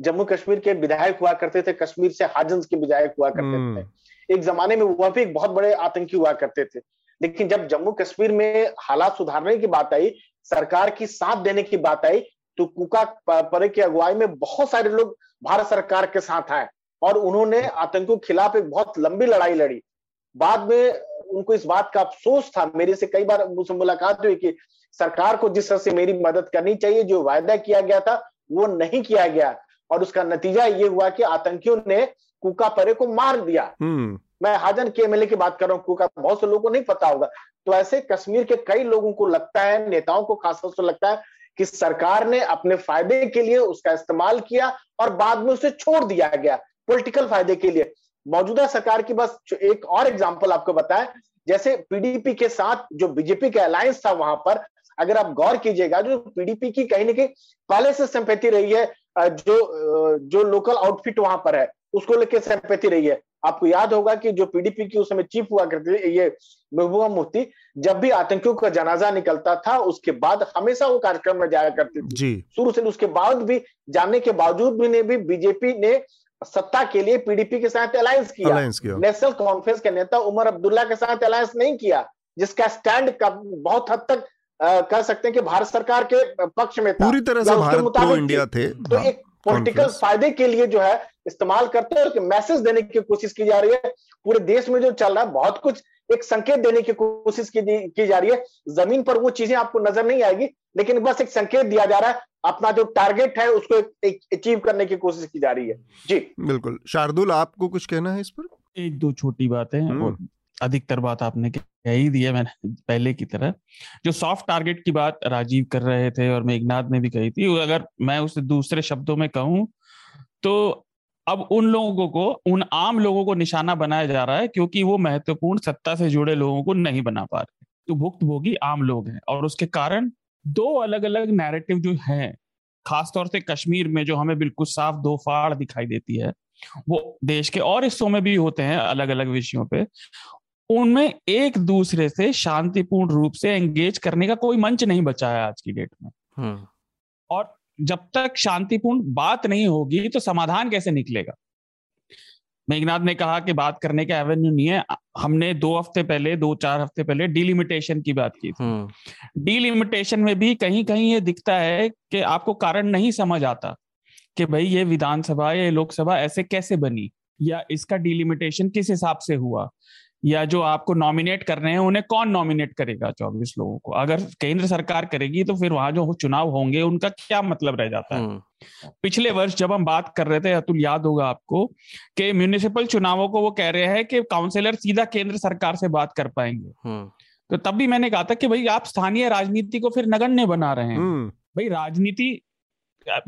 जम्मू कश्मीर के विधायक हुआ करते थे कश्मीर से हाजंस के विधायक हुआ करते थे। हम्म। एक जमाने में वह भी एक बहुत बड़े आतंकी हुआ करते थे। लेकिन जब जम्मू कश्मीर में हालात सुधारने की बात आई सरकार की साथ देने की बात आई तो कुका परे की अगुवाई में बहुत सारे लोग भारत सरकार के साथ आए और उन्होंने आतंकों के खिलाफ एक बहुत लंबी लड़ाई लड़ी। बाद में उनको इस बात का अफसोस था, मेरे से कई बार मुझसे मुलाकात हुई कि सरकार को जिस तरह से मेरी मदद करनी चाहिए, जो वायदा किया गया था, वो नहीं किया गया। और उसका नतीजा ये हुआ कि आतंकियों ने कुका परे को मार दिया। हम्म। मैं हाजन के एमएलए की बात कर रहा हूँ, कुका, बहुत से लोगों को नहीं पता होगा। तो ऐसे कश्मीर के कई लोगों को लगता है, नेताओं को खासतौर से लगता है कि सरकार ने अपने फ़ायदे के लिए उसका इस्तेमाल किया और बाद में उसे छोड़ दिया गया, पॉलिटिकल फ़ायदे के लिए। मौजूदा सरकार की बस एक और एग्ज़ाम्पल आपको बताया जैसे पीडीपी के साथ जो बीजेपी का अलायंस था वहाँ पर, अगर आप गौर कीजिएगा, जो पीडीपी की कहीं ना कहीं पहले से संपत्ति रही है जो जो लोकल आउटफिट वहाँ पर है, उसको लेकर संपत्ति रही है। आपको याद होगा कि जो पीडीपी की उस समय चीफ हुआ करते थे ये महबूबा मुफ्ती जब भी आतंकियों का जनाजा निकलता था उसके बाद हमेशा वो कार्यक्रम में जाया करते थे। शुरू से उसके बाद भी जानने के बावजूद भी ने भी बीजेपी ने सत्ता के लिए पीडीपी के साथ अलायंस किया, किया। नेशनल कॉन्फ्रेंस के नेता उमर अब्दुल्ला के साथ अलायंस नहीं किया जिसका स्टैंड बहुत हद तक कह सकते हैं कि भारत सरकार के पक्ष में था। पूरी तरह से भारत प्रो इंडिया थे। तो हाँ, एक पॉलिटिकल फ़ायदे के लिए जो है इस्तेमाल करते हैं मैसेज देने की कोशिश की जा रही है। पूरे देश में जो चल रहा है बहुत कुछ एक संकेत देने की कोशिश की, की जा रही है। ज़मीन पर वो चीज़ें आपको नज़र नहीं आएगी लेकिन बस एक संकेत दिया जा रहा है अपना जो टारगेट है उसको अचीव करने की कोशिश की जा रही है। जी। बिल्कुल। शार्दुल आपको कुछ कहना है इस पर? एक दो छोटी बातें हम्म। और अधिकतर बात आपने कह ही दी है, मैंने पहले की तरह। जो सॉफ्ट टारगेट की बात राजीव कर रहे थे और मेघनाथ ने भी कही थी अगर मैं उसे दूसरे शब्दों में कहूँ तो अब उन लोगों को, उन आम लोगों को निशाना बनाया जा रहा है, क्योंकि वो महत्वपूर्ण सत्ता से जुड़े लोगों को नहीं बना पा रहे। तो भुक्तभोगी आम लोग हैं और उसके कारण दो अलग अलग नैरेटिव जो हैं, खासतौर से कश्मीर में जो हमें बिल्कुल साफ़ दो फाड़ दिखाई देती है, वो देश के और हिस्सों में भी होते हैं अलग अलग विषयों पे। उनमें एक दूसरे से शांतिपूर्ण रूप से एंगेज करने का कोई मंच नहीं बचा है आज की डेट में। हम्म। और जब तक शांतिपूर्ण बात नहीं होगी तो समाधान कैसे निकलेगा? मेघनाथ ने कहा कि बात करने का एवेन्यू नहीं है। हमने दो हफ़्ते पहले दो चार हफ़्ते पहले डिलिमिटेशन की बात की थी। Delimitation hmm. में भी कहीं कहीं ये दिखता है कि आपको कारण नहीं समझ आता कि भाई ये विधानसभा या लोकसभा ऐसे कैसे बनी या इसका डिलिमिटेशन किस हिसाब से हुआ। या जो आपको नॉमिनेट कर रहे हैं उन्हें कौन नॉमिनेट करेगा चौबीस लोगों को अगर केंद्र सरकार करेगी तो फिर वहाँ जो चुनाव होंगे उनका क्या मतलब रह जाता है हम्म। पिछले वर्ष जब हम बात कर रहे थे अतुल याद होगा आपको कि म्यूनिसिपल चुनावों को वो कह रहे हैं कि काउंसिलर सीधा केंद्र सरकार से बात कर पाएँगे हम्म। तो तब भी मैंने कहा था कि भाई आप स्थानीय राजनीति को फिर नगण्य बना रहे हैं हम्म। भाई राजनीति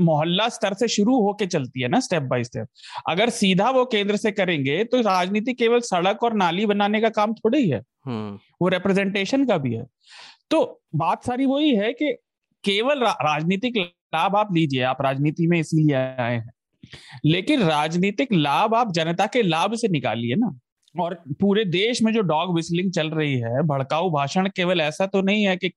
मोहल्ला स्तर से शुरू होके चलती है ना स्टेप बाय स्टेप अगर सीधा वो केंद्र से करेंगे तो राजनीति केवल सड़क और नाली बनाने का काम थोड़ी ही है। हम्म। वो रिप्रेजेंटेशन का भी है। तो बात सारी वही है कि केवल रा, राजनीतिक लाभ आप लीजिए आप राजनीति में इसीलिए आए हैं। लेकिन राजनीतिक लाभ आप जनता के लाभ से निकालिए ना। और पूरे देश में जो डॉग विस्लिंग चल रही है भड़काऊ भाषण केवल ऐसा तो नहीं है कि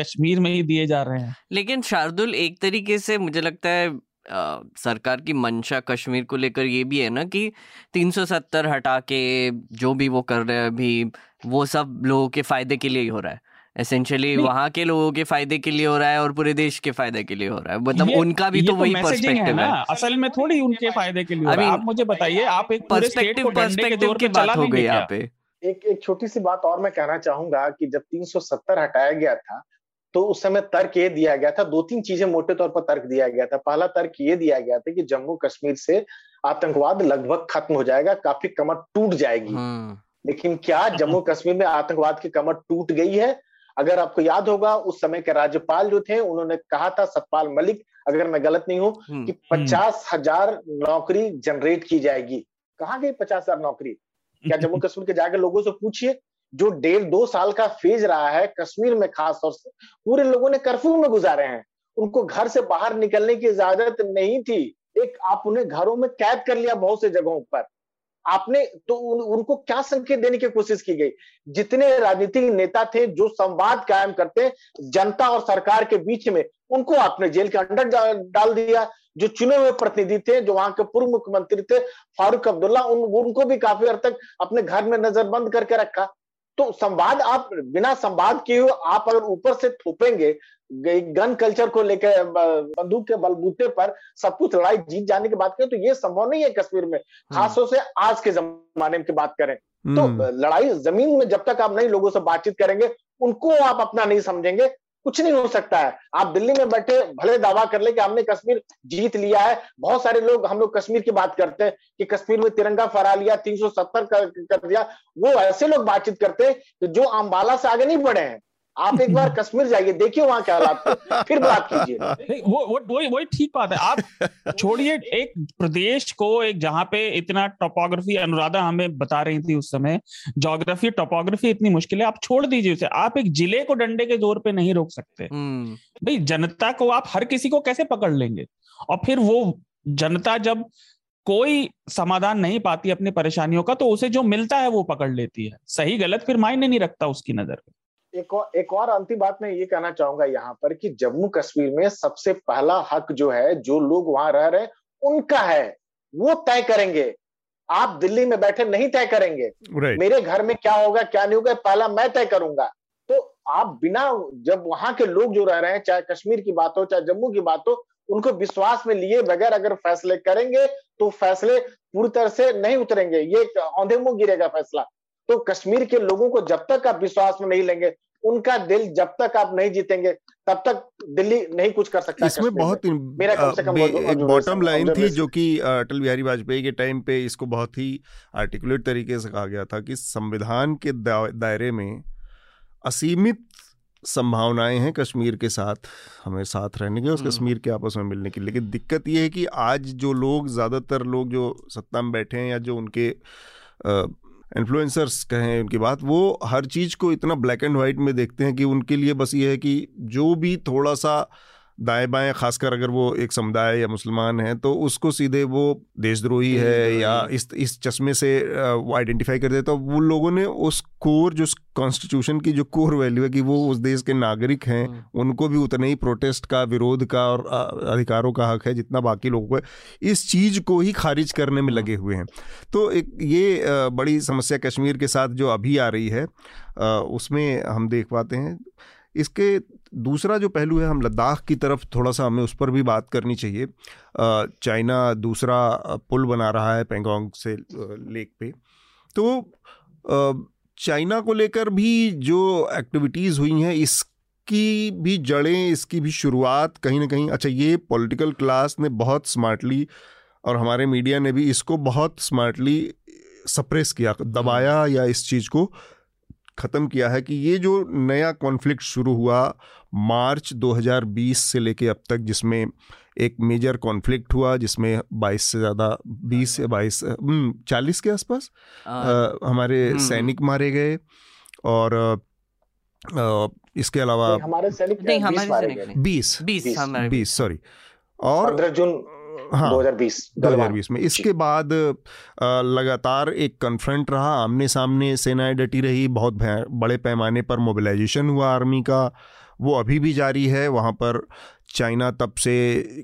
कश्मीर में ही दिए जा रहे हैं। लेकिन शार्दुल एक तरीके से मुझे लगता है आ, सरकार की मंशा कश्मीर को लेकर ये भी है ना कि 370 हटा के जो भी वो कर रहे हैं अभी वो सब लोगों के फ़ायदे के लिए ही हो रहा है। एसेंशियली वहाँ के लोगों के फ़ायदे के लिए हो रहा है और पूरे देश के फ़ायदे के लिए हो रहा है। मतलब उनका भी तो, तो वही पर्सपेक्टिव है, है। असल में थोड़ी उनके फ़ायदे के लिए हो रहा है। आप मुझे बताइए आप एक पर्सपेक्टिव पर्सपेक्टिव की बात हो गई यहाँ पे। एक एक छोटी सी बात और मैं कहना चाहूँगा कि जब 370 हटाया गया था तो उस समय तर्क ये दिया गया था दो तीन चीज़ें मोटे तौर पर तर्क दिया गया था। पहला तर्क ये दिया गया था कि जम्मू कश्मीर से आतंकवाद लगभग खत्म हो जाएगा काफ़ी कमर टूट जाएगी। हम्म। लेकिन क्या जम्मू कश्मीर में आतंकवाद की कमर टूट गई है? अगर आपको याद होगा उस समय के राज्यपाल जो थे उन्होंने कहा था सतपाल मलिक अगर मैं गलत नहीं हूँ हम्म, कि हम्म। पचास हज़ार नौकरी जनरेट की जाएगी। कहा गई पचास हज़ार नौकरी? क्या [LAUGHS] जम्मू कश्मीर के जाकर लोगों से पूछिए जो डेढ़ दो साल का फ़ेज़ रहा है कश्मीर में खास तौर से पूरे लोगों ने कर्फ्यू में गुजारे हैं। उनको घर से बाहर निकलने की इजाज़त नहीं थी। एक आप उन्हें घरों में कैद कर लिया बहुत से जगहों पर। आपने तो उन, उनको क्या संकेत देने की कोशिश की गई? जितने राजनीतिक नेता थे जो संवाद कायम करते जनता और सरकार के बीच में उनको आपने जेल के अंडर डाल दिया। जो चुने हुए प्रतिनिधि थे जो वहाँ के पूर्व मुख्यमंत्री थे फारूक अब्दुल्ला उन उनको भी काफ़ी हद तक अपने घर में नजरबंद करके रखा। तो संवाद आप बिना संवाद के हुए आप अगर ऊपर से थोपेंगे गन कल्चर को लेकर बंदूक के बलबूते पर सब कुछ लड़ाई जीत जाने की बात करें तो ये संभव नहीं है कश्मीर में हम्म। खासतौर से आज के जमाने की बात करें तो हम्म। लड़ाई ज़मीन में जब तक आप नहीं लोगों से बातचीत करेंगे उनको आप अपना नहीं समझेंगे कुछ नहीं हो सकता है। आप दिल्ली में बैठे भले दावा कर ले कि हमने कश्मीर जीत लिया है। बहुत सारे लोग हम लोग कश्मीर की बात करते हैं कि कश्मीर में तिरंगा फहरा लिया 370 कर, कर दिया। वो ऐसे लोग बातचीत करते हैं जो अम्बाला से आगे नहीं बढ़े हैं। आप एक बार कश्मीर जाइए देखिए वहाँ क्या हालात फिर बात कीजिए। वो वो वही वही ठीक बात है। आप छोड़िए एक प्रदेश को एक जहाँ पे इतना टोपोग्राफी अनुराधा हमें बता रही थी उस समय जोग्राफी टोपोग्राफी इतनी मुश्किल है आप छोड़ दीजिए उसे। आप एक ज़िले को डंडे के ज़ोर पे नहीं रोक सकते। हम्म। भाई जनता को आप हर किसी को कैसे पकड़ लेंगे? और फिर वो जनता जब कोई समाधान नहीं पाती अपनी परेशानियों का तो उसे जो मिलता है वो पकड़ लेती है। सही गलत फिर मायने नहीं रखता उसकी नज़र में एक और एक और अंतिम बात मैं ये कहना चाहूँगा यहाँ पर कि जम्मू कश्मीर में सबसे पहला हक जो है जो लोग वहाँ रह रहे उनका है। वो तय करेंगे। आप दिल्ली में बैठे नहीं तय करेंगे। Right. मेरे घर में क्या होगा क्या नहीं होगा पहला मैं तय करूँगा। तो आप बिना जब वहाँ के लोग जो रह रहे हैं चाहे कश्मीर की बात हो चाहे जम्मू की बात हो उनको विश्वास में लिए बगैर अगर फैसले करेंगे तो फैसले पूरी तरह से नहीं उतरेंगे। ये औंधे मुँह गिरेगा फैसला। तो कश्मीर के लोगों को जब तक आप विश्वास में नहीं लेंगे उनका दिल जब तक आप नहीं जीतेंगे तब तक दिल्ली नहीं कुछ कर सकता इसमें बहुत मेरा कम से कम एक बॉटम लाइन थी जो कि अटल बिहारी वाजपेयी के टाइम पे इसको बहुत ही आर्टिकुलेट तरीके से कहा गया था कि संविधान के दायरे में असीमित संभावनाएँ हैं कश्मीर के साथ हमें साथ रहने के और हम्म। कश्मीर के आपस में मिलने की लेकिन दिक्कत ये है कि आज जो लोग ज़्यादातर लोग जो सत्ता में बैठे हैं या जो उनके इन्फ्लुएंसर्स कहें उनकी बात, वो हर चीज़ को इतना ब्लैक एंड वाइट में देखते हैं कि उनके लिए बस ये है कि जो भी थोड़ा सा दाएँ बाएँ खासकर अगर वो एक समुदाय या मुसलमान है तो उसको सीधे वो देशद्रोही है या इस इस चश्मे से वो आइडेंटिफाई कर देता तो वो लोगों ने उस कोर जो कॉन्स्टिट्यूशन की जो कोर वैल्यू है कि वो उस देश के नागरिक हैं हम्म। उनको भी उतने ही प्रोटेस्ट का विरोध का और अधिकारों का हक है जितना बाकी लोगों को इस चीज़ को ही खारिज करने में लगे हुए हैं। तो एक ये बड़ी समस्या कश्मीर के साथ जो अभी आ रही है उसमें हम देख पाते हैं। इसके दूसरा जो पहलू है, हम लद्दाख की तरफ़ थोड़ा सा हमें उस पर भी बात करनी चाहिए। चाइना दूसरा पुल बना रहा है पेंगोंग से लेक पे। तो चाइना को लेकर भी जो एक्टिविटीज़ हुई हैं, इसकी भी जड़ें, इसकी भी शुरुआत कहीं ना कहीं अच्छा ये पॉलिटिकल क्लास ने बहुत स्मार्टली और हमारे मीडिया ने भी इसको बहुत स्मार्टली सप्रेस किया, दबाया या इस चीज़ को ख़त्म किया है कि ये जो नया कॉन्फ्लिक्ट शुरू हुआ मार्च 2020 से लेके अब तक जिसमें एक मेजर कॉन्फ्लिक्ट हुआ जिसमें 22 से ज़्यादा 20 या 22 हम्म, चालीस के आसपास हमारे हम्म, हम्म। सैनिक मारे गए और आ, इसके अलावा हमारे सैनिक बीस बीस बीस सॉरी और जून हाँ। 2020 2020 में। इसके बाद लगातार एक कन्फ्रंट रहा आमने सामने सेनाएँ डटी रही बहुत बड़े पैमाने पर मोबिलाइजेशन हुआ आर्मी का। वो अभी भी जारी है वहाँ पर चाइना तब से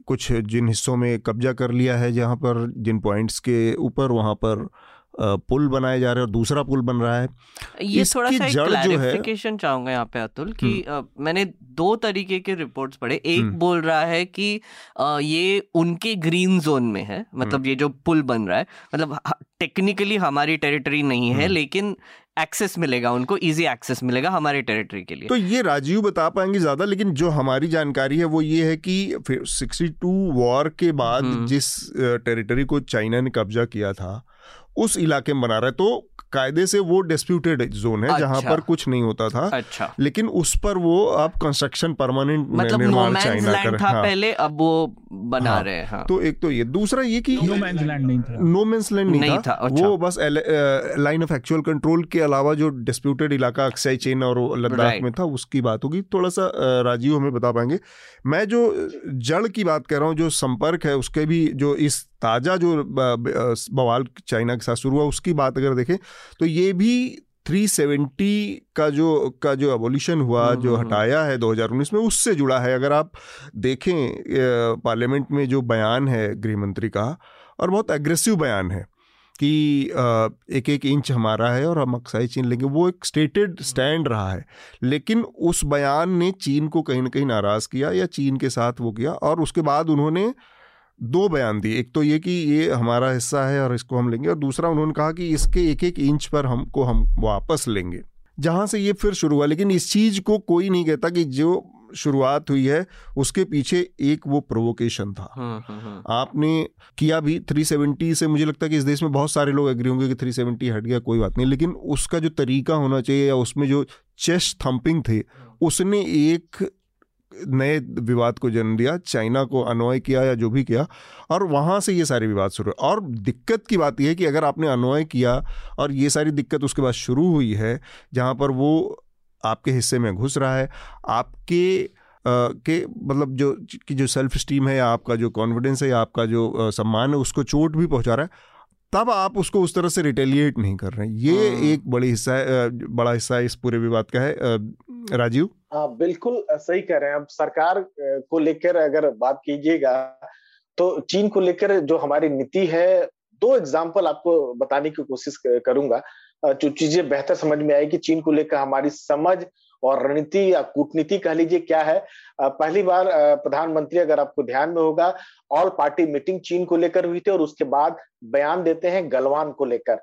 कुछ जिन हिस्सों में कब्जा कर लिया है जहाँ पर जिन पॉइंट्स के ऊपर वहाँ पर पुल बनाए जा रहे हैं और दूसरा पुल बन रहा है ये थोड़ा सा क्लैरिफिकेशन चाहूँगा यहाँ पे अतुल कि आ, हम्म। मैंने दो तरीके के रिपोर्ट्स पढ़े एक हम्म। बोल रहा है कि आ, ये उनके ग्रीन जोन में है मतलब हम्म। ये जो पुल बन रहा है मतलब टेक्निकली हमारी टेरिटरी नहीं है लेकिन एक्सेस मिलेगा उनको इजी एक्सेस मिलेगा हमारे टेरिटरी के लिए तो ये राजीव बता पाएँगे ज़्यादा लेकिन जो हमारी जानकारी है वो ये है कि सिक्सटी टू वॉर के बाद जिस टेरिटरी को चाइना ने कब्जा किया था उस इलाके में बना रहा है तो कायदे से वो डिस्प्यूटेड जोन है अच्छा, जहाँ पर कुछ नहीं होता था अच्छा। लेकिन उस पर वो अब कंस्ट्रक्शन परमानेंट मतलब निर्माण चाइना कर था हाँ, पहले अब वो बना हाँ, रहे हैं हाँ. तो एक तो ये दूसरा ये कि नो मैंस लैंड नहीं था। नो मैंस लैंड नहीं, नहीं था, था अच्छा। वो बस लाइन ऑफ़ एक्चुअल कंट्रोल के अलावा जो डिस्प्यूटेड इलाका अक्साई चेन और लद्दाख में था उसकी बात होगी। थोड़ा सा राजीव हमें बता पाएँगे। मैं जो जड़ की बात कर रहा हूँ जो संपर्क है उसके भी जो इस ताज़ा जो बवाल चाइना के साथ शुरू हुआ उसकी बात अगर देखें तो ये भी 370 का जो का जो एवोल्यूशन हुआ हम्म, जो हम्म, हम्म। हटाया है 2019 में उससे जुड़ा है। अगर आप देखें पार्लियामेंट में जो बयान है गृह मंत्री का और बहुत एग्रेसिव बयान है कि एक एक इंच हमारा है और हम अक्साई चीन लेंगे वो एक स्टेटेड स्टैंड रहा है। लेकिन उस बयान ने चीन को कहीं ना कहीं नाराज़ किया या चीन के साथ वो किया और उसके बाद उन्होंने दो बयान दिए। एक तो ये कि ये हमारा हिस्सा है और इसको हम लेंगे और दूसरा उन्होंने कहा कि इसके एक एक इंच पर हमको हम वापस लेंगे। जहाँ से ये फिर शुरू हुआ लेकिन इस चीज़ को कोई नहीं कहता कि जो शुरुआत हुई है उसके पीछे एक वो प्रोवोकेशन था। हाँ, हाँ, हाँ। आपने किया भी 370 से मुझे लगता है कि इस देश में बहुत सारे लोग एग्री होंगे कि 370 हट गया कोई बात नहीं लेकिन उसका जो तरीका होना चाहिए या उसमें जो चेस्ट थम्पिंग थे उसने एक नए विवाद को जन्म दिया, चाइना को अनवय किया या जो भी किया, और वहाँ से ये सारे विवाद शुरू हुए। और दिक्कत की बात यह है कि अगर आपने अनवय किया और ये सारी दिक्कत उसके बाद शुरू हुई है, जहाँ पर वो आपके हिस्से में घुस रहा है, आपके के मतलब जो, कि जो सेल्फ स्टीम है या आपका जो कॉन्फिडेंस है या आपका जो सम्मान है, उसको चोट भी पहुँचा रहा है तब आप उसको उस तरह से रिटेलिएट नहीं कर रहे हैं। ये हाँ। एक बड़ी हिस्सा है बड़ा हिस्सा इस पूरे विवाद का है राजीव? हाँ बिल्कुल सही कह रहे हैं। अब सरकार को लेकर अगर बात कीजिएगा तो चीन को लेकर जो हमारी नीति है दो एग्ज़ाम्पल आपको बताने की कोशिश करूँगा। जो चीज़ें बेहतर समझ में आई कि चीन को लेकर हमारी समझ और रणनीति या कूटनीति कह लीजिए क्या है? पहली बार प्रधानमंत्री अगर आपको ध्यान में होगा, ऑल पार्टी मीटिंग चीन को लेकर हुई थी और उसके बाद बयान देते हैं गलवान को लेकर।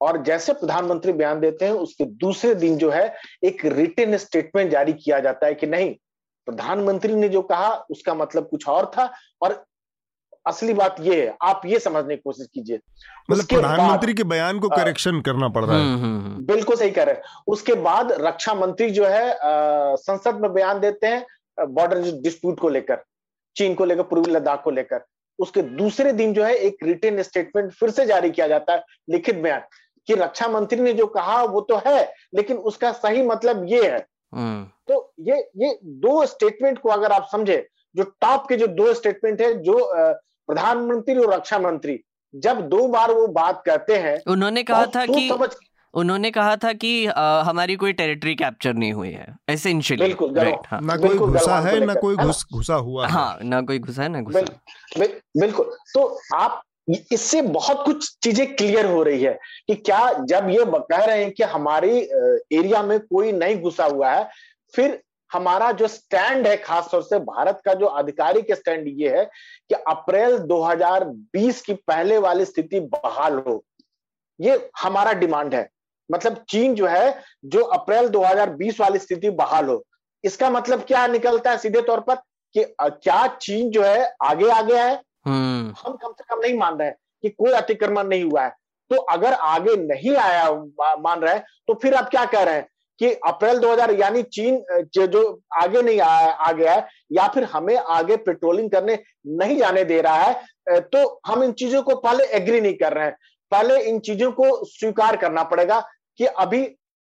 और जैसे प्रधानमंत्री बयान देते हैं, उसके दूसरे दिन जो है, एक रिटर्न स्टेटमेंट जारी किया जाता है कि नहीं, प्रधानमंत्री ने जो कहा, उसका मतलब कुछ और था और असली बात ये है आप ये समझने की कोशिश कीजिए। मतलब प्रधानमंत्री के बयान को करेक्शन करना पड़ रहा है। हम्म, हम्म, हम्म। बिल्कुल सही कह रहे हैं। उसके बाद रक्षा मंत्री जो है संसद में बयान देते हैं बॉर्डर डिस्प्यूट को लेकर चीन को लेकर पूर्वी लद्दाख को लेकर। उसके दूसरे दिन जो है एक रिटर्न स्टेटमेंट फिर से जारी किया जाता है लिखित बयान कि रक्षा मंत्री ने जो कहा वो तो है लेकिन उसका सही मतलब ये है। तो ये ये दो स्टेटमेंट को अगर आप समझे जो टॉप के जो दो स्टेटमेंट है जो प्रधानमंत्री और रक्षा मंत्री जब दो बार वो बात करते हैं उन्होंने कहा था कि समझ उन्होंने कहा था कि आ, हमारी कोई टेरिटरी कैप्चर नहीं हुई है एसेंशियली बिल्कुल राइट हाँ। ना कोई घुसा है ना कोई घुस घुसा हुआ हाँ। ना कोई घुसा है ना घुसा। बिल, बिल्कुल। तो आप इससे बहुत कुछ चीज़ें क्लियर हो रही है कि क्या जब ये कह रहे हैं कि हमारी एरिया में कोई नहीं घुसा हुआ है फिर हमारा जो स्टैंड है खासतौर से भारत का जो आधिकारिक स्टैंड ये है कि अप्रैल 2020 की पहले वाली स्थिति बहाल हो। ये हमारा डिमांड है। मतलब चीन जो है जो अप्रैल 2020 वाली स्थिति बहाल हो। इसका मतलब क्या निकलता है सीधे तौर पर कि क्या चीन जो है आगे आ गया है? हम्म। हम कम से कम नहीं मान रहे कि कोई अतिक्रमण नहीं हुआ है। तो अगर आगे नहीं आया मान रहे तो फिर आप क्या कह रहे हैं? कि अप्रैल 2000 यानी चीन जो आगे नहीं आ, आ गया है या फिर हमें आगे पेट्रोलिंग करने नहीं जाने दे रहा है तो हम इन चीज़ों को पहले एग्री नहीं कर रहे हैं। पहले इन चीज़ों को स्वीकार करना पड़ेगा कि अभी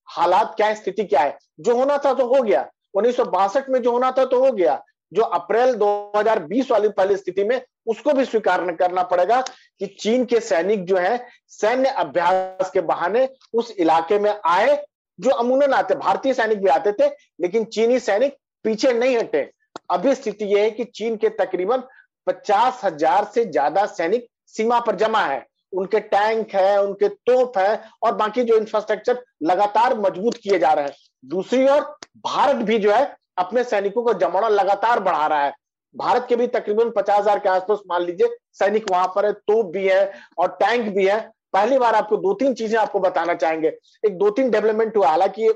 हालात क्या है स्थिति क्या है। जो होना था तो हो गया। उन्नीस सौ बासठ में जो होना था तो हो गया। जो अप्रैल 2020 वाली पहली स्थिति में उसको भी स्वीकार करना पड़ेगा कि चीन के सैनिक जो है सैन्य अभ्यास के बहाने उस इलाके में आए जो अमूनन आते, भारतीय सैनिक भी आते थे, लेकिन चीनी सैनिक पीछे नहीं हटे। अभी स्थिति यह है कि चीन के तकरीबन पचास हज़ार से ज़्यादा सैनिक सीमा पर जमा है। उनके टैंक है, उनके तोप है, और बाकी जो इंफ्रास्ट्रक्चर लगातार मज़बूत किए जा रहे हैं। दूसरी ओर, भारत भी जो है, अपने सैनिकों को जमाना लगातार बढ़ा रहा है। भारत के भी तकरीबन पचास हज़ार के आसपास, मान लीजिए, सैनिक वहाँ पर है, तोप भी है, और टैंक भी है। पहली बार आपको दो तीन चीज़ें आपको बताना चाहेंगे एक दो तीन डेवलपमेंट हुआ हालाँकि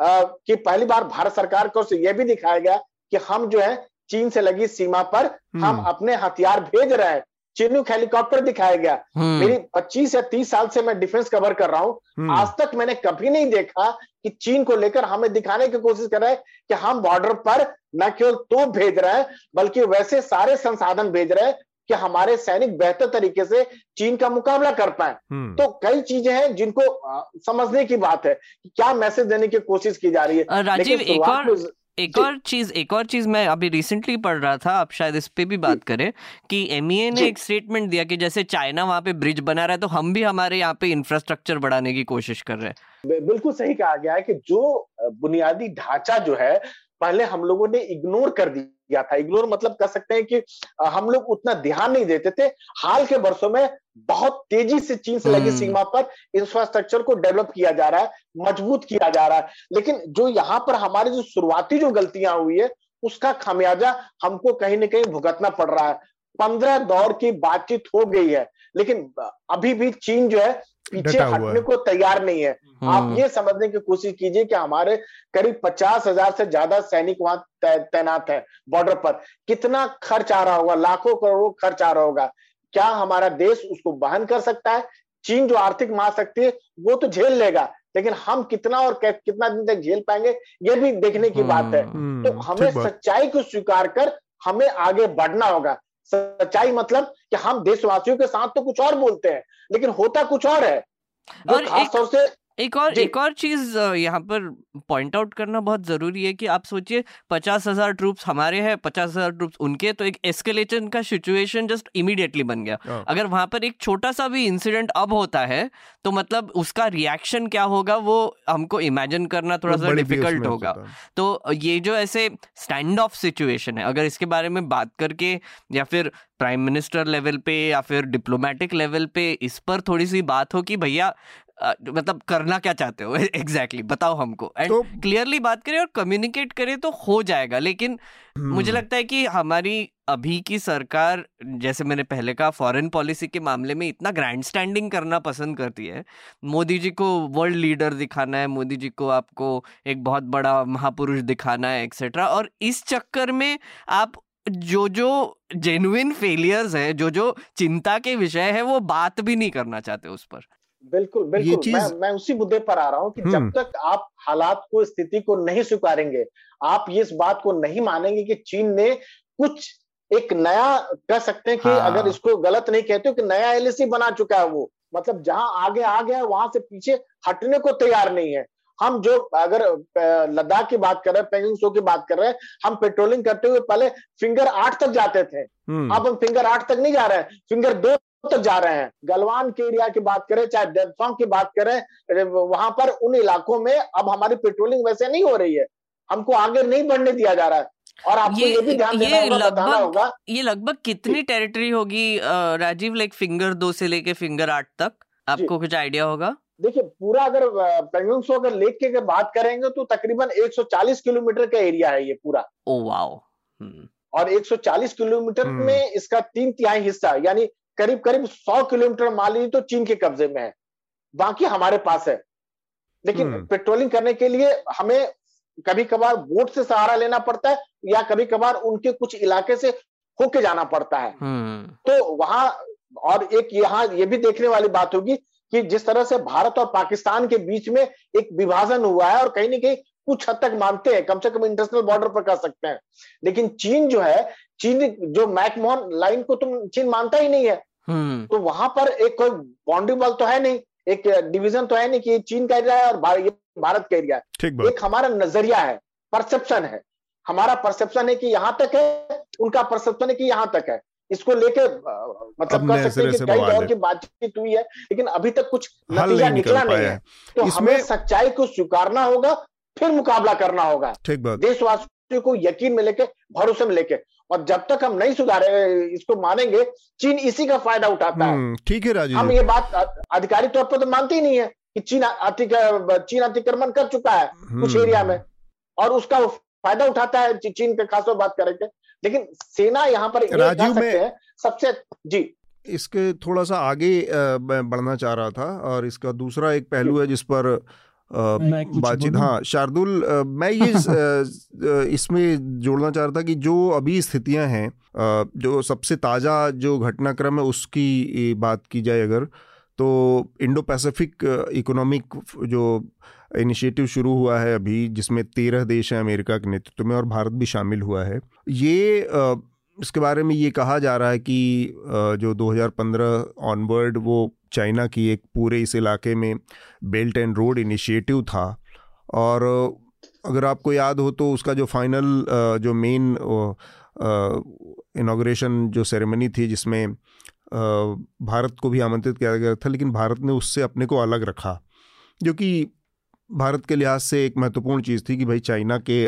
कि पहली बार भारत सरकार को यह भी दिखाया गया कि हम जो है चीन से लगी सीमा पर हम हम्म। अपने हथियार भेज रहे हैं चिन्नुक हेलीकॉप्टर दिखाया गया हम्म। मेरी 25 या 30 साल से मैं डिफेंस कवर कर रहा हूँ हम्म। आज तक मैंने कभी नहीं देखा कि चीन को लेकर हमें दिखाने की कोशिश कर रहे हैं कि हम बॉर्डर पर न केवल तो भेज रहे हैं बल्कि वैसे सारे संसाधन भेज रहे हैं कि हमारे सैनिक बेहतर तरीके से चीन का मुकाबला कर पाए। हम्म। तो कई चीज़ें हैं जिनको समझने की बात है कि क्या मैसेज देने की कोशिश की जा रही है। राजीव एक और एक और चीज़ एक और चीज़ मैं अभी रिसेंटली पढ़ रहा था आप शायद इस पे भी बात करें कि एम e ने एक स्टेटमेंट दिया कि जैसे चाइना वहाँ पे ब्रिज बना रहा है तो हम भी हमारे यहाँ पे इंफ्रास्ट्रक्चर बढ़ाने की कोशिश कर रहे हैं। बिल्कुल सही कहा गया है कि जो बुनियादी ढांचा जो है पहले हम लोगों ने इग्नोर कर दिया था। इग्नोर मतलब कह सकते हैं कि हम लोग उतना ध्यान नहीं देते थे। हाल के वर्षों में बहुत तेज़ी से चीन से लगी हम्म। सीमा पर इंफ्रास्ट्रक्चर को डेवलप किया जा रहा है मज़बूत किया जा रहा है। लेकिन जो यहाँ पर हमारी जो शुरुआती जो गलतियाँ हुई है उसका खामियाजा हमको कहीं ना कहीं भुगतना पड़ रहा है। पंद्रह दौर की बातचीत हो गई है लेकिन अभी भी चीन जो है पीछे हटने को तैयार नहीं है। आप हम्म। ये समझने की कोशिश कीजिए कि हमारे करीब पचास हज़ार से ज़्यादा सैनिक वहाँ तैनात है बॉर्डर पर। कितना खर्च आ रहा होगा? लाखों करोड़ों खर्च आ रहा होगा। क्या हमारा देश उसको वहन कर सकता है? चीन जो आर्थिक महाशक्ति है वो तो झेल लेगा लेकिन हम कितना और कितना दिन तक झेल पाएँगे ये भी देखने की बात है। हम्म, तो हमें सच्चाई को स्वीकार कर हमें आगे बढ़ना होगा। सच्चाई मतलब कि हम देशवासियों के साथ तो कुछ और बोलते हैं लेकिन होता कुछ और है। और खासतौर से एक और एक और चीज़ यहाँ पर पॉइंट आउट करना बहुत ज़रूरी है कि आप सोचिए पचास हज़ार ट्रूप्स हमारे हैं पचास हज़ार ट्रूप्स उनके तो एक एस्केलेशन का सिचुएशन जस्ट इमीडिएटली बन गया। हाँ। अगर वहाँ पर एक छोटा सा भी इंसिडेंट अब होता है तो मतलब उसका रिएक्शन क्या होगा वो हमको इमेजिन करना थोड़ा सा डिफ़िकल्ट होगा। तो ये जो ऐसे स्टैंड ऑफ़ सिचुएशन है अगर इसके बारे में बात करके या फिर प्राइम मिनिस्टर लेवल पे या फिर डिप्लोमेटिक लेवल पे इस पर थोड़ी सी बात हो कि भैया मतलब करना क्या चाहते हो? एग्जैक्टली [LAUGHS] exactly, बताओ हमको। एंड क्लियरली तो, बात करें और कम्युनिकेट करें तो हो जाएगा लेकिन मुझे हम्म। लगता है कि हमारी अभी की सरकार जैसे मैंने पहले कहा फॉरेन पॉलिसी के मामले में इतना ग्रैंड स्टैंडिंग करना पसंद करती है। मोदी जी को वर्ल्ड लीडर दिखाना है मोदी जी को आपको एक बहुत बड़ा महापुरुष दिखाना है एक्सेट्रा और इस चक्कर में आप जो जो जेन्युइन फेलियर्स है जो जो चिंता के विषय है वो बात भी नहीं करना चाहते उस पर। बिल्कुल बिल्कुल चीज़... मैं, मैं उसी मुद्दे पर आ रहा हूँ कि जब हम्म। तक आप हालात को स्थिति को नहीं स्वीकारेंगे आप ये इस बात को नहीं मानेंगे कि चीन ने कुछ एक नया कह सकते हैं कि हाँ। अगर इसको गलत नहीं कहते हो कि नया एलएसी बना चुका है वो मतलब जहाँ आगे आ गया है वहाँ से पीछे हटने को तैयार नहीं है हम जो अगर लद्दाख की बात कर रहे हैं पेंगिंग शो की बात कर रहे हैं हम पेट्रोलिंग करते हुए पहले फिंगर आठ तक जाते थे हम्म। अब हम फिंगर आठ तक नहीं जा रहे हैं फिंगर दो तक जा रहे हैं। गलवान के एरिया की बात करें चाहे डेफोंग की बात करें वहाँ पर उन इलाकों में अब हमारी पेट्रोलिंग वैसे नहीं हो रही है। हमको आगे नहीं बढ़ने दिया जा रहा है। और आपको ये, ये भी ध्यान देना होगा बताना होगा। ये लगभग कितनी टेरिटरी होगी राजीव? लाइक फिंगर दो से लेके फिंगर आठ तक? आपको कुछ आइडिया होगा? देखिए पूरा अगर सो अगर लेक की बात करेंगे तो तकरीबन 140 किलोमीटर का एरिया है ये पूरा। Oh wow hmm. और 140 किलोमीटर हम्म। में इसका तीन तिहाई हिस्सा यानी करीब करीब 100 किलोमीटर मान लीजिए तो चीन के कब्जे में है। बाकी हमारे पास है। लेकिन हम्म। पेट्रोलिंग करने के लिए हमें कभी कभार बोट से सहारा लेना पड़ता है या कभी कभार उनके कुछ इलाके से होके जाना पड़ता है। तो वहाँ और एक यहाँ ये भी देखने वाली बात होगी कि जिस तरह से भारत और पाकिस्तान के बीच में एक विभाजन हुआ है और कहीं ना कहीं कुछ हद तक मानते हैं कम से कम इंटरनेशनल बॉर्डर पर कर सकते हैं। लेकिन चीन जो है चीन जो मैकमोहन लाइन को तुम चीन मानता ही नहीं है। हम्म। तो वहाँ पर एक कोई बाउंड्री वॉल तो है नहीं एक डिवीज़न तो है नहीं कि चीन का एरिया है और भारत का एरिया है। एक हमारा नज़रिया है परसेप्शन है। हमारा परसेप्शन है कि यहाँ तक है उनका परसेप्शन है कि यहाँ तक है। इसको लेके मतलब कर सकते हैं कि कई दौर की बातचीत हुई है लेकिन अभी तक कुछ नतीजा निकला नहीं है। तो हमें सच्चाई को स्वीकारना होगा फिर मुकाबला करना होगा। देशवासियों को यकीन में लेके भरोसे में लेके। और जब तक हम नहीं सुधारे इसको मानेंगे चीन इसी का फ़ायदा उठाता है। हम्म, ठीक है राजीव हम ये बात आधिकारिक तौर पर तो मानते ही नहीं है कि चीन अतिक चीन अतिक्रमण कर चुका है कुछ एरिया हम्म। में। और उसका फ़ायदा उठाता है चीन पे खासतौर बात करेंगे। लेकिन सेना यहाँ पर राजीव में सबसे जी। इसके थोड़ा सा आगे बढ़ना चाह रहा था और इसका दूसरा एक पहलू है जिस पर बातचीत हाँ शार्दुल मैं ये [LAUGHS] इसमें जोड़ना चाह रहा था कि जो अभी स्थितियाँ हैं जो सबसे ताज़ा जो घटनाक्रम है उसकी बात की जाए अगर तो इंडो पैसिफिक इकोनॉमिक जो इनिशिएटिव शुरू हुआ है अभी जिसमें तेरह देश हैं अमेरिका के नेतृत्व में और भारत भी शामिल हुआ है। ये इसके बारे में ये कहा जा रहा है कि जो 2015 ऑनवर्ड वो चाइना की एक पूरे इस इलाके में बेल्ट एंड रोड इनिशिएटिव था। और अगर आपको याद हो तो उसका जो फाइनल जो मेन इनाग्रेशन जो सेरेमनी थी जिसमें भारत को भी आमंत्रित किया गया था, लेकिन भारत ने उससे अपने को अलग रखा, जो कि भारत के लिहाज से एक महत्वपूर्ण चीज़ थी कि भाई चाइना के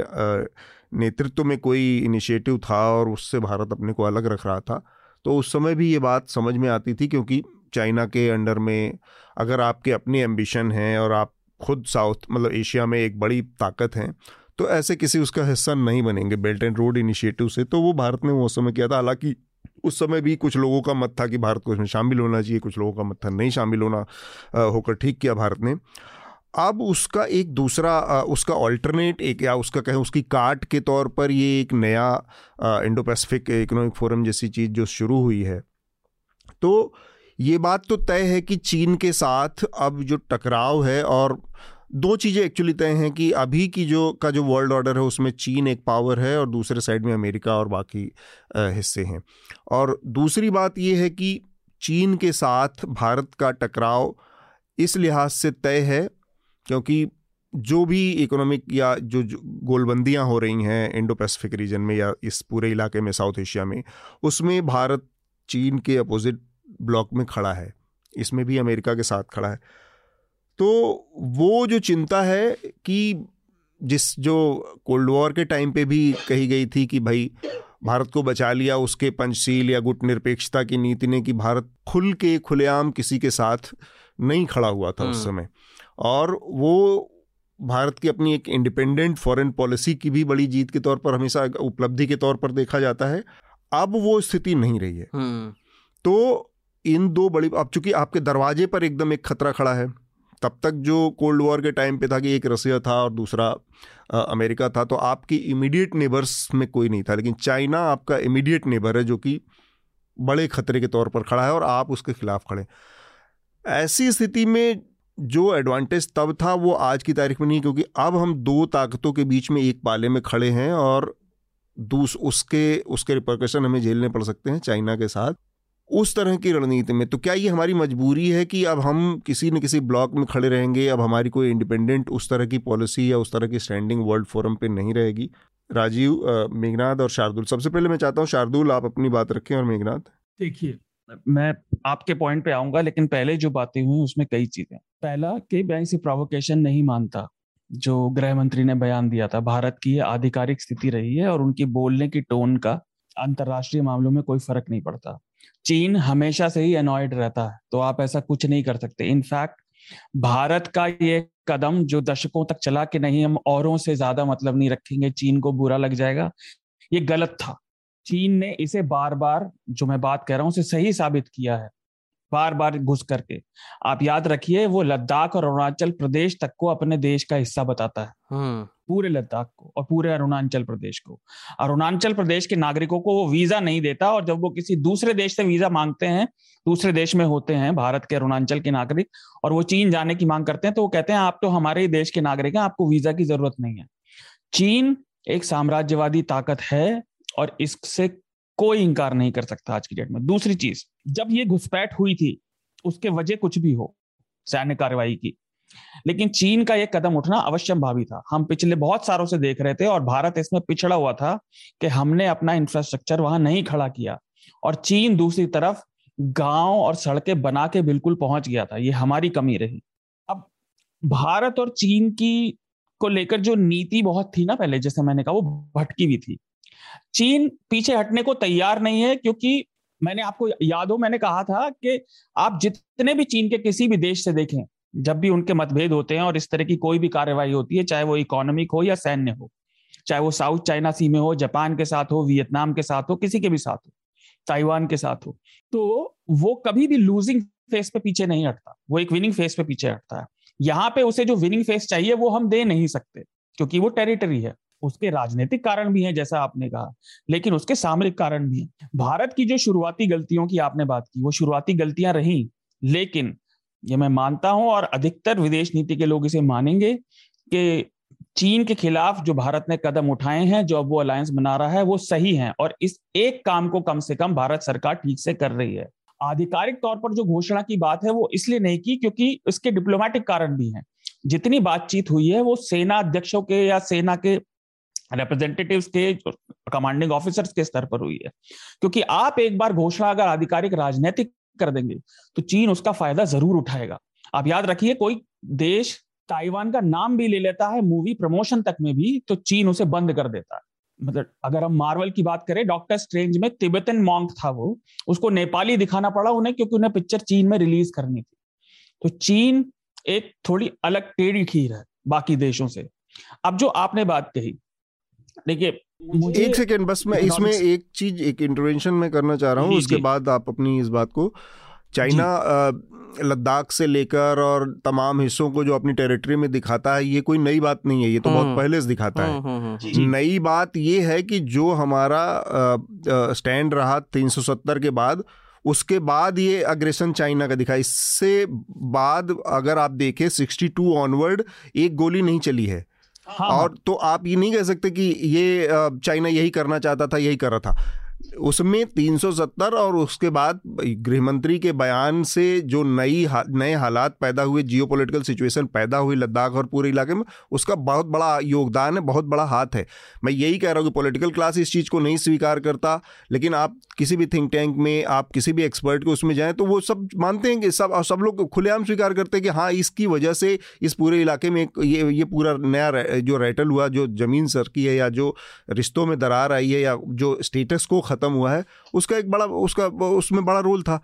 नेतृत्व में कोई इनिशिएटिव था और उससे भारत अपने को अलग रख रहा था। तो उस समय भी ये बात समझ में आती थी क्योंकि चाइना के अंडर में अगर आपके अपनी एम्बिशन हैं और आप खुद साउथ मतलब एशिया में एक बड़ी ताकत हैं तो ऐसे किसी उसका हिस्सा नहीं बनेंगे बेल्ट एंड रोड इनिशिएटिव से। तो वो भारत ने वो समय किया था। हालाँकि उस समय भी कुछ लोगों का मत था कि भारत को इसमें शामिल होना चाहिए। कुछ लोगों का मत था नहीं शामिल होना होकर ठीक किया भारत ने। अब उसका एक दूसरा उसका ऑल्टरनेट एक या उसका कहें उसकी काट के तौर पर ये एक नया इंडो पैसिफिक इकोनॉमिक फोरम जैसी चीज़ जो शुरू हुई है। तो ये बात तो तय है कि चीन के साथ अब जो टकराव है और दो चीज़ें एक्चुअली तय हैं कि अभी की जो का जो वर्ल्ड ऑर्डर है उसमें चीन एक पावर है और दूसरे साइड में अमेरिका और बाकी हिस्से हैं। और दूसरी बात ये है कि चीन के साथ भारत का टकराव इस लिहाज से तय है क्योंकि जो भी इकोनॉमिक या जो, जो गोलबंदियाँ हो रही हैं इंडो पैसिफिक रीजन में या इस पूरे इलाके में साउथ एशिया में उसमें भारत चीन के अपोजिट ब्लॉक में खड़ा है इसमें भी अमेरिका के साथ खड़ा है तो वो जो चिंता है कि जिस जो कोल्ड वॉर के टाइम पे भी कही गई थी कि भाई भारत को बचा लिया उसके पंचशील या गुट निरपेक्षता की नीति ने कि भारत खुल के खुलेआम किसी के साथ नहीं खड़ा हुआ था उस हम्म। समय और वो भारत की अपनी एक इंडिपेंडेंट फॉरेन पॉलिसी की भी बड़ी जीत के तौर पर हमेशा उपलब्धि के तौर पर देखा जाता है अब वो स्थिति नहीं रही है हम्म। तो इन दो बड़ी, अब चूँकि आपके दरवाजे पर एकदम एक खतरा खड़ा है, तब तक जो कोल्ड वॉर के टाइम पे था कि एक रसिया था और दूसरा अमेरिका था तो आपकी इमीडिएट नेबर्स में कोई नहीं था। लेकिन चाइना आपका इमीडिएट नेबर है जो कि बड़े खतरे के तौर पर खड़ा है और आप उसके खिलाफ खड़े ऐसी स्थिति में जो एडवांटेज तब था, वो आज की तारीख में नहीं, क्योंकि अब हम दो ताकतों के बीच में एक पाले में खड़े हैं और दूस, उसके उसके रिपोर्केशन हमें झेलने पड़ सकते हैं चाइना के साथ। उस तरह की रणनीति में। तो क्या ये हमारी मजबूरी है कि अब हम किसी न किसी ब्लॉक में खड़े रहेंगे? अब हमारी कोई इंडिपेंडेंट उस तरह की पॉलिसी या उस तरह की स्टैंडिंग वर्ल्ड फोरम पे नहीं रहेगी। राजीव मेघनाथ और शार्दुल सबसे पहले मैं चाहता हूँ शार्दुल आप अपनी बात रखें और मेघनाथ देखिए मैं आपके पॉइंट पे आऊँगा लेकिन पहले जो बातें हुई उसमें कई चीज़ें। पहला कि बैंक से प्रोवोकेशन नहीं मानता जो गृह मंत्री ने बयान दिया था भारत की आधिकारिक स्थिति रही है और उनकी बोलने की टोन का अंतरराष्ट्रीय मामलों में कोई फ़र्क नहीं पड़ता। चीन हमेशा से ही अनॉयड रहता है तो आप ऐसा कुछ नहीं कर सकते। इनफैक्ट भारत का ये कदम जो दशकों तक चला कि नहीं, हम औरों से ज़्यादा मतलब नहीं रखेंगे, चीन को बुरा लग जाएगा, ये गलत था। चीन ने इसे बार बार जो मैं बात कह रहा हूँ, उसे सही साबित किया है। बार बार घुस करके। आप याद रखिए वो लद्दाख और अरुणाचल प्रदेश तक को अपने देश का हिस्सा बताता है। हम्म। पूरे लद्दाख को और पूरे अरुणाचल प्रदेश को। अरुणाचल प्रदेश के नागरिकों को वो वीज़ा नहीं देता और जब वो किसी दूसरे देश से वीज़ा मांगते हैं दूसरे देश में होते हैं भारत के अरुणाचल के नागरिक और वो चीन जाने की मांग करते हैं तो वो कहते हैं आप तो हमारे ही देश के नागरिक हैं आपको वीज़ा की ज़रूरत नहीं है। चीन एक साम्राज्यवादी ताकत है और इससे कोई इंकार नहीं कर सकता आज की डेट में। दूसरी चीज़, जब ये घुसपैठ हुई थी, उसके वजह कुछ भी हो, सैन्य कार्रवाई की। लेकिन चीन का यह कदम उठना अवश्य भावी था। हम पिछले बहुत सालों से देख रहे थे और भारत इसमें पिछड़ा हुआ था कि हमने अपना इंफ्रास्ट्रक्चर वहाँ नहीं खड़ा किया। और चीन दूसरी तरफ़ गाँव और सड़कें बना के बिल्कुल पहुँच गया था। ये हमारी कमी रही। अब भारत और चीन की को लेकर जो नीति बहुत थी ना पहले, जैसे मैंने कहा, वो भटकी हुई थी। चीन पीछे हटने को तैयार नहीं है, क्योंकि मैंने आपको याद हो, मैंने कहा था कि आप जितने भी चीन के किसी भी देश से देखें, जब भी उनके मतभेद होते हैं और इस तरह की कोई भी कार्यवाही होती है, चाहे वो इकोनॉमिक हो या सैन्य हो, चाहे वो साउथ चाइना सी में हो जापान के साथ हो वियतनाम के साथ हो, किसी के भी साथ हो ताइवान के साथ हो तो वो कभी भी लूजिंग फेस पे पीछे नहीं हटता, वो एक विनिंग फेस पे पीछे हटता है। यहाँ पे उसे जो विनिंग फेस चाहिए, वो हम दे नहीं सकते, क्योंकि वो टेरिटरी है। उसके राजनीतिक कारण भी हैं, जैसा आपने कहा, लेकिन उसके सामरिक कारण भी हैं। भारत की जो शुरुआती गलतियों की आपने बात की, वो शुरुआती गलतियाँ रही, लेकिन ये मैं मानता हूँ और अधिकतर विदेश नीति के लोग इसे मानेंगे कि चीन के खिलाफ जो भारत ने कदम उठाए हैं, जो अब वो अलायंस बना रहा है, वो सही है और इस एक काम को कम से कम भारत सरकार ठीक से कर रही है। आधिकारिक तौर पर जो घोषणा की बात है, वो इसलिए नहीं की क्योंकि इसके डिप्लोमेटिक कारण भी हैं। जितनी बातचीत हुई है, वो सेना अध्यक्षों के या सेना के रिप्रेजेंटेटिव्स के कमांडिंग ऑफिसर्स के स्तर पर हुई है। क्योंकि आप एक बार घोषणा अगर आधिकारिक राजनीतिक कर देंगे तो चीन उसका फ़ायदा ज़रूर उठाएगा। आप याद रखिए, कोई देश ताइवान का नाम भी ले लेता है, मूवी प्रमोशन तक में भी तो चीन उसे बंद कर देता है। मतलब अगर हम मार्वल की बात करें, डॉक्टर स्ट्रेंज में तिब्बतन मॉन्क था वो, उसको नेपाली दिखाना पड़ा उन्हें, क्योंकि उन्हें पिक्चर चीन में रिलीज़ करनी थी। तो चीन एक थोड़ी अलग टेढ़ी खीर है बाकी देशों से। अब जो आपने बात कही देखिए एक सेकेंड बस मैं इसमें एक चीज़ एक इंटरवेंशन में करना चाह रहा हूँ उसके बाद आप अपनी इस बात को चाइना लद्दाख से लेकर और तमाम हिस्सों को जो अपनी टेरिटरी में दिखाता है ये कोई नई बात नहीं है ये तो बहुत हम्म। पहले से दिखाता है। हम्म, हम्म, नई बात ये है कि जो हमारा स्टैंड रहा 370 के बाद उसके बाद ये अग्रेशन चाइना का दिखा। इससे बाद अगर आप देखें 62 ऑनवर्ड एक गोली नहीं चली है। हाँ, और तो आप ये नहीं कह सकते कि ये चाइना यही करना चाहता था यही कर रहा था। उसमें 370 और उसके बाद गृह मंत्री के बयान से जो नई हा, नए हालात पैदा हुए जियोपॉलिटिकल सिचुएशन पैदा हुई लद्दाख और पूरे इलाके में उसका बहुत बड़ा योगदान है बहुत बड़ा हाथ है। मैं यही कह रहा हूँ कि पॉलिटिकल क्लास इस चीज़ को नहीं स्वीकार करता लेकिन आप किसी भी थिंक टैंक में आप किसी भी एक्सपर्ट को उसमें जाएँ तो वो सब मानते हैं कि सब सब लोग खुलेआम स्वीकार करते हैं कि हाँ इसकी वजह से इस पूरे इलाके में ये ये पूरा नया जो रेटल हुआ जो ज़मीन सरकी है या जो रिश्तों में दरार आई है या जो स्टेटस को ख़त्म हुआ है उसका एक बड़ा उसका उसमें बड़ा रोल था।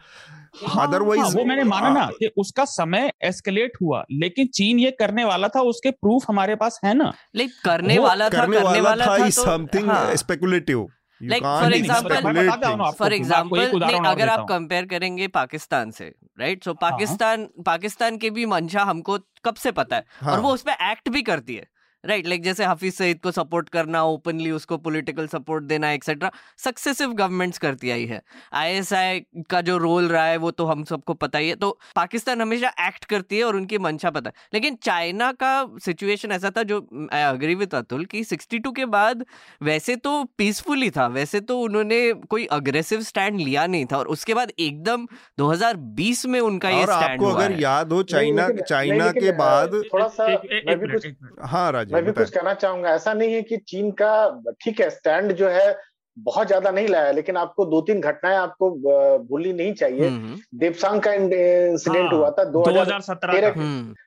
अदरवाइज़ हाँ, हाँ, वो मैंने माना ना कि उसका समय एस्केलेट हुआ लेकिन चीन ये करने वाला था उसके प्रूफ हमारे पास है ना। लेकिन करने वाला था करने, करने वाला, था something speculative like for example for example अगर आप कंपेयर करेंगे पाकिस्तान से राइट सो पाकिस्तान पाकिस्तान के भी मंशा हमको कब से पता है? और वो उस पर एक्ट भी करती है। राइट right, लाइक like जैसे हाफिज सईद को सपोर्ट करना ओपनली उसको पॉलिटिकल सपोर्ट देना एक्सेट्रा सक्सेसिव गवर्नमेंट्स करती आई है। आईएसआई का जो रोल रहा है वो तो हम सबको पता ही है। तो पाकिस्तान हमेशा एक्ट करती है और उनकी मंशा पता है। लेकिन चाइना का सिचुएशन ऐसा था जो आई अग्री विद अतुल कि 62 के बाद वैसे तो पीसफुल ही था वैसे तो उन्होंने कोई अग्रेसिव स्टैंड लिया नहीं था और उसके बाद एकदम 2020 में उनका ये स्टैंड हुआ अगर याद हो चाइना चाइना के बाद थोड़ा सा हाँ राज। मैं भी कुछ कहना चाहूँगा। ऐसा नहीं है कि चीन का ठीक है स्टैंड जो है बहुत ज़्यादा नहीं लाया लेकिन आपको दो तीन घटनाएँ आपको भूलनी नहीं चाहिए। हम्म, हम्म। देवसांग का इंसिडेंट हाँ, हुआ था दो हज़ार सत्रह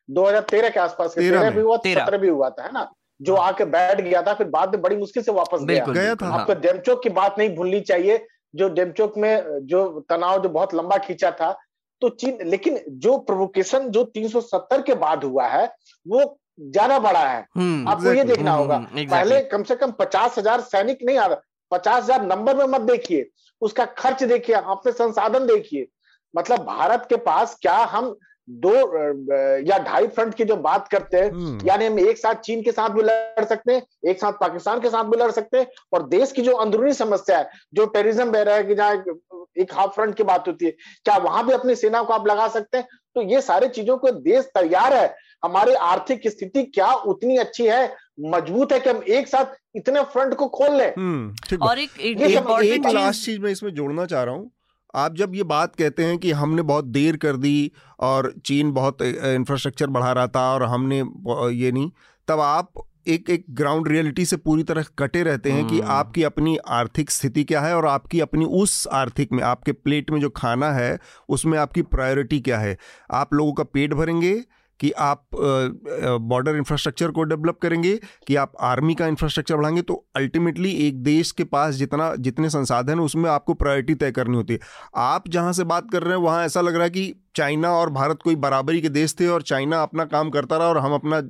दो हज़ार तेरह के आसपास तेरह भी हुआ सत्रह भी हुआ था है ना? जो हाँ। आके बैठ गया था फिर बाद में बड़ी मुश्किल से वापस गया, गया था। आपको हाँ। डेमचोक की बात नहीं भूलनी चाहिए जो डेमचोक में जो तनाव जो बहुत लंबा खींचा था तो चीन लेकिन जो प्रोवोकेशन जो 370 के बाद हुआ है वो ज़्यादा बड़ा है। हम्म, आपको ये देखना हम्म, होगा। हम्म, पहले कम से कम पचास हज़ार सैनिक नहीं आ रहा पचास हज़ार नंबर में मत देखिए। उसका खर्च देखिए अपने संसाधन देखिए। मतलब भारत के पास क्या हम दो या ढाई फ्रंट की जो बात करते हैं यानी हम एक साथ चीन के साथ भी लड़ सकते हैं एक साथ पाकिस्तान के साथ भी लड़ सकते हैं और देश की जो अंदरूनी समस्या है जो टेररिज्म बह रहा है कि जहाँ एक हाफ़ फ्रंट की बात होती है क्या वहाँ भी अपनी सेना को आप लगा सकते हैं? तो ये सारी चीज़ों को देश तैयार है। हमारी आर्थिक स्थिति क्या उतनी अच्छी है? मज़बूत है कि हम एक साथ इतने फ्रंट को खोल लें? हम्म, और एक, एक, एक, एक लास्ट चीज़ मैं इसमें जोड़ना चाह रहा हूँ। आप जब ये बात कहते हैं कि हमने बहुत देर कर दी और चीन बहुत इंफ्रास्ट्रक्चर बढ़ा रहा था और हमने ये नहीं तब आप एक एक ग्राउंड रियलिटी से पूरी तरह कटे रहते हैं कि हम्म। आपकी अपनी आर्थिक स्थिति क्या है और आपकी अपनी उस आर्थिक में आपके प्लेट में जो खाना है उसमें आपकी प्रायोरिटी क्या है। आप लोगों का पेट भरेंगे कि आप बॉर्डर इंफ्रास्ट्रक्चर को डेवलप करेंगे, कि आप आर्मी का इंफ्रास्ट्रक्चर बढ़ाएँगे तो अल्टीमेटली एक देश के पास जितना, जितने संसाधन उसमें आपको प्रायोरिटी तय करनी होती है। आप जहाँ से बात कर रहे हैं, वहाँ ऐसा लग रहा है कि चाइना और भारत कोई बराबरी के देश थे और चाइना अपना काम करता रहा और हम अपना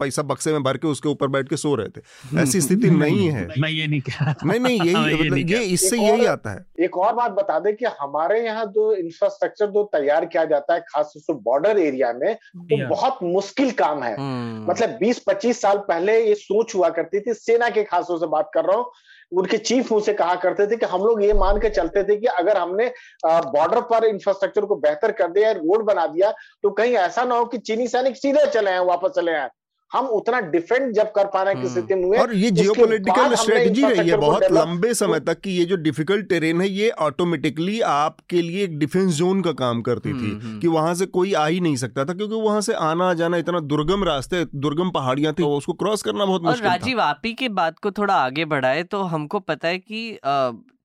पैसा बक्से में भर के उसके ऊपर बैठ के सो रहे थे। ऐसी स्थिति नहीं है। [LAUGHS] मैं ये नहीं कह रहा नहीं नहीं यही [LAUGHS] ये, मतलब इससे यही आता है। एक और बात बता दें कि हमारे यहाँ जो इंफ्रास्ट्रक्चर जो तैयार किया जाता है खासतौर से बॉर्डर एरिया में वो तो बहुत मुश्किल काम है। हम्म। मतलब 20-25 साल पहले ये सोच हुआ करती थी सेना के खासतौर से बात कर रहा हूँ उनके चीफ उनसे कहा करते थे कि हम लोग ये मान के चलते थे कि अगर हमने बॉर्डर पर इंफ्रास्ट्रक्चर को बेहतर कर दिया रोड बना दिया तो कहीं ऐसा ना हो कि चीनी सैनिक सीधे चले आए, वापस चले आए। हम उतना डिफेंड जब कर पा रहे हैं किसी दिन में और ये जियोपॉलिटिकल स्ट्रेटजी रही है बहुत लंबे समय तक कि ये जो डिफ़िकल्ट टेरेन है ये ऑटोमेटिकली आपके लिए एक डिफेंस जोन का काम करती थी हम्म, हम्म। कि वहाँ से कोई आ ही नहीं सकता था क्योंकि वहाँ से आना जाना इतना दुर्गम रास्ते दुर्गम पहाड़ियाँ थी उसको क्रॉस करना बहुत मुश्किल राजीव आप ही की बात को थोड़ा आगे बढ़ाए तो हमको पता है कि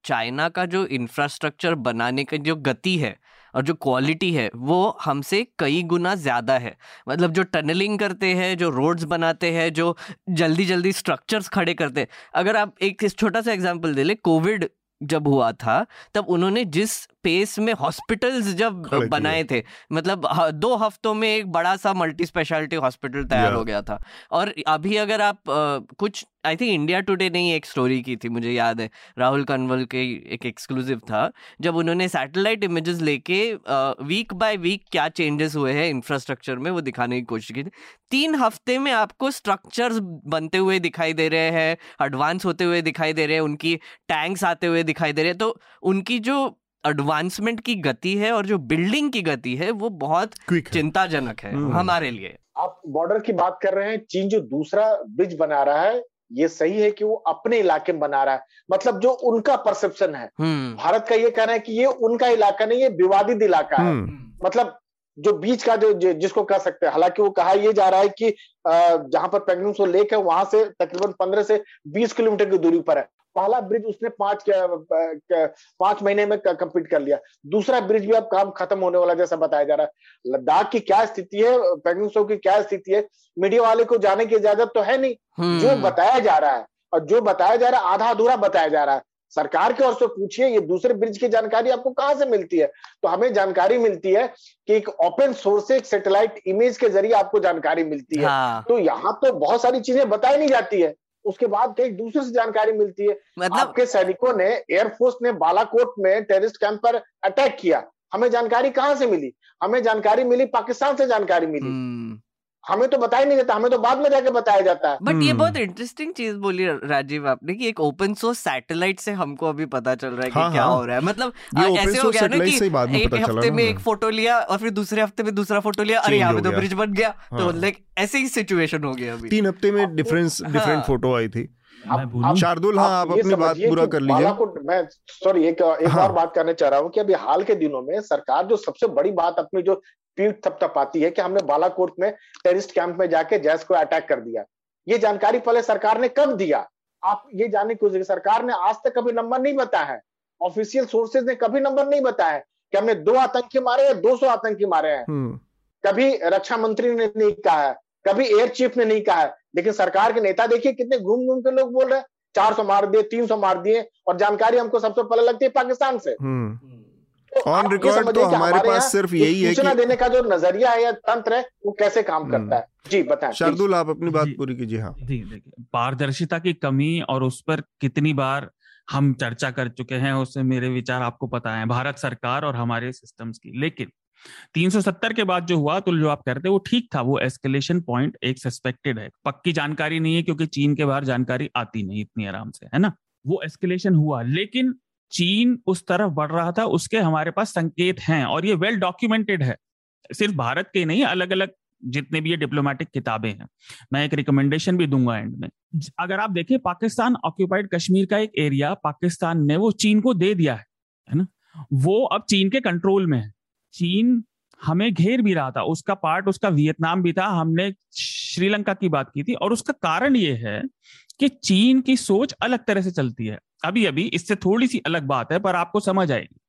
चाइना का जो इंफ्रास्ट्रक्चर बनाने का जो गति है और जो क्वालिटी है वो हमसे कई गुना ज़्यादा है। मतलब जो टनलिंग करते हैं जो रोड्स बनाते हैं जो जल्दी जल्दी स्ट्रक्चर्स खड़े करते हैं। अगर आप एक छोटा सा एग्ज़ाम्पल दे ले कोविड जब हुआ था तब उन्होंने जिस पेस में हॉस्पिटल्स जब बनाए थे मतलब दो हफ्तों में एक बड़ा सा मल्टी स्पेशलिटी हॉस्पिटल तैयार हो गया था। और अभी अगर आप आ, कुछ आई थिंक इंडिया टुडे ने ही एक स्टोरी की थी मुझे याद है। राहुल कन्वल के एक एक्सक्लूसिव था जब उन्होंने सैटेलाइट इमेजेस लेके वीक बाय वीक क्या चेंजेस हुए हैं इंफ्रास्ट्रक्चर में वो दिखाने की कोशिश की थी। तीन हफ़्ते में आपको स्ट्रक्चर्स बनते हुए दिखाई दे रहे हैं एडवांस होते हुए दिखाई दे रहे हैं उनकी टैंक्स आते हुए दिखाई दे रहे हैं तो उनकी जो एडवांसमेंट की गति है और जो बिल्डिंग की गति है वो बहुत चिंताजनक है हम्म। हमारे लिए। आप बॉर्डर की बात कर रहे हैं चीन जो दूसरा ब्रिज बना रहा है ये सही है कि वो अपने इलाके में बना रहा है मतलब जो उनका परसेप्शन है हम्म। भारत का ये कहना है कि ये उनका इलाका नहीं ये विवादित इलाका है हम्म। मतलब जो बीच का जो जिसको कह सकते हैं हालाँकि वो कहा यह जा रहा है कि जहाँ पर पैगनसो लेक है वहाँ से तकरीबन पंद्रह से बीस किलोमीटर की दूरी पर है पहला ब्रिज उसने पाँच पाँच महीने में कंप्लीट कर लिया। दूसरा ब्रिज भी अब काम खत्म होने वाला जैसा बताया जा रहा है। लद्दाख की क्या स्थिति है पेंगुइन की क्या स्थिति है मीडिया वाले को जाने की इजाज़त तो है नहीं। जो हम्म। बताया जा रहा है और जो बताया जा रहा है आधा अधूरा बताया जा रहा है। सरकार की ओर से पूछिए ये दूसरे ब्रिज की जानकारी आपको कहाँ से मिलती है? तो हमें जानकारी मिलती है कि एक ओपन सोर्स से एक सैटेलाइट इमेज के ज़रिए आपको जानकारी मिलती है। हाँ। तो यहाँ तो बहुत सारी चीज़ें बताई नहीं जाती है। उसके बाद कई दूसरे से जानकारी मिलती है। मतलब आपके सैनिकों ने एयरफोर्स ने बालाकोट में टेररिस्ट कैंप पर अटैक किया। हमें जानकारी कहाँ से मिली? हमें जानकारी मिली पाकिस्तान से जानकारी मिली। हम्म। हमें तो बताया नहीं जाता हमें तो बाद में जाके बताया जाता है। But hmm. ये बहुत इंटरेस्टिंग चीज़ बोली राजीव आपने कि एक ओपन सोर्स सैटेलाइट से हमको अभी पता चल रहा है कि हाँ, क्या हाँ. हो रहा है। मतलब ऐसे हो गया ना कि एक हफ़्ते में एक फ़ोटो लिया और फिर दूसरे हफ़्ते में दूसरा फ़ोटो लिया अरे यहाँ पे तो ब्रिज बन गया। तो लाइक ऐसे ही सिचुएशन हो गया अभी। तीन हफ़्ते में डिफरेंस डिफरेंट फ़ोटो आई थी। शार्दुल हाँ आप अपनी बात पूरा कर लीजिए। मैं सॉरी एक एक हाँ। और बात करने चाह रहा हूँ कि अभी हाल के दिनों में सरकार जो सबसे बड़ी बात अपनी जो पीठ थपथपाती है कि हमने बालाकोट में टेरिस्ट कैंप में जाके जैस को अटैक कर दिया। ये जानकारी पहले सरकार ने कब दिया? आप ये जानने की सरकार ने आज तक कभी नंबर नहीं बताया है। ऑफिशियल सोर्सेज ने कभी नंबर नहीं बताया है कि हमने दो आतंकी मारे या दो सौ आतंकी मारे हैं। हम्म। कभी रक्षा मंत्री ने नहीं कहा है कभी एयर चीफ ने नहीं कहा है। लेकिन सरकार के नेता देखिए कितने घूम घूम के लोग बोल रहे हैं चार सौ मार दिए तीन सौ मार दिए और जानकारी हमको सबसे पहले लगती है पाकिस्तान से। हम्म। ऑन तो रिकॉर्ड तो हमारे पास सिर्फ़ यही है कि देने का जो नज़रिया है या तंत्र है वो कैसे काम हम्म। करता है? जी बताएँ शार्दुल आप अपनी बात पूरी कीजिए हाँ। पारदर्शिता की कमी और उस पर कितनी बार हम चर्चा कर चुके हैं उससे मेरे विचार आपको पता है भारत सरकार और हमारे सिस्टम्स की। लेकिन 370 के बाद जो हुआ तो जो आप कहते वो ठीक था, वो एस्केलेशन पॉइंट एक सस्पेक्टेड है। पक्की जानकारी नहीं है, क्योंकि चीन के बाहर जानकारी आती नहीं इतनी आराम से, है ना? वो एस्केलेशन हुआ, लेकिन चीन उस तरफ़ बढ़ रहा था, उसके हमारे पास संकेत हैं, और ये वेल डॉक्यूमेंटेड है। सिर्फ़ भारत के नहीं अलग अलग जितने भी ये डिप्लोमेटिक किताबें हैं। मैं एक रिकमेंडेशन भी दूँगा एंड में। अगर आप देखें, पाकिस्तान ऑक्यूपाइड कश्मीर का एक एरिया पाकिस्तान ने वो चीन को दे दिया है है ना? वो अब चीन के कंट्रोल में है। चीन हमें घेर भी रहा था। उसका पार्ट उसका वियतनाम भी था। हमने श्रीलंका की बात की थी और उसका कारण ये है कि चीन की सोच अलग तरह से चलती है। अभी अभी इससे थोड़ी सी अलग बात है पर आपको समझ आएगी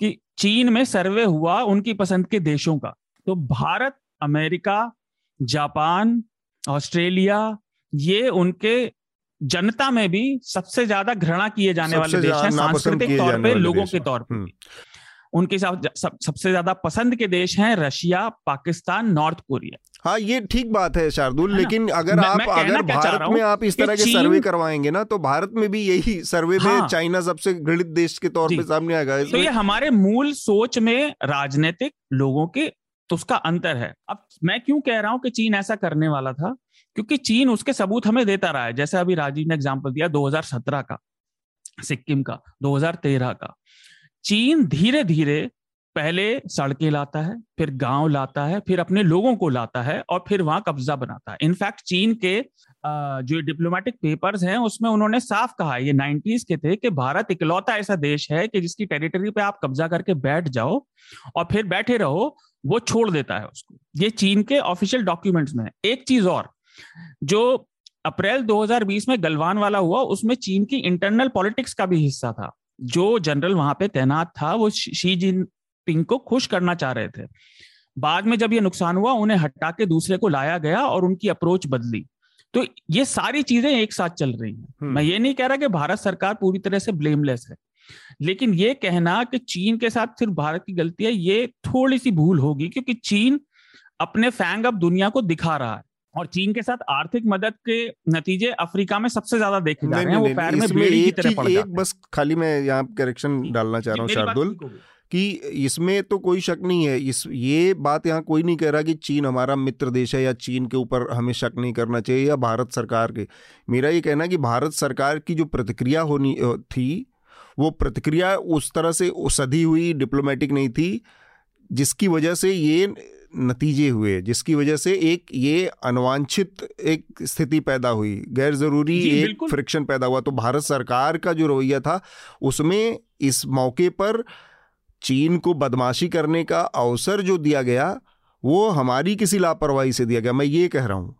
कि चीन में सर्वे हुआ उनकी पसंद के देशों का। तो भारत अमेरिका जापान ऑस्ट्रेलिया ये उनके जनता में भी सबसे ज़्यादा घृणा किए जाने वाले देश हैं सांस्कृतिक तौर पे लोगों के तौर पर। उनके साथ सब, सबसे ज़्यादा पसंद के देश हैं रशिया पाकिस्तान नॉर्थ कोरिया। हाँ ये ठीक बात है शार्दुल लेकिन अगर मैं, आप मैं अगर भारत में आप इस तरह के सर्वे करवाएँगे ना तो भारत में भी यही [LAUGHS] सर्वे हाँ, में चाइना सबसे घृणित देश के तौर पे सामने आएगा। तो ये हमारे मूल सोच में राजनीतिक लोगों के तो उसका अंतर है। अब मैं क्यों कह रहा हूँ कि चीन ऐसा करने वाला था? क्योंकि चीन उसके सबूत हमें देता रहा है। जैसे अभी राजीव ने एग्ज़ाम्पल दिया 2017 का सिक्किम का 2013 का। चीन धीरे धीरे पहले सड़कें लाता है, फिर गाँव लाता है, फिर अपने लोगों को लाता है और फिर वहाँ कब्जा बनाता है। इनफैक्ट चीन के जो डिप्लोमेटिक पेपर्स हैं, उसमें उन्होंने साफ़ कहा ये नाइन्टीज के थे कि भारत इकलौता ऐसा देश है कि जिसकी टेरिटरी पे आप कब्जा करके बैठ जाओ और फिर बैठे रहो, वो छोड़ देता है उसको। ये चीन के ऑफिशियल डॉक्यूमेंट्स में एक चीज़ और, जो अप्रैल 2020 में गलवान वाला हुआ, उसमें चीन की इंटरनल पॉलिटिक्स का भी हिस्सा था। जो जनरल वहाँ पे तैनात था वो शी जिनपिंग को खुश करना चाह रहे थे। बाद में जब ये नुकसान हुआ उन्हें हटा के दूसरे को लाया गया और उनकी अप्रोच बदली। तो ये सारी चीज़ें एक साथ चल रही हैं। हम्म। मैं ये नहीं कह रहा कि भारत सरकार पूरी तरह से ब्लेमलेस है लेकिन ये कहना कि चीन के साथ सिर्फ़ भारत की गलती है ये थोड़ी सी भूल होगी क्योंकि चीन अपने फैंग अब दुनिया को दिखा रहा है। और चीन के साथ आर्थिक मदद के नतीजे अफ्रीका में सबसे ज़्यादा देखे जा रहे हैं वो पैर में बेड़ी की तरह पड़ एक बस खाली मैं यहाँ करेक्शन डालना चाह रहा हूँ शार्दुल कि इसमें तो कोई शक नहीं है इस ये बात यहाँ कोई नहीं कह रहा कि चीन हमारा मित्र देश है या चीन के ऊपर हमें शक नहीं करना चाहिए या भारत सरकार के। मेरा ये कहना है कि भारत सरकार की जो प्रतिक्रिया होनी थी वो प्रतिक्रिया उस तरह से सधी हुई डिप्लोमेटिक नहीं थी जिसकी वजह से ये नतीजे हुए जिसकी वजह से एक ये अनवांछित एक स्थिति पैदा हुई। गैर ज़रूरी एक फ्रिक्शन पैदा हुआ। तो भारत सरकार का जो रवैया था उसमें इस मौके पर चीन को बदमाशी करने का अवसर जो दिया गया वो हमारी किसी लापरवाही से दिया गया। मैं ये कह रहा हूँ।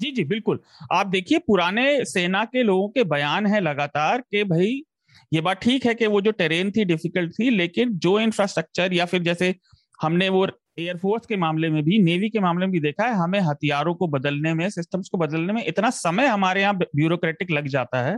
जी जी बिल्कुल। आप देखिए पुराने सेना के लोगों के बयान है लगातार कि भाई ये बात ठीक है कि वो जो टेरेन थी डिफ़िकल्ट थी लेकिन जो इंफ्रास्ट्रक्चर या फिर जैसे हमने वो एयरफोर्स के मामले में भी नेवी के मामले में भी देखा है हमें हथियारों को बदलने में सिस्टम्स को बदलने में इतना समय हमारे यहाँ ब्यूरोक्रेटिक लग जाता है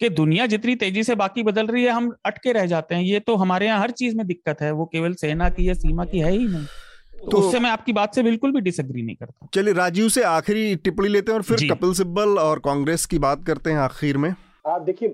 कि दुनिया जितनी तेज़ी से बाकी बदल रही है हम अटके रह जाते हैं। ये तो हमारे यहाँ हर चीज़ में दिक्कत है वो केवल सेना की या सीमा की है ही नहीं। तो, तो उससे मैं आपकी बात से बिल्कुल भी डिसएग्री नहीं करता। चलिए राजीव से आखिरी टिप्पणी लेते हैं और फिर कपिल सिब्बल और कांग्रेस की बात करते हैं आखिर में। देखिए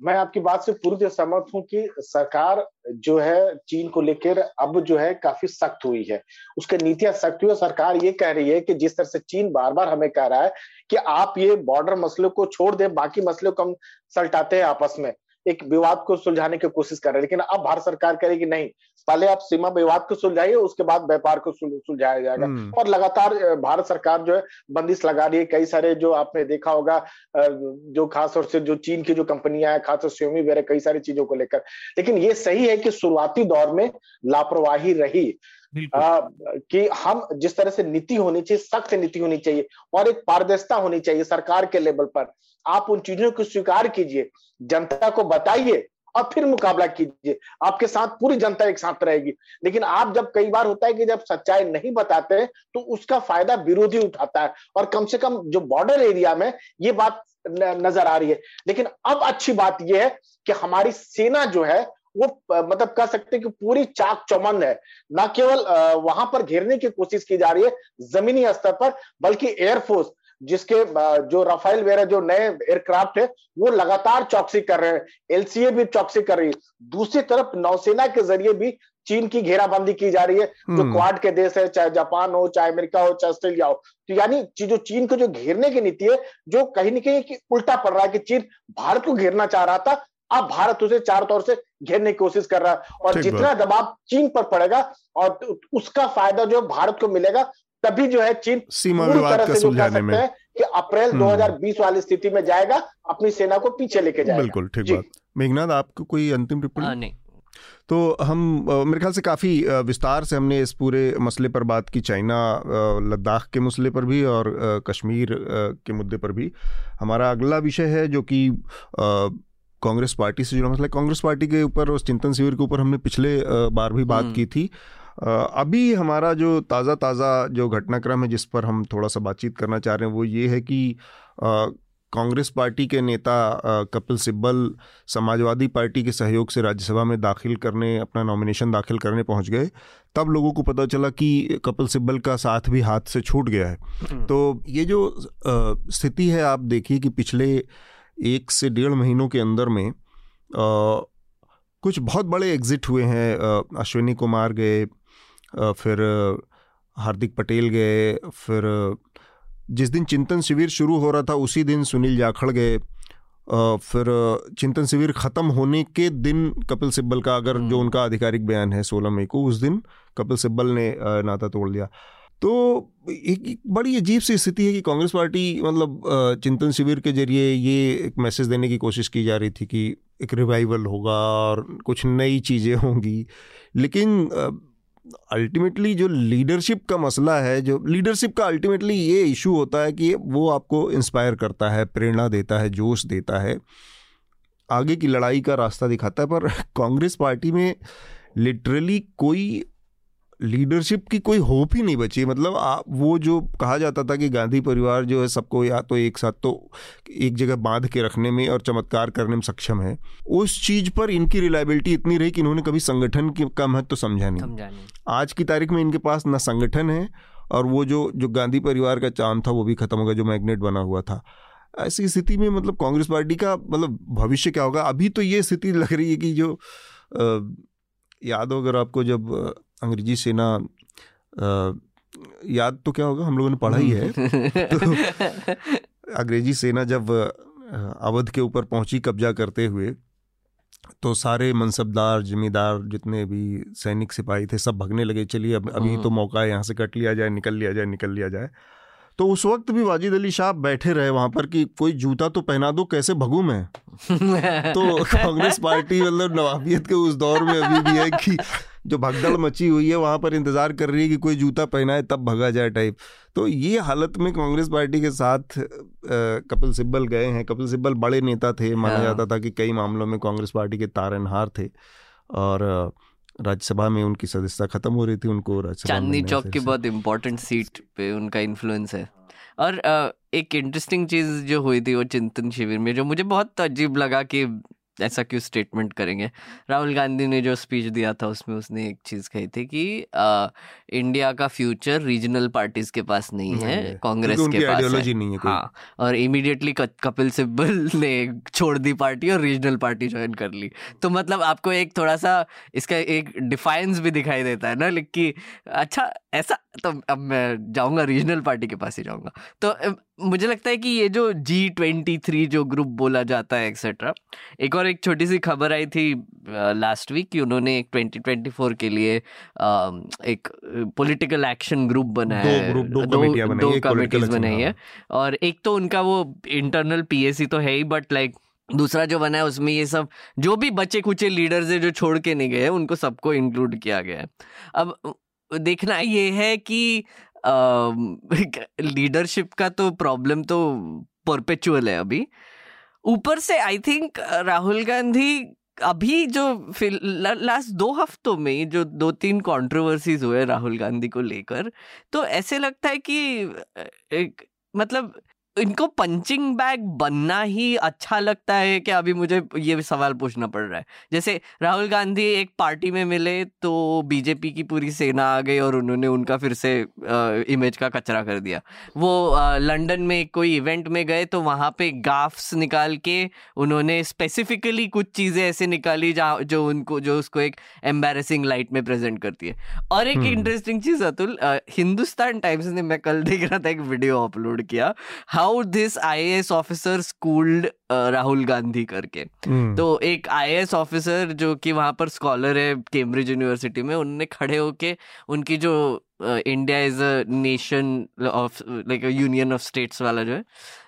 मैं आपकी बात से पूरी तरह सहमत हूँ कि सरकार जो है, चीन को लेकर अब जो है काफ़ी सख्त हुई है। उसके नीतियाँ सख्त हुई है। सरकार ये कह रही है कि जिस तरह से चीन बार बार हमें कह रहा है कि आप ये बॉर्डर मसले को छोड़ दें, बाकी मसले को हम सलटाते हैं आपस में। एक विवाद को सुलझाने की कोशिश कर रहे हैं। लेकिन अब भारत सरकार करेगी नहीं पहले आप सीमा विवाद को सुलझाइए उसके बाद व्यापार को सुलझाया जाएगा। हम्म। और लगातार भारत सरकार जो है बंदिश लगा रही है। कई सारे जो आपने देखा होगा जो खास तौर से जो चीन की जो कंपनियाँ हैं खासतौर से वगैरह कई सारी चीज़ों को लेकर। लेकिन ये सही है कि शुरुआती दौर में लापरवाही रही। आ, कि हम जिस तरह से नीति होनी चाहिए सख्त नीति होनी चाहिए और एक पारदर्शिता होनी चाहिए सरकार के लेवल पर। आप उन चीज़ों को स्वीकार कीजिए, जनता को बताइए और फिर मुकाबला कीजिए। आपके साथ पूरी जनता एक साथ रहेगी। लेकिन आप जब कई बार होता है कि जब सच्चाई नहीं बताते तो उसका फ़ायदा विरोधी उठाता है। और कम से कम जो बॉर्डर एरिया में ये बात नज़र आ रही है। लेकिन अब अच्छी बात यह है कि हमारी सेना जो है, वो मतलब कह सकते हैं कि पूरी चाक चौमंद है। ना केवल वहाँ पर घेरने की कोशिश की जा रही है जमीनी स्तर पर, बल्कि एयरफोर्स जिसके जो राफेल वेरा जो नए एयरक्राफ्ट है वो लगातार चौकसी कर रहे हैं। एलसीए भी चौकसी कर रही है। दूसरी तरफ़ नौसेना के ज़रिए भी चीन की घेराबंदी की जा रही है। जो हम्म। क्वाड के देश है चाहे जापान हो चाहे अमेरिका हो चाहे ऑस्ट्रेलिया हो। तो यानी जो चीन को जो घेरने की नीति है जो कहीं ना कहीं उल्टा पड़ रहा है कि चीन भारत को घेरना चाह रहा था अब भारत उसे चार तौर से घेरने की कोशिश कर रहा है। और जितना दबाव चीन पर पड़ेगा और उसका फ़ायदा जो भारत को मिलेगा तभी जो है चीन सीमा विवाद का सुलझाने में। कि अप्रैल 2020 हम्म। वाली स्थिति में जाएगा अपनी सेना को पीछे लेके जाएगा। बिल्कुल ठीक बात। मेघनाथ आपको कोई अंतिम टिप्पणी? नहीं। तो हम मेरे ख्याल से काफ़ी विस्तार से हमने इस पूरे मसले पर बात की चाइना लद्दाख के मसले पर भी और कश्मीर के मुद्दे पर भी। हमारा अगला विषय है जो कि कांग्रेस पार्टी से जुड़ा मसला कांग्रेस पार्टी के ऊपर उस चिंतन शिविर के ऊपर हमने पिछले बार भी बात हम्म। की थी। अभी हमारा जो ताज़ा ताज़ा जो घटनाक्रम है जिस पर हम थोड़ा सा बातचीत करना चाह रहे हैं वो ये है कि कांग्रेस पार्टी के नेता कपिल सिब्बल समाजवादी पार्टी के सहयोग से राज्यसभा में दाखिल करने अपना नॉमिनेशन दाखिल करने पहुँच गए। तब लोगों को पता चला कि कपिल सिब्बल का साथ भी हाथ से छूट गया है। हम्म। तो ये जो स्थिति है आप देखिए कि पिछले एक से डेढ़ महीनों के अंदर में आ, कुछ बहुत बड़े एग्जिट हुए हैं। अश्विनी कुमार गए फिर हार्दिक पटेल गए फिर जिस दिन चिंतन शिविर शुरू हो रहा था उसी दिन सुनील जाखड़ गए। फिर चिंतन शिविर ख़त्म होने के दिन कपिल सिब्बल का अगर जो हम्म। उनका आधिकारिक बयान है सोलह मई को उस दिन कपिल सिब्बल ने नाता तोड़ दिया। तो एक बड़ी अजीब सी स्थिति है कि कांग्रेस पार्टी मतलब चिंतन शिविर के ज़रिए ये एक मैसेज देने की कोशिश की जा रही थी कि एक रिवाइवल होगा और कुछ नई चीज़ें होंगी। लेकिन अल्टीमेटली जो लीडरशिप का मसला है, जो लीडरशिप का अल्टीमेटली ये इशू होता है कि वो आपको इंस्पायर करता है, प्रेरणा देता है, जोश देता है, आगे की लड़ाई का रास्ता दिखाता है। पर [LAUGHS] कांग्रेस पार्टी में लिटरली कोई लीडरशिप की कोई होप ही नहीं बची। मतलब आ, वो जो कहा जाता था कि गांधी परिवार जो है सबको या तो एक साथ तो एक जगह बाँध के रखने में और चमत्कार करने में सक्षम है। उस चीज़ पर इनकी रिलायबिलिटी इतनी रही कि इन्होंने कभी संगठन की का महत्व तो समझा नहीं। आज की तारीख में इनके पास न संगठन है और वो जो जो गांधी परिवार का चाँद था वो भी खत्म हो गया जो मैग्नेट बना हुआ था। ऐसी स्थिति में मतलब कांग्रेस पार्टी का मतलब भविष्य क्या होगा? अभी तो ये स्थिति लग रही है कि जो याद हो अगर आपको जब अंग्रेज़ी सेना आ, याद तो क्या होगा? हम लोगों ने पढ़ा ही है। तो [LAUGHS] अंग्रेज़ी सेना जब अवध के ऊपर पहुँची कब्जा करते हुए तो सारे मनसबदार जिम्मेदार जितने भी सैनिक सिपाही थे सब भगने लगे चलिए अब अभी तो मौका है यहाँ से कट लिया जाए निकल लिया जाए निकल लिया जाए। तो उस वक्त भी वाजिद अली शाह बैठे रहे वहाँ पर कि कोई जूता तो पहना दो कैसे भगू मैं? [LAUGHS] तो कांग्रेस पार्टी मतलब नवाबियत के उस दौर में अभी भी है कि जो भगदड़ मची हुई है वहाँ पर इंतज़ार कर रही है कि कोई जूता पहनाए तब भगा जाए टाइप तो ये हालत में कांग्रेस पार्टी के साथ कपिल सिब्बल गए हैं। कपिल सिब्बल बड़े नेता थे। माना हाँ। जाता था कि कई मामलों में कांग्रेस पार्टी के तारनहार थे और राज्यसभा में उनकी सदस्यता खत्म हो रही थी उनको चांदनी चौक की बहुत इंपॉर्टेंट सीट पे उनका इन्फ्लुएंस है। और एक इंटरेस्टिंग चीज़ जो हुई थी वो चिंतन शिविर में जो मुझे बहुत अजीब लगा कि ऐसा क्यों स्टेटमेंट करेंगे? राहुल गांधी ने जो स्पीच दिया था उसमें उसने एक चीज़ कही थी कि आ, इंडिया का फ्यूचर रीजनल पार्टीज़ के पास नहीं है कांग्रेस के पास है। नहीं है हाँ और इमीडिएटली कपिल सिब्बल [LAUGHS] ने छोड़ दी पार्टी और रीजनल पार्टी ज्वाइन कर ली। तो मतलब आपको एक थोड़ा सा इसका एक डिफाइंस भी दिखाई देता है ना कि अच्छा ऐसा तो अब मैं जाऊँगा रीजनल पार्टी के पास ही जाऊँगा। तो मुझे लगता है कि ये जो जी ट्वेंटी थ्री जो ग्रुप बोला जाता है एक्सेट्रा एक और एक छोटी सी खबर आई थी लास्ट वीक कि उन्होंने एक ट्वेंटी ट्वेंटी फोर के लिए एक पॉलिटिकल एक्शन ग्रुप बनाया है। दो, दो, दो, दो कमिटीज बनाई है। और एक तो उनका वो इंटरनल पीएससी तो है ही बट लाइक दूसरा जो बना है उसमें ये सब जो भी बच्चे कुचे लीडर्स है जो छोड़ के नहीं गए उनको सबको इंक्लूड किया गया है। अब देखना ये है कि लीडरशिप [LAUGHS] का तो प्रॉब्लम तो परपेचुअल है अभी। ऊपर से आई थिंक राहुल गांधी अभी जो लास्ट दो हफ्तों में जो दो तीन कंट्रोवर्सीज हुए राहुल गांधी को लेकर तो ऐसे लगता है कि एक मतलब इनको पंचिंग बैग बनना ही अच्छा लगता है कि अभी मुझे ये सवाल पूछना पड़ रहा है। जैसे राहुल गांधी एक पार्टी में मिले तो बीजेपी की पूरी सेना आ गई और उन्होंने उनका फिर से इमेज का कचरा कर दिया। वो लंदन में कोई इवेंट में गए तो वहाँ पे गाफ्स निकाल के उन्होंने स्पेसिफिकली कुछ चीज़ें ऐसे निकाली जहाँ जो उनको जो उसको एक एम्बेरसिंग लाइट में प्रेजेंट करती है। और एक इंटरेस्टिंग चीज़ अतुल हिंदुस्तान टाइम्स ने मैं कल देख रहा था एक वीडियो अपलोड किया how this I S officer schooled Rahul Gandhi करके hmm. तो एक आई एस ऑफिसर जो कि वहाँ पर स्कॉलर है कैम्ब्रिज यूनिवर्सिटी में उनने खड़े होके उनकी जो India is a nation of like union of states वाला जो है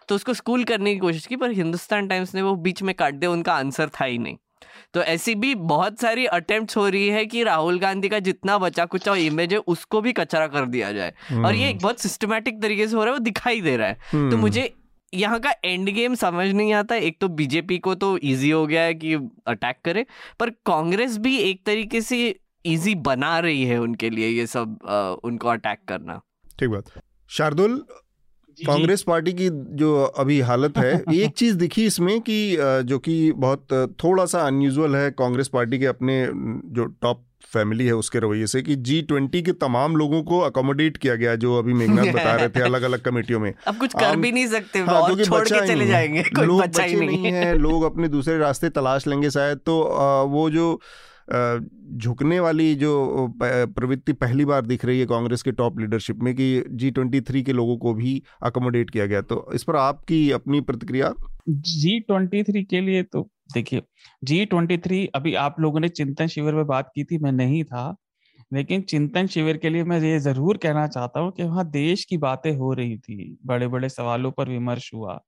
तो उसको स्कूल करने की कोशिश की पर हिंदुस्तान टाइम्स ने वो बीच में काट दिया उनका आंसर था ही नहीं तो ऐसी भी बहुत सारी अटेम्प्ट हो रही है कि राहुल गांधी का जितना बचा कुचा इमेज है उसको भी कचरा कर दिया जाए। और ये एक हम्म। बहुत सिस्टमेटिक तरीके से हो रहा है वो दिखाई दे रहा है। तो हम्म। मुझे यहाँ का एंड गेम समझ नहीं आता। एक तो बीजेपी को तो इजी हो गया है कि अटैक करे पर कांग्रेस भी एक तरीके से इजी बना रही है उनके लिए ये सब आ, उनको अटैक करना। ठीक बात। शार्दुल कांग्रेस पार्टी की जो अभी हालत है [LAUGHS] एक चीज़ दिखी इसमें कि जो कि बहुत थोड़ा सा अनयूजुअल है कांग्रेस पार्टी के अपने जो टॉप फैमिली है उसके रवैये से कि जी ट्वेंटी के तमाम लोगों को अकोमोडेट किया गया जो अभी मेघनाथ बता रहे थे अलग अलग कमेटियों में। अब कुछ कर भी नहीं सकते हाँ, छोड़ के चले जाएँगे कोई लोग बच्चे नहीं, नहीं है। लोग अपने दूसरे रास्ते तलाश लेंगे शायद तो वो जो झुकने वाली जो प्रवृत्ति पहली बार दिख रही है कांग्रेस के टॉप लीडरशिप में कि जी ट्वेंटी थ्री के लोगों को भी अकोमोडेट किया गया। तो इस पर आपकी अपनी प्रतिक्रिया? जी ट्वेंटी थ्री के लिए तो देखिए जी ट्वेंटी थ्री अभी आप लोगों ने चिंतन शिविर में बात की थी, मैं नहीं था, लेकिन चिंतन शिविर के लिए मैं ये ज़रूर कहना चाहता हूँ कि वहाँ देश की बातें हो रही थी बड़े बड़े सवालों पर विमर्श हुआ।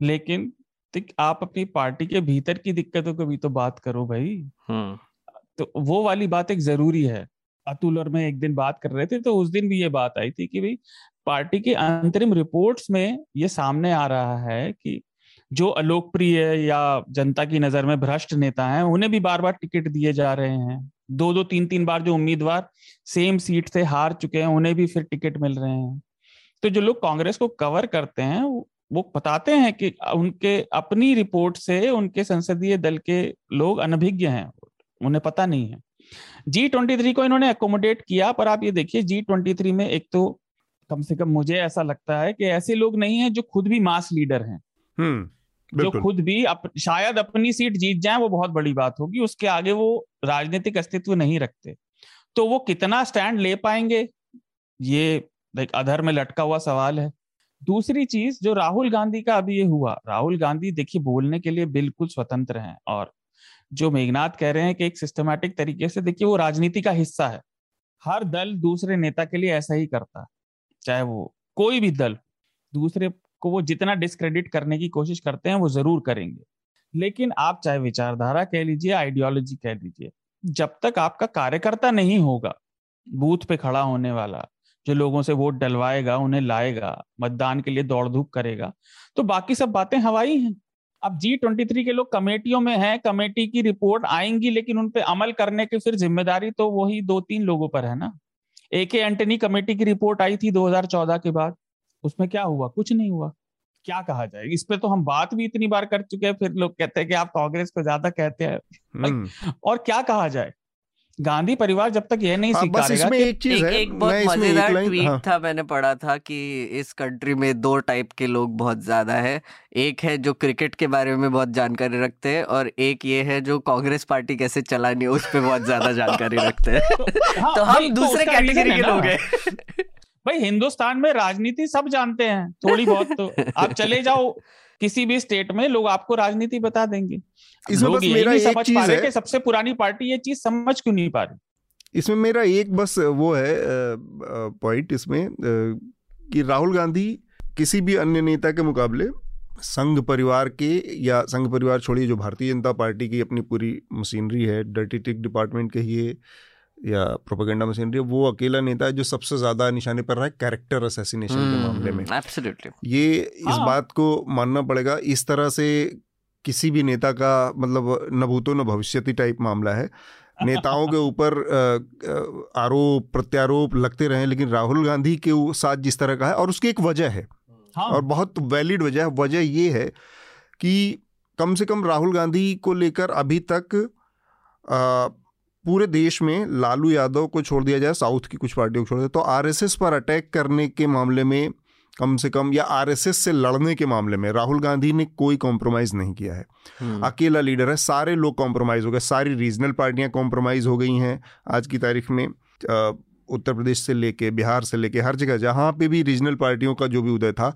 लेकिन आप अपनी पार्टी के भीतर की दिक्कतों को भी तो बात करो भाई। हम्म। तो वो वाली बात एक ज़रूरी है। अतुल और मैं एक दिन बात कर रहे थे तो उस दिन भी ये बात आई थी कि भाई पार्टी के अंतरिम रिपोर्ट्स में ये सामने आ रहा है कि जो अलोकप्रिय या जनता की नज़र में भ्रष्ट नेता हैं उन्हें भी बार बार टिकट दिए जा रहे हैं। दो दो तीन तीन बार जो उम्मीदवार सेम सीट से हार चुके हैं उन्हें भी फिर टिकट मिल रहे हैं। तो जो लोग कांग्रेस को कवर करते हैं वो बताते हैं कि उनके अपनी रिपोर्ट से उनके संसदीय दल के लोग अनभिज्ञ हैं उन्हें पता नहीं है। जी ट्वेंटी थ्री को इन्होंने अकोमोडेट किया पर आप ये देखिए जी ट्वेंटी थ्री में एक तो कम से कम मुझे ऐसा लगता है कि ऐसे लोग नहीं है जो खुद भी मास लीडर हैं। हम्म, जो खुद भी अप, शायद अपनी सीट जीत जाए वो बहुत बड़ी बात होगी उसके आगे वो राजनीतिक अस्तित्व नहीं रखते। तो वो कितना स्टैंड ले पाएँगे? ये अधर में लटका हुआ सवाल है। दूसरी चीज़ जो राहुल गांधी का अभी ये हुआ, राहुल गांधी देखिए बोलने के लिए बिल्कुल स्वतंत्र हैं और जो मेघनाथ कह रहे हैं कि एक सिस्टमैटिक तरीके से देखिए वो राजनीति का हिस्सा है। हर दल दूसरे नेता के लिए ऐसा ही करता है, चाहे वो कोई भी दल, दूसरे को वो जितना डिस्क्रेडिट करने की कोशिश करते हैं वो ज़रूर करेंगे। लेकिन आप चाहे विचारधारा कह लीजिए आइडियोलॉजी कह लीजिए, जब तक आपका कार्यकर्ता नहीं होगा, बूथ पे खड़ा होने वाला जो लोगों से वोट डलवाएगा उन्हें लाएगा मतदान के लिए दौड़ धूप करेगा। तो बाकी सब बातें हवाई हैं। अब जी ट्वेंटी थ्री के लोग कमेटियों में हैं कमेटी की रिपोर्ट आएँगी लेकिन उन पे अमल करने की फिर ज़िम्मेदारी तो वही दो तीन लोगों पर है ना? ए के एंटनी कमेटी की रिपोर्ट आई थी 2014 के बाद। उसमें क्या हुआ? कुछ नहीं हुआ। क्या कहा जाए इस पे तो हम बात भी इतनी बार कर चुके हैं फिर लोग कहते हैं कि आप कांग्रेस को ज़्यादा कहते हैं। हम्म। और क्या कहा जाए? गांधी परिवार जब तक यह नहीं हाँ, बस इसमें एक चीज़ है एक बहुत मज़ेदार ट्वीट हाँ. था मैंने पढ़ा था कि इस कंट्री में दो टाइप के लोग बहुत ज़्यादा है। एक है जो क्रिकेट के बारे में बहुत जानकारी रखते हैं और एक ये है जो कांग्रेस पार्टी कैसे चलानी है उस पर बहुत ज़्यादा जानकारी [LAUGHS] रखते हैं। हाँ, तो हम तो दूसरे कैटेगरी के लोग हैं। [LAUGHS] भाई हिंदुस्तान में राजनीति सब जानते हैं थोड़ी बहुत तो। आप चले जाओ किसी भी स्टेट में लोग आपको राजनीति बता देंगे। इसमें बस मेरा एक समझ पा रहे कि सबसे पुरानी पार्टी ये चीज़ समझ क्यों नहीं पा रही? इसमें मेरा एक बस वो है पॉइंट इसमें कि राहुल गांधी किसी भी अन्य नेता के मुकाबले संघ परिवार के या संघ परिवार छोड़िए जो भारतीय जनता पार्टी की अपनी पूरी मशीनरी है डर्टी टिक डिपार्टमेंट कहिए या प्रोपेगेंडा मशीनरी वो अकेला नेता है जो सबसे ज़्यादा निशाने पर रहा है कैरेक्टर असेसिनेशन के हम्म, मामले में एब्सोल्युटली ये इस हाँ। बात को मानना पड़ेगा इस तरह से किसी भी नेता का मतलब न भूतो न भविष्यति टाइप मामला है नेताओं के ऊपर आरोप प्रत्यारोप लगते रहे लेकिन राहुल गांधी के साथ जिस तरह का है और उसकी एक वजह है हाँ। और बहुत वैलिड वजह है वजह ये है कि कम से कम राहुल गांधी को लेकर अभी तक आ, पूरे देश में लालू यादव को छोड़ दिया जाए साउथ की कुछ पार्टियों को छोड़ दिया तो आरएसएस पर अटैक करने के मामले में कम से कम या आरएसएस से लड़ने के मामले में राहुल गांधी ने कोई कॉम्प्रोमाइज नहीं किया है। हम्म। अकेला लीडर है सारे लोग कॉम्प्रोमाइज हो गए सारी रीजनल पार्टियाँ कॉम्प्रोमाइज हो गई हैं आज की तारीख में। उत्तर प्रदेश से लेके बिहार से लेके हर जगह जहाँ पे भी रीजनल पार्टियों का जो भी उदय था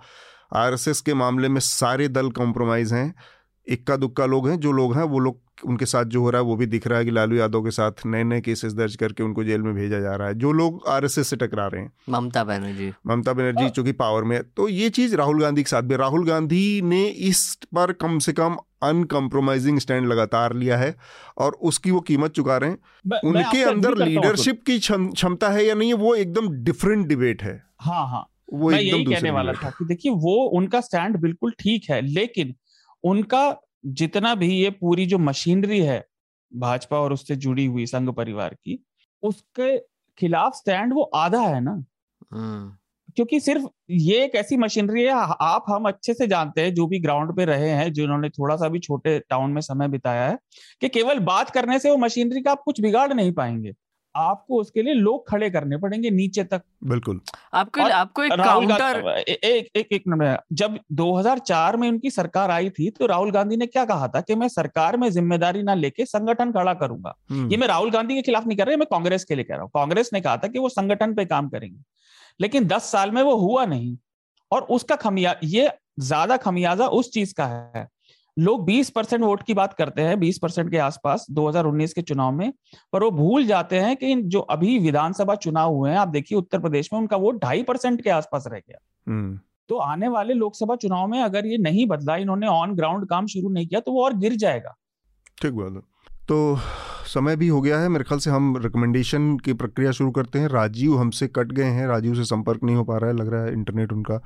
आरएसएस के मामले में सारे दल कॉम्प्रोमाइज हैं। इक्का दुक्का लोग हैं जो लोग हैं वो लोग उनके साथ जो हो रहा है वो भी दिख रहा है कि लालू यादव के साथ नए नए केसेस दर्ज करके उनको जेल में भेजा जा रहा है। जो लोग आरएसएस से टकरा रहे हैं। ममता बनर्जी। ममता बनर्जी चूँकि पावर में तो ये चीज़ राहुल गांधी के साथ भी राहुल गांधी ने इस पर कम से कम अनकम्प्रोमाइजिंग स्टैंड लगातार लिया है और उसकी वो कीमत चुका रहे हैं। उनके अंदर लीडरशिप की क्षमता है या नहीं है वो एकदम डिफरेंट डिबेट है। हाँ हाँ। वो मैं यही कहने वाला था कि देखिए वो उनका स्टैंड बिल्कुल ठीक है लेकिन उनका जितना भी ये पूरी जो मशीनरी है भाजपा और उससे जुड़ी हुई संघ परिवार की उसके खिलाफ स्टैंड वो आधा है ना हम्म। क्योंकि सिर्फ़ ये एक ऐसी मशीनरी है आप हम अच्छे से जानते हैं जो भी ग्राउंड पे रहे हैं जिन्होंने थोड़ा सा भी छोटे टाउन में समय बिताया है कि केवल बात करने से वो मशीनरी का आप कुछ बिगाड़ नहीं पाएँगे आपको उसके लिए लोग खड़े करने पड़ेंगे नीचे तक। बिल्कुल। आपको आपको एक काउंटर एक एक एक मिनट जब 2004 में उनकी सरकार आई थी तो राहुल गांधी ने क्या कहा था कि मैं सरकार में ज़िम्मेदारी ना लेके संगठन खड़ा करूँगा। हम्म। ये मैं राहुल गांधी के खिलाफ नहीं कर रहा मैं कांग्रेस के लिए कह रहा हूँ। कांग्रेस ने कहा था कि वो संगठन पे काम करेंगे। लेकिन दस साल में वो हुआ नहीं। और उसका खमिया ये ज़्यादा खमियाजा उस चीज़ का है लोग 20 परसेंट वोट की बात करते हैं 20 परसेंट के आसपास 2019 के चुनाव में पर वो भूल जाते हैं कि जो अभी विधानसभा चुनाव हुए हैं आप देखिए उत्तर प्रदेश में उनका वोट ढाई परसेंट के आसपास रह गया। हम्म। तो आने वाले लोकसभा चुनाव में अगर ये नहीं बदला इन्होंने ऑन ग्राउंड काम शुरू नहीं किया तो वो और गिर जाएगा। ठीक बात है। तो समय भी हो गया है मेरे ख्याल से हम रिकमेंडेशन की प्रक्रिया शुरू करते हैं। राजीव हमसे कट गए हैं राजीव से संपर्क नहीं हो पा रहा है लग रहा है इंटरनेट उनका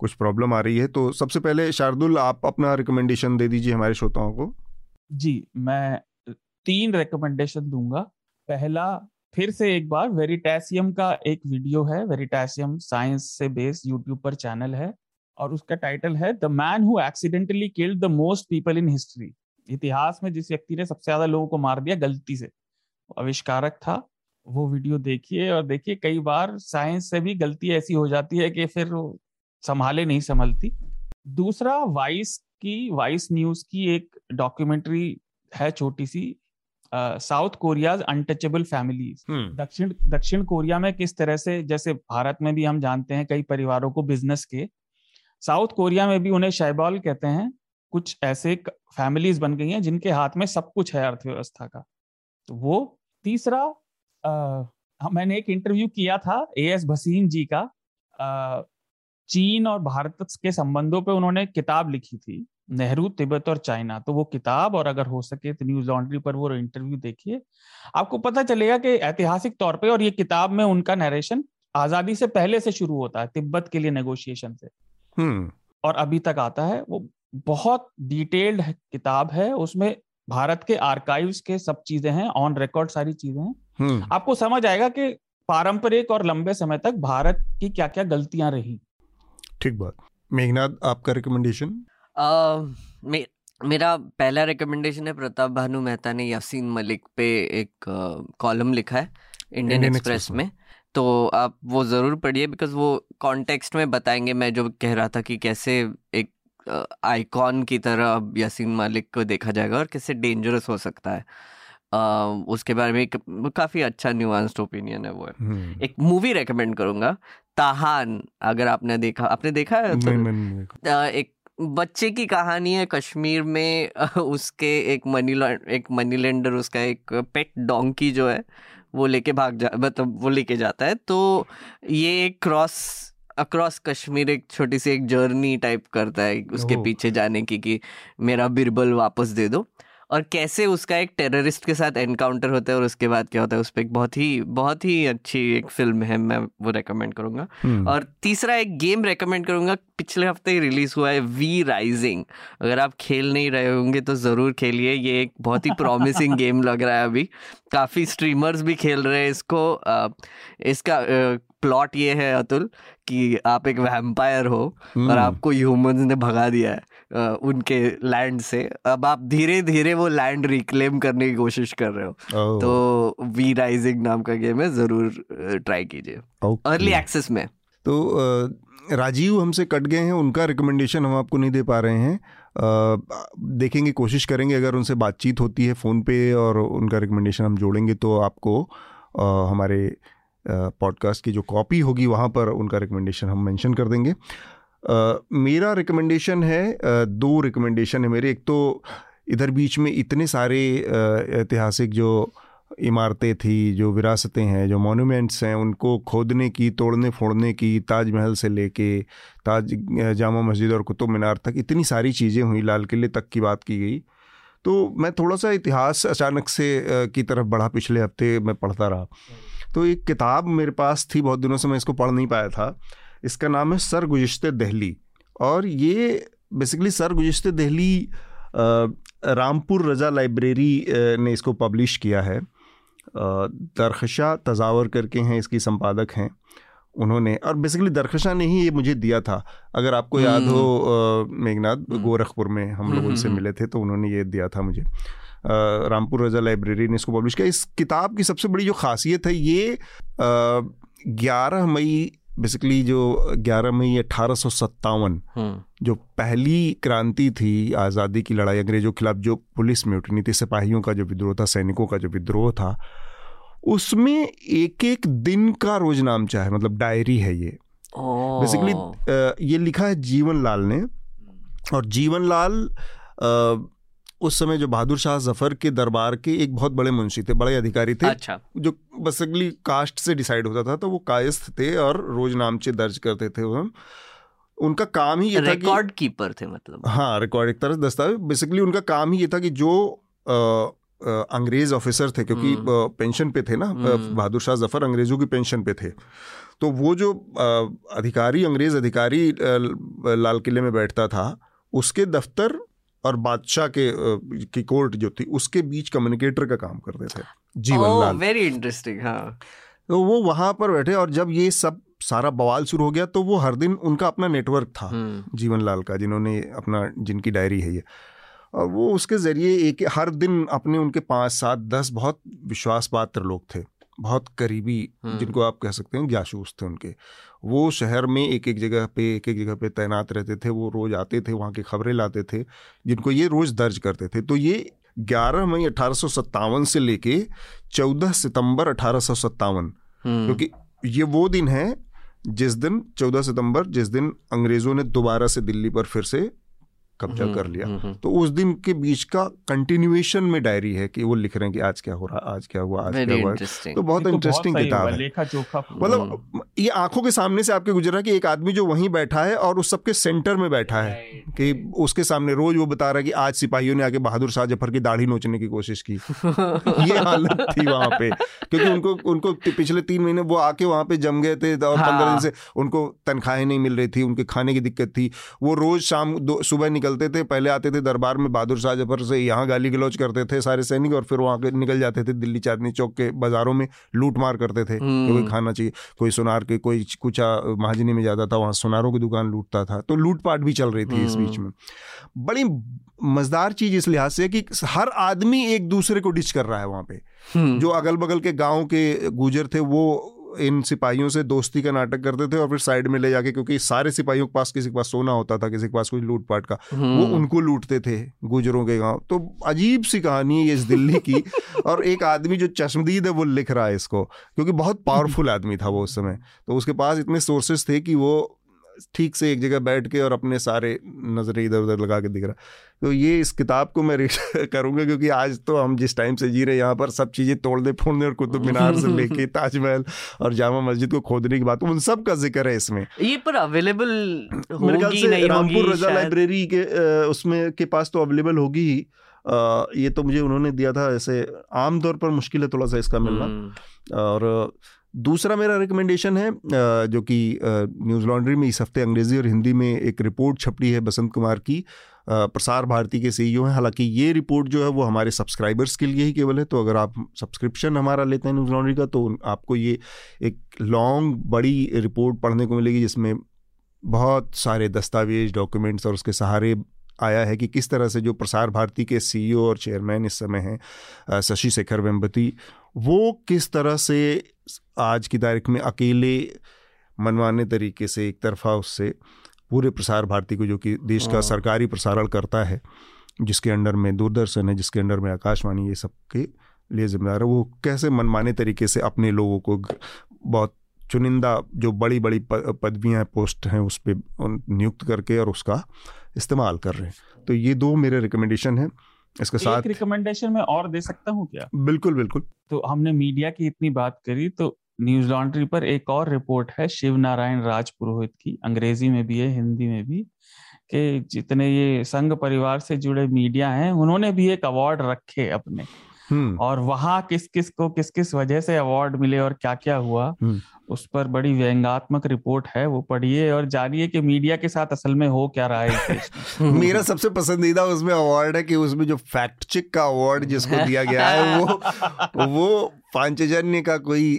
कुछ प्रॉब्लम आ रही है तो सबसे पहले शार्दुल, आप अपना रिकमेंडेशन दे दीजिए हमारे श्रोताओं को। जी, मैं तीन रिकमेंडेशन दूँगा। पहला, फिर से एक बार वेरिटेशियम का एक वीडियो है। वेरिटेशियम साइंस से बेस्ड यूट्यूब पर चैनल है और उसका टाइटल है the man who accidentally killed the most people in history इतिहास में जिस व्यक्ति ने सबसे ज़्यादा लोगों को मार दिया, गलती से आविष्कारक था। वो वीडियो देखिए और देखिए, कई बार साइंस से भी गलती ऐसी हो जाती है कि फिर संभाले नहीं संभलती। दूसरा वाइस की वाइस न्यूज़ की एक डॉक्यूमेंट्री है छोटी सी साउथ कोरियाज अनटचेबल फैमिलीज़ दक्षिण दक्षिण कोरिया में किस तरह से जैसे भारत में भी हम जानते हैं कई परिवारों को बिज़नेस के साउथ कोरिया में भी उन्हें शैबॉल कहते हैं। कुछ ऐसे फैमिलीज़ बन गई हैं जिनके हाथ में सब कुछ है अर्थव्यवस्था का। तो वो तीसरा आ, मैंने एक इंटरव्यू किया था ए एस भसीन जी का आ, चीन और भारत के संबंधों पे उन्होंने किताब लिखी थी नेहरू तिब्बत और चाइना। तो वो किताब और अगर हो सके तो न्यूज़ लॉन्ड्री पर वो इंटरव्यू देखिए। आपको पता चलेगा कि ऐतिहासिक तौर पे और ये किताब में उनका नरेशन आज़ादी से पहले से शुरू होता है तिब्बत के लिए नेगोशिएशन से। हम्म। और अभी तक आता है वो बहुत डिटेल्ड किताब है उसमें भारत के आर्काइव्स के सब चीज़ें हैं ऑन रिकॉर्ड सारी चीज़ें हैं। हम्म। आपको समझ आएगा कि पारंपरिक और लंबे समय तक भारत की क्या क्या गलतियाँ रही। ठीक बात। मेघनाथ आपका रिकमेंडेशन मे, मेरा पहला रिकमेंडेशन है प्रताप भानु मेहता ने यासीन मलिक पे एक कॉलम लिखा है इंडियन एक्सप्रेस में। तो आप वो ज़रूर पढ़िए बिकॉज़ वो कॉन्टेक्स्ट में बताएँगे मैं जो कह रहा था कि कैसे एक आइकॉन की तरह अब यासीन मालिक को देखा जाएगा और कैसे डेंजरस हो सकता है। uh, उसके बारे में एक काफ़ी अच्छा न्यूआंस्ड ओपिनियन है वो। है हम्म। एक मूवी रेकमेंड करूँगा ताहान अगर आपने देखा आपने देखा है? तो, नहीं, नहीं, नहीं, एक बच्चे की कहानी है कश्मीर में उसके एक मनी एक मनी लेंडर उसका एक पेट डोंकी जो है वो लेके भाग जा मतलब वो लेके जाता है। तो ये एक क्रॉस अक्रॉस कश्मीर एक छोटी सी एक जर्नी टाइप करता है उसके पीछे जाने की कि मेरा बिरबल वापस दे दो। और कैसे उसका एक टेररिस्ट के साथ एनकाउंटर होता है और उसके बाद क्या होता है उस पर एक बहुत ही बहुत ही अच्छी एक फ़िल्म है मैं वो रेकमेंड करूँगा हम्म। और तीसरा एक गेम रेकमेंड करूँगा पिछले हफ़्ते ही रिलीज़ हुआ है वी राइजिंग अगर आप खेल नहीं रहे होंगे तो ज़रूर खेलिए ये एक बहुत ही प्रॉमिसिंग गेम [LAUGHS] लग रहा है अभी काफ़ी स्ट्रीमर्स भी खेल रहे हैं इसको इसका प्लॉट ये है अतुल कि आप एक वैम्पायर हो और हम्म। आपको ह्यूमंस ने भगा दिया है उनके लैंड से। अब आप धीरे धीरे वो लैंड रिक्लेम करने की कोशिश कर रहे हो। oh. तो वी राइजिंग नाम का गेम है ज़रूर ट्राई कीजिए। अर्ली एक्सेस में। तो राजीव हमसे कट गए हैं उनका रिकमेंडेशन हम आपको नहीं दे पा रहे हैं। देखेंगे कोशिश करेंगे अगर उनसे बातचीत होती है फ़ोन पे और उनका रिकमेंडेशन हम जोड़ेंगे तो आपको हमारे पॉडकास्ट की जो कॉपी होगी वहाँ पर उनका रिकमेंडेशन हम मेंशन कर देंगे। मेरा रिकमेंडेशन है दो रिकमेंडेशन है मेरे। एक तो इधर बीच में इतने सारे ऐतिहासिक जो इमारतें थी जो विरासतें हैं जो मोनूमेंट्स हैं उनको खोदने की तोड़ने फोड़ने की ताजमहल से लेके ताज जामा मस्जिद और कुतुब मीनार तक इतनी सारी चीज़ें हुई लाल किले तक की बात की गई। तो मैं थोड़ा सा इतिहास अचानक से की तरफ़ बढ़ा पिछले हफ़्ते मैं पढ़ता रहा। तो एक किताब मेरे पास थी बहुत दिनों से मैं इसको पढ़ नहीं पाया था। इसका नाम है सर गुजशत दहली। और ये बेसिकली सर गुजशत दहली रामपुर रज़ा लाइब्रेरी ने इसको पब्लिश किया है। दरखशा तजावर करके हैं इसकी संपादक हैं उन्होंने। और बेसिकली दरखशा ने ही ये मुझे दिया था। अगर आपको याद हो हम्म। मेघनाथ हम्म। गोरखपुर में हम लोग उनसे हम्म, मिले थे तो उन्होंने ये दिया था मुझे। रामपुर रजा लाइब्रेरी ने इसको पब्लिश किया। इस किताब की सबसे बड़ी जो खासियत है ये ग्यारह मई बेसिकली जो 11 मई अठारह हम्म। जो पहली क्रांति थी आज़ादी की लड़ाई अंग्रेज़ों के खिलाफ जो पुलिस म्यूटनी थी सिपाहियों का जो विद्रोह था सैनिकों का जो विद्रोह था उसमें एक एक दिन का रोज नाम चाहे मतलब डायरी है ये बेसिकली ये लिखा है जीवन लाल ने और जीवन लाल उस समय जो बहादुर शाह ज़फ़र के दरबार के एक बहुत बड़े मुंशी थे बड़े अधिकारी थे अच्छा। जो बेसिकली कास्ट से डिसाइड होता था तो वो कायस्थ थे और रोज नामचे दर्ज करते थे वो। उनका काम ही ये था रिकॉर्ड कीपर थे मतलब। हाँ रिकॉर्ड एक तरह दस्तावेज़। बेसिकली उनका काम ही ये था कि जो आ, अंग्रेज़ ऑफिसर थे क्योंकि पेंशन हम्म। पे थे ना हम्म। बहादुर शाह ज़फ़र अंग्रेज़ों की पेंशन पे थे। तो वो जो आ, अधिकारी अंग्रेज़ अधिकारी लाल किले में बैठता था उसके दफ्तर और बादशाह के की कोर्ट जो थी उसके बीच कम्युनिकेटर का काम करते थे जीवन लाल वेरी इंटरेस्टिंग हाँ तो वो वहाँ पर बैठे और जब ये सब सारा बवाल शुरू हो गया तो वो हर दिन उनका अपना नेटवर्क था हम्म। जीवन लाल का जिन्होंने अपना जिनकी डायरी है ये और वो उसके ज़रिए एक हर दिन अपने उनके पाँच सात दस बहुत विश्वास पात्र लोग थे बहुत करीबी हम्म। जिनको आप कह सकते हैं जासूस थे उनके वो शहर में एक एक जगह पे एक एक जगह पे तैनात रहते थे वो रोज़ आते थे वहाँ की खबरें लाते थे जिनको ये रोज़ दर्ज करते थे तो ये 11 मई अठारह सौ सत्तावन से लेके 14 सितंबर अठारह हम्म। क्योंकि ये वो दिन है जिस दिन 14 सितंबर जिस दिन अंग्रेज़ों ने दोबारा से दिल्ली पर फिर से कब्जा हम्म, कर लिया। हम्म, हम्म। तो उस दिन के बीच का कंटिन्यूएशन में डायरी है कि वो लिख रहे हैं कि आज क्या हो रहा आज क्या हुआ आज क्या हुआ। तो बहुत इंटरेस्टिंग किताब है। मतलब ये आँखों के सामने से आपके गुजरा कि एक आदमी जो वहीं बैठा है और उस सबके सेंटर में बैठा है कि उसके सामने रोज वो बता रहा है कि आज सिपाहियों ने आके बहादुर शाह ज़फ़र की दाढ़ी नोचने की कोशिश की। ये हालत थी वहाँ पे क्योंकि उनको उनको पिछले तीन महीने वो आके वहाँ पे जम गए थे और पंद्रह दिन हाँ। से उनको तनख्वाहें नहीं मिल रही थी उनके खाने की दिक्कत थी। वो रोज शाम सुबह निकल निकलते थे पहले आते थे दरबार में बहादुर शाह ज़फ़र से यहाँ गाली गलौज करते थे सारे सैनिक और फिर वहाँ निकल जाते थे दिल्ली चांदनी चौक के बाजारों में लूट मार करते थे कि कोई खाना चाहिए कोई सुनार के कोई कुछ महाजनी में जाता था वहाँ सुनारों की दुकान लूटता था। तो लूटपाट भी चल रही थी इस बीच में। बड़ी मज़ेदार चीज़ इस लिहाज से कि हर आदमी एक दूसरे को डिच कर रहा है वहाँ पे। जो अगल बगल के गाँव के गुजर थे वो इन सिपाहियों से दोस्ती का नाटक करते थे और फिर साइड में ले जाके क्योंकि सारे सिपाहियों के पास किसी के पास सोना होता था किसी के पास कुछ लूटपाट का वो उनको लूटते थे गुजरों के गाँव। तो अजीब सी कहानी है इस दिल्ली की। [LAUGHS] और एक आदमी जो चश्मदीद है वो लिख रहा है इसको क्योंकि बहुत [LAUGHS] पावरफुल आदमी था वो उस समय। तो उसके पास इतने सोर्सेस थे कि वो ठीक से एक जगह बैठ के और अपने सारे नज़रें इधर उधर लगा के दिख रहा तो ये इस किताब को मैं [LAUGHS] करूँगा क्योंकि आज तो हम जिस टाइम से जी रहे हैं यहाँ पर सब चीज़ें तोड़ने फोड़ने और कुतुब मीनार से लेके [LAUGHS] ताजमहल और जामा मस्जिद को खोदने की बात उन सब का ज़िक्र है इसमें। ये पर अवेलेबल मेरे ख्याल से रामपुर रजा लाइब्रेरी के उसमें के पास तो अवेलेबल होगी ही। ये तो मुझे उन्होंने दिया था ऐसे आमतौर पर मुश्किल है थोड़ा सा इसका मिलना। हम्म। और दूसरा मेरा रिकमेंडेशन है जो कि न्यूज़ लॉन्ड्री में इस हफ़्ते अंग्रेज़ी और हिंदी में एक रिपोर्ट छपड़ी है बसंत कुमार की। प्रसार भारती के सीईओ हैं। हालाँकि ये रिपोर्ट जो है वो हमारे सब्सक्राइबर्स के लिए ही केवल है तो अगर आप सब्सक्रिप्शन हमारा लेते हैं न्यूज़ लॉन्ड्री का तो आपको ये एक लॉन्ग बड़ी रिपोर्ट पढ़ने को मिलेगी, जिसमें बहुत सारे दस्तावेज़ डॉक्यूमेंट्स और उसके सहारे आया है कि किस तरह से जो प्रसार भारती के सीईओ और चेयरमैन इस समय हैं शशि शेखर वेम्पति वो किस तरह से आज की तारीख में अकेले मनमाने तरीके से एक तरफा उससे पूरे प्रसार भारती को जो कि देश का हाँ। सरकारी प्रसारण करता है जिसके अंडर में दूरदर्शन है जिसके अंडर में आकाशवाणी ये सब के लिए जिम्मेदार है वो कैसे मनमाने तरीके से अपने लोगों को बहुत चुनिंदा जो बड़ी बड़ी पदवियाँ पोस्ट हैं उस पर नियुक्त करके और उसका इस्तेमाल कर रहे हैं तो ये दो मेरे रिकमेंडेशन हैं इसके साथ रिकमेंडेशन में और दे सकता हूँ क्या बिल्कुल बिल्कुल तो हमने मीडिया की इतनी बात करी तो न्यूज़ लॉन्ड्री पर एक और रिपोर्ट है शिव नारायण राज पुरोहित की अंग्रेज़ी में भी है हिंदी में भी कि जितने ये संघ परिवार से जुड़े मीडिया हैं उन्होंने भी एक अवार्ड रखे अपने। और वहाँ किस किस को किस किस वजह से अवार्ड मिले और क्या क्या हुआ हम्म। उस पर बड़ी व्यंगात्मक रिपोर्ट है वो पढ़िए और जानिए कि मीडिया के साथ असल में हो क्या रहा है [LAUGHS] मेरा सबसे पसंदीदा उसमें अवार्ड है कि उसमें जो फैक्ट चेक का अवार्ड जिसको दिया गया है वो वो पांचजन्य का कोई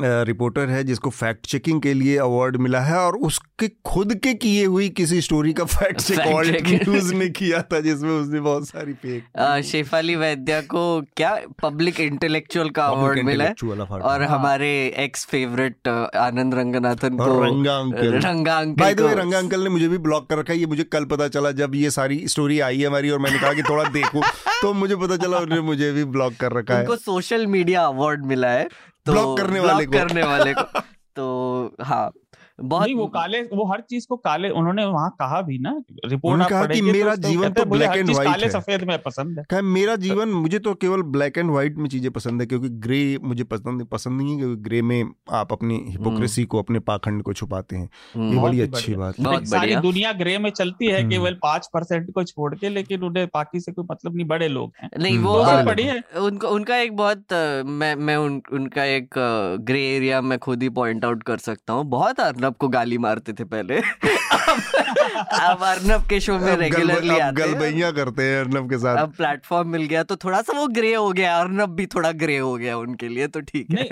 रिपोर्टर है जिसको फैक्ट चेकिंग के लिए अवार्ड मिला है और उसके खुद के किए हुई किसी स्टोरी का फैक्ट चेक न्यूज़ ने किया था जिसमें उसने बहुत सारी फेक शेफाली वैद्या को क्या पब्लिक इंटेलेक्चुअल का अवार्ड मिला है? और हाँ। हमारे एक्स फेवरेट आनंद रंगनाथन को Ranga uncle. Ranga uncle by the way Ranga uncle ने मुझे भी ब्लॉक कर रखा है ये मुझे कल पता चला जब ये सारी स्टोरी आई है हमारी और मैंने कहा कि थोड़ा देखो तो मुझे पता चला उन्होंने मुझे भी ब्लॉक कर रखा है। सोशल मीडिया अवार्ड मिला है। तो ब्लॉक करने वाले को। करने वाले को। [LAUGHS] तो हाँ बहुत नहीं वो काले वो हर चीज़ को काले उन्होंने वहाँ कहा भी ना रिपोर्ट कहा कि मेरा तो जीवन तो ब्लैक एंड व्हाइट काले सफ़ेद में पसंद है। कहा मेरा जीवन मुझे तो केवल ब्लैक एंड व्हाइट में चीज़ें पसंद है क्योंकि ग्रे मुझे पसंद पसंद नहीं है क्योंकि ग्रे में आप अपनी हिपोक्रेसी हम्म। को अपने पाखंड को छुपाते हैं। हम्म। ये बड़ी अच्छी बात है। सारी दुनिया ग्रे में चलती है हम्म। केवल पाँच परसेंट को छोड़ के लेकिन उन्हें बाकी से कोई मतलब नहीं बड़े लोग हैं। नहीं वो उनका उनका एक बहुत मैं मैं उनका एक ग्रे एरिया में खुद ही पॉइंट आउट कर सकता हूँ। बहुत अर्नब को गाली मारते थे पहले। अब अर्नब के शो में रेगुलरली आते गलबैया करते हैं अर्नब के साथ। अब प्लेटफॉर्म मिल गया तो थोड़ा सा वो ग्रे हो गया अर्नब भी थोड़ा ग्रे हो गया उनके लिए तो ठीक है।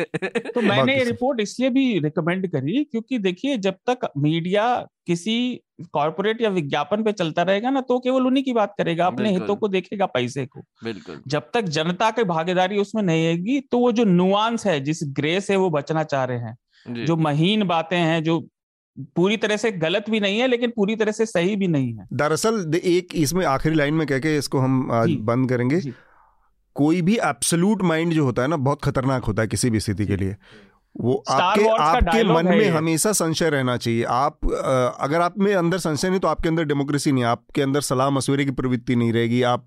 तो मैंने ये रिपोर्ट इसलिए भी रिकमेंड करी क्योंकि देखिए जब तक मीडिया किसी कॉर्पोरेट या विज्ञापन पे चलता रहेगा ना तो केवल उन्हीं की बात करेगा अपने हितों को देखेगा पैसे को। बिल्कुल। जब तक जनता की भागीदारी उसमें नहीं आएगी तो वो जो नुआंस है जिस ग्रे से वो बचना चाह रहे हैं जो महीन बातें हैं जो पूरी तरह से गलत भी नहीं है लेकिन पूरी तरह से सही भी नहीं है। दरअसल एक इसमें आखिरी लाइन में कह के इसको हम आज बंद करेंगे। कोई भी एब्सोल्यूट माइंड जो होता है ना बहुत खतरनाक होता है किसी भी स्थिति के लिए। वो आपके आपके मन में हमेशा संशय रहना चाहिए। आप अगर आप में अंदर संशय नहीं तो आपके अंदर डेमोक्रेसी नहीं आपके अंदर सलाह मशवरे की प्रवृत्ति नहीं रहेगी। आप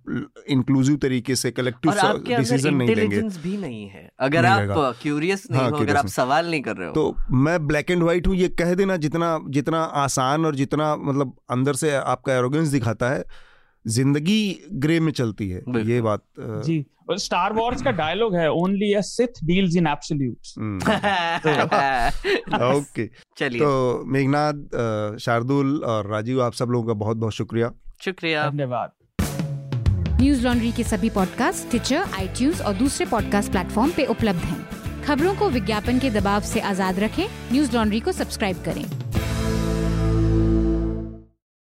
इंक्लूसिव तरीके से कलेक्टिव डिसीज़न नहीं लेंगे भी नहीं है। अगर नहीं आप क्यूरियस नहीं हाँ, हो अगर आप सवाल नहीं कर रहे हो। तो मैं ब्लैक एंड व्हाइट हूँ ये कह देना जितना जितना आसान और जितना मतलब अंदर से आपका एरोगेंस दिखाता है। ज़िंदगी ग्रे में चलती है ये बात जी। और स्टार वॉर्स का डायलॉग है only a Sith deals in absolutes तो ओके। चलिए। तो मेघनाथ शार्दुल और राजीव आप सब लोगों का बहुत बहुत शुक्रिया। शुक्रिया। धन्यवाद। न्यूज़ लॉन्ड्री के सभी पॉडकास्ट ट्विटर आईटीज और दूसरे पॉडकास्ट प्लेटफॉर्म पे उपलब्ध हैं। खबरों को विज्ञापन के दबाव से आज़ाद रखें। न्यूज़ लॉन्ड्री को सब्सक्राइब करें।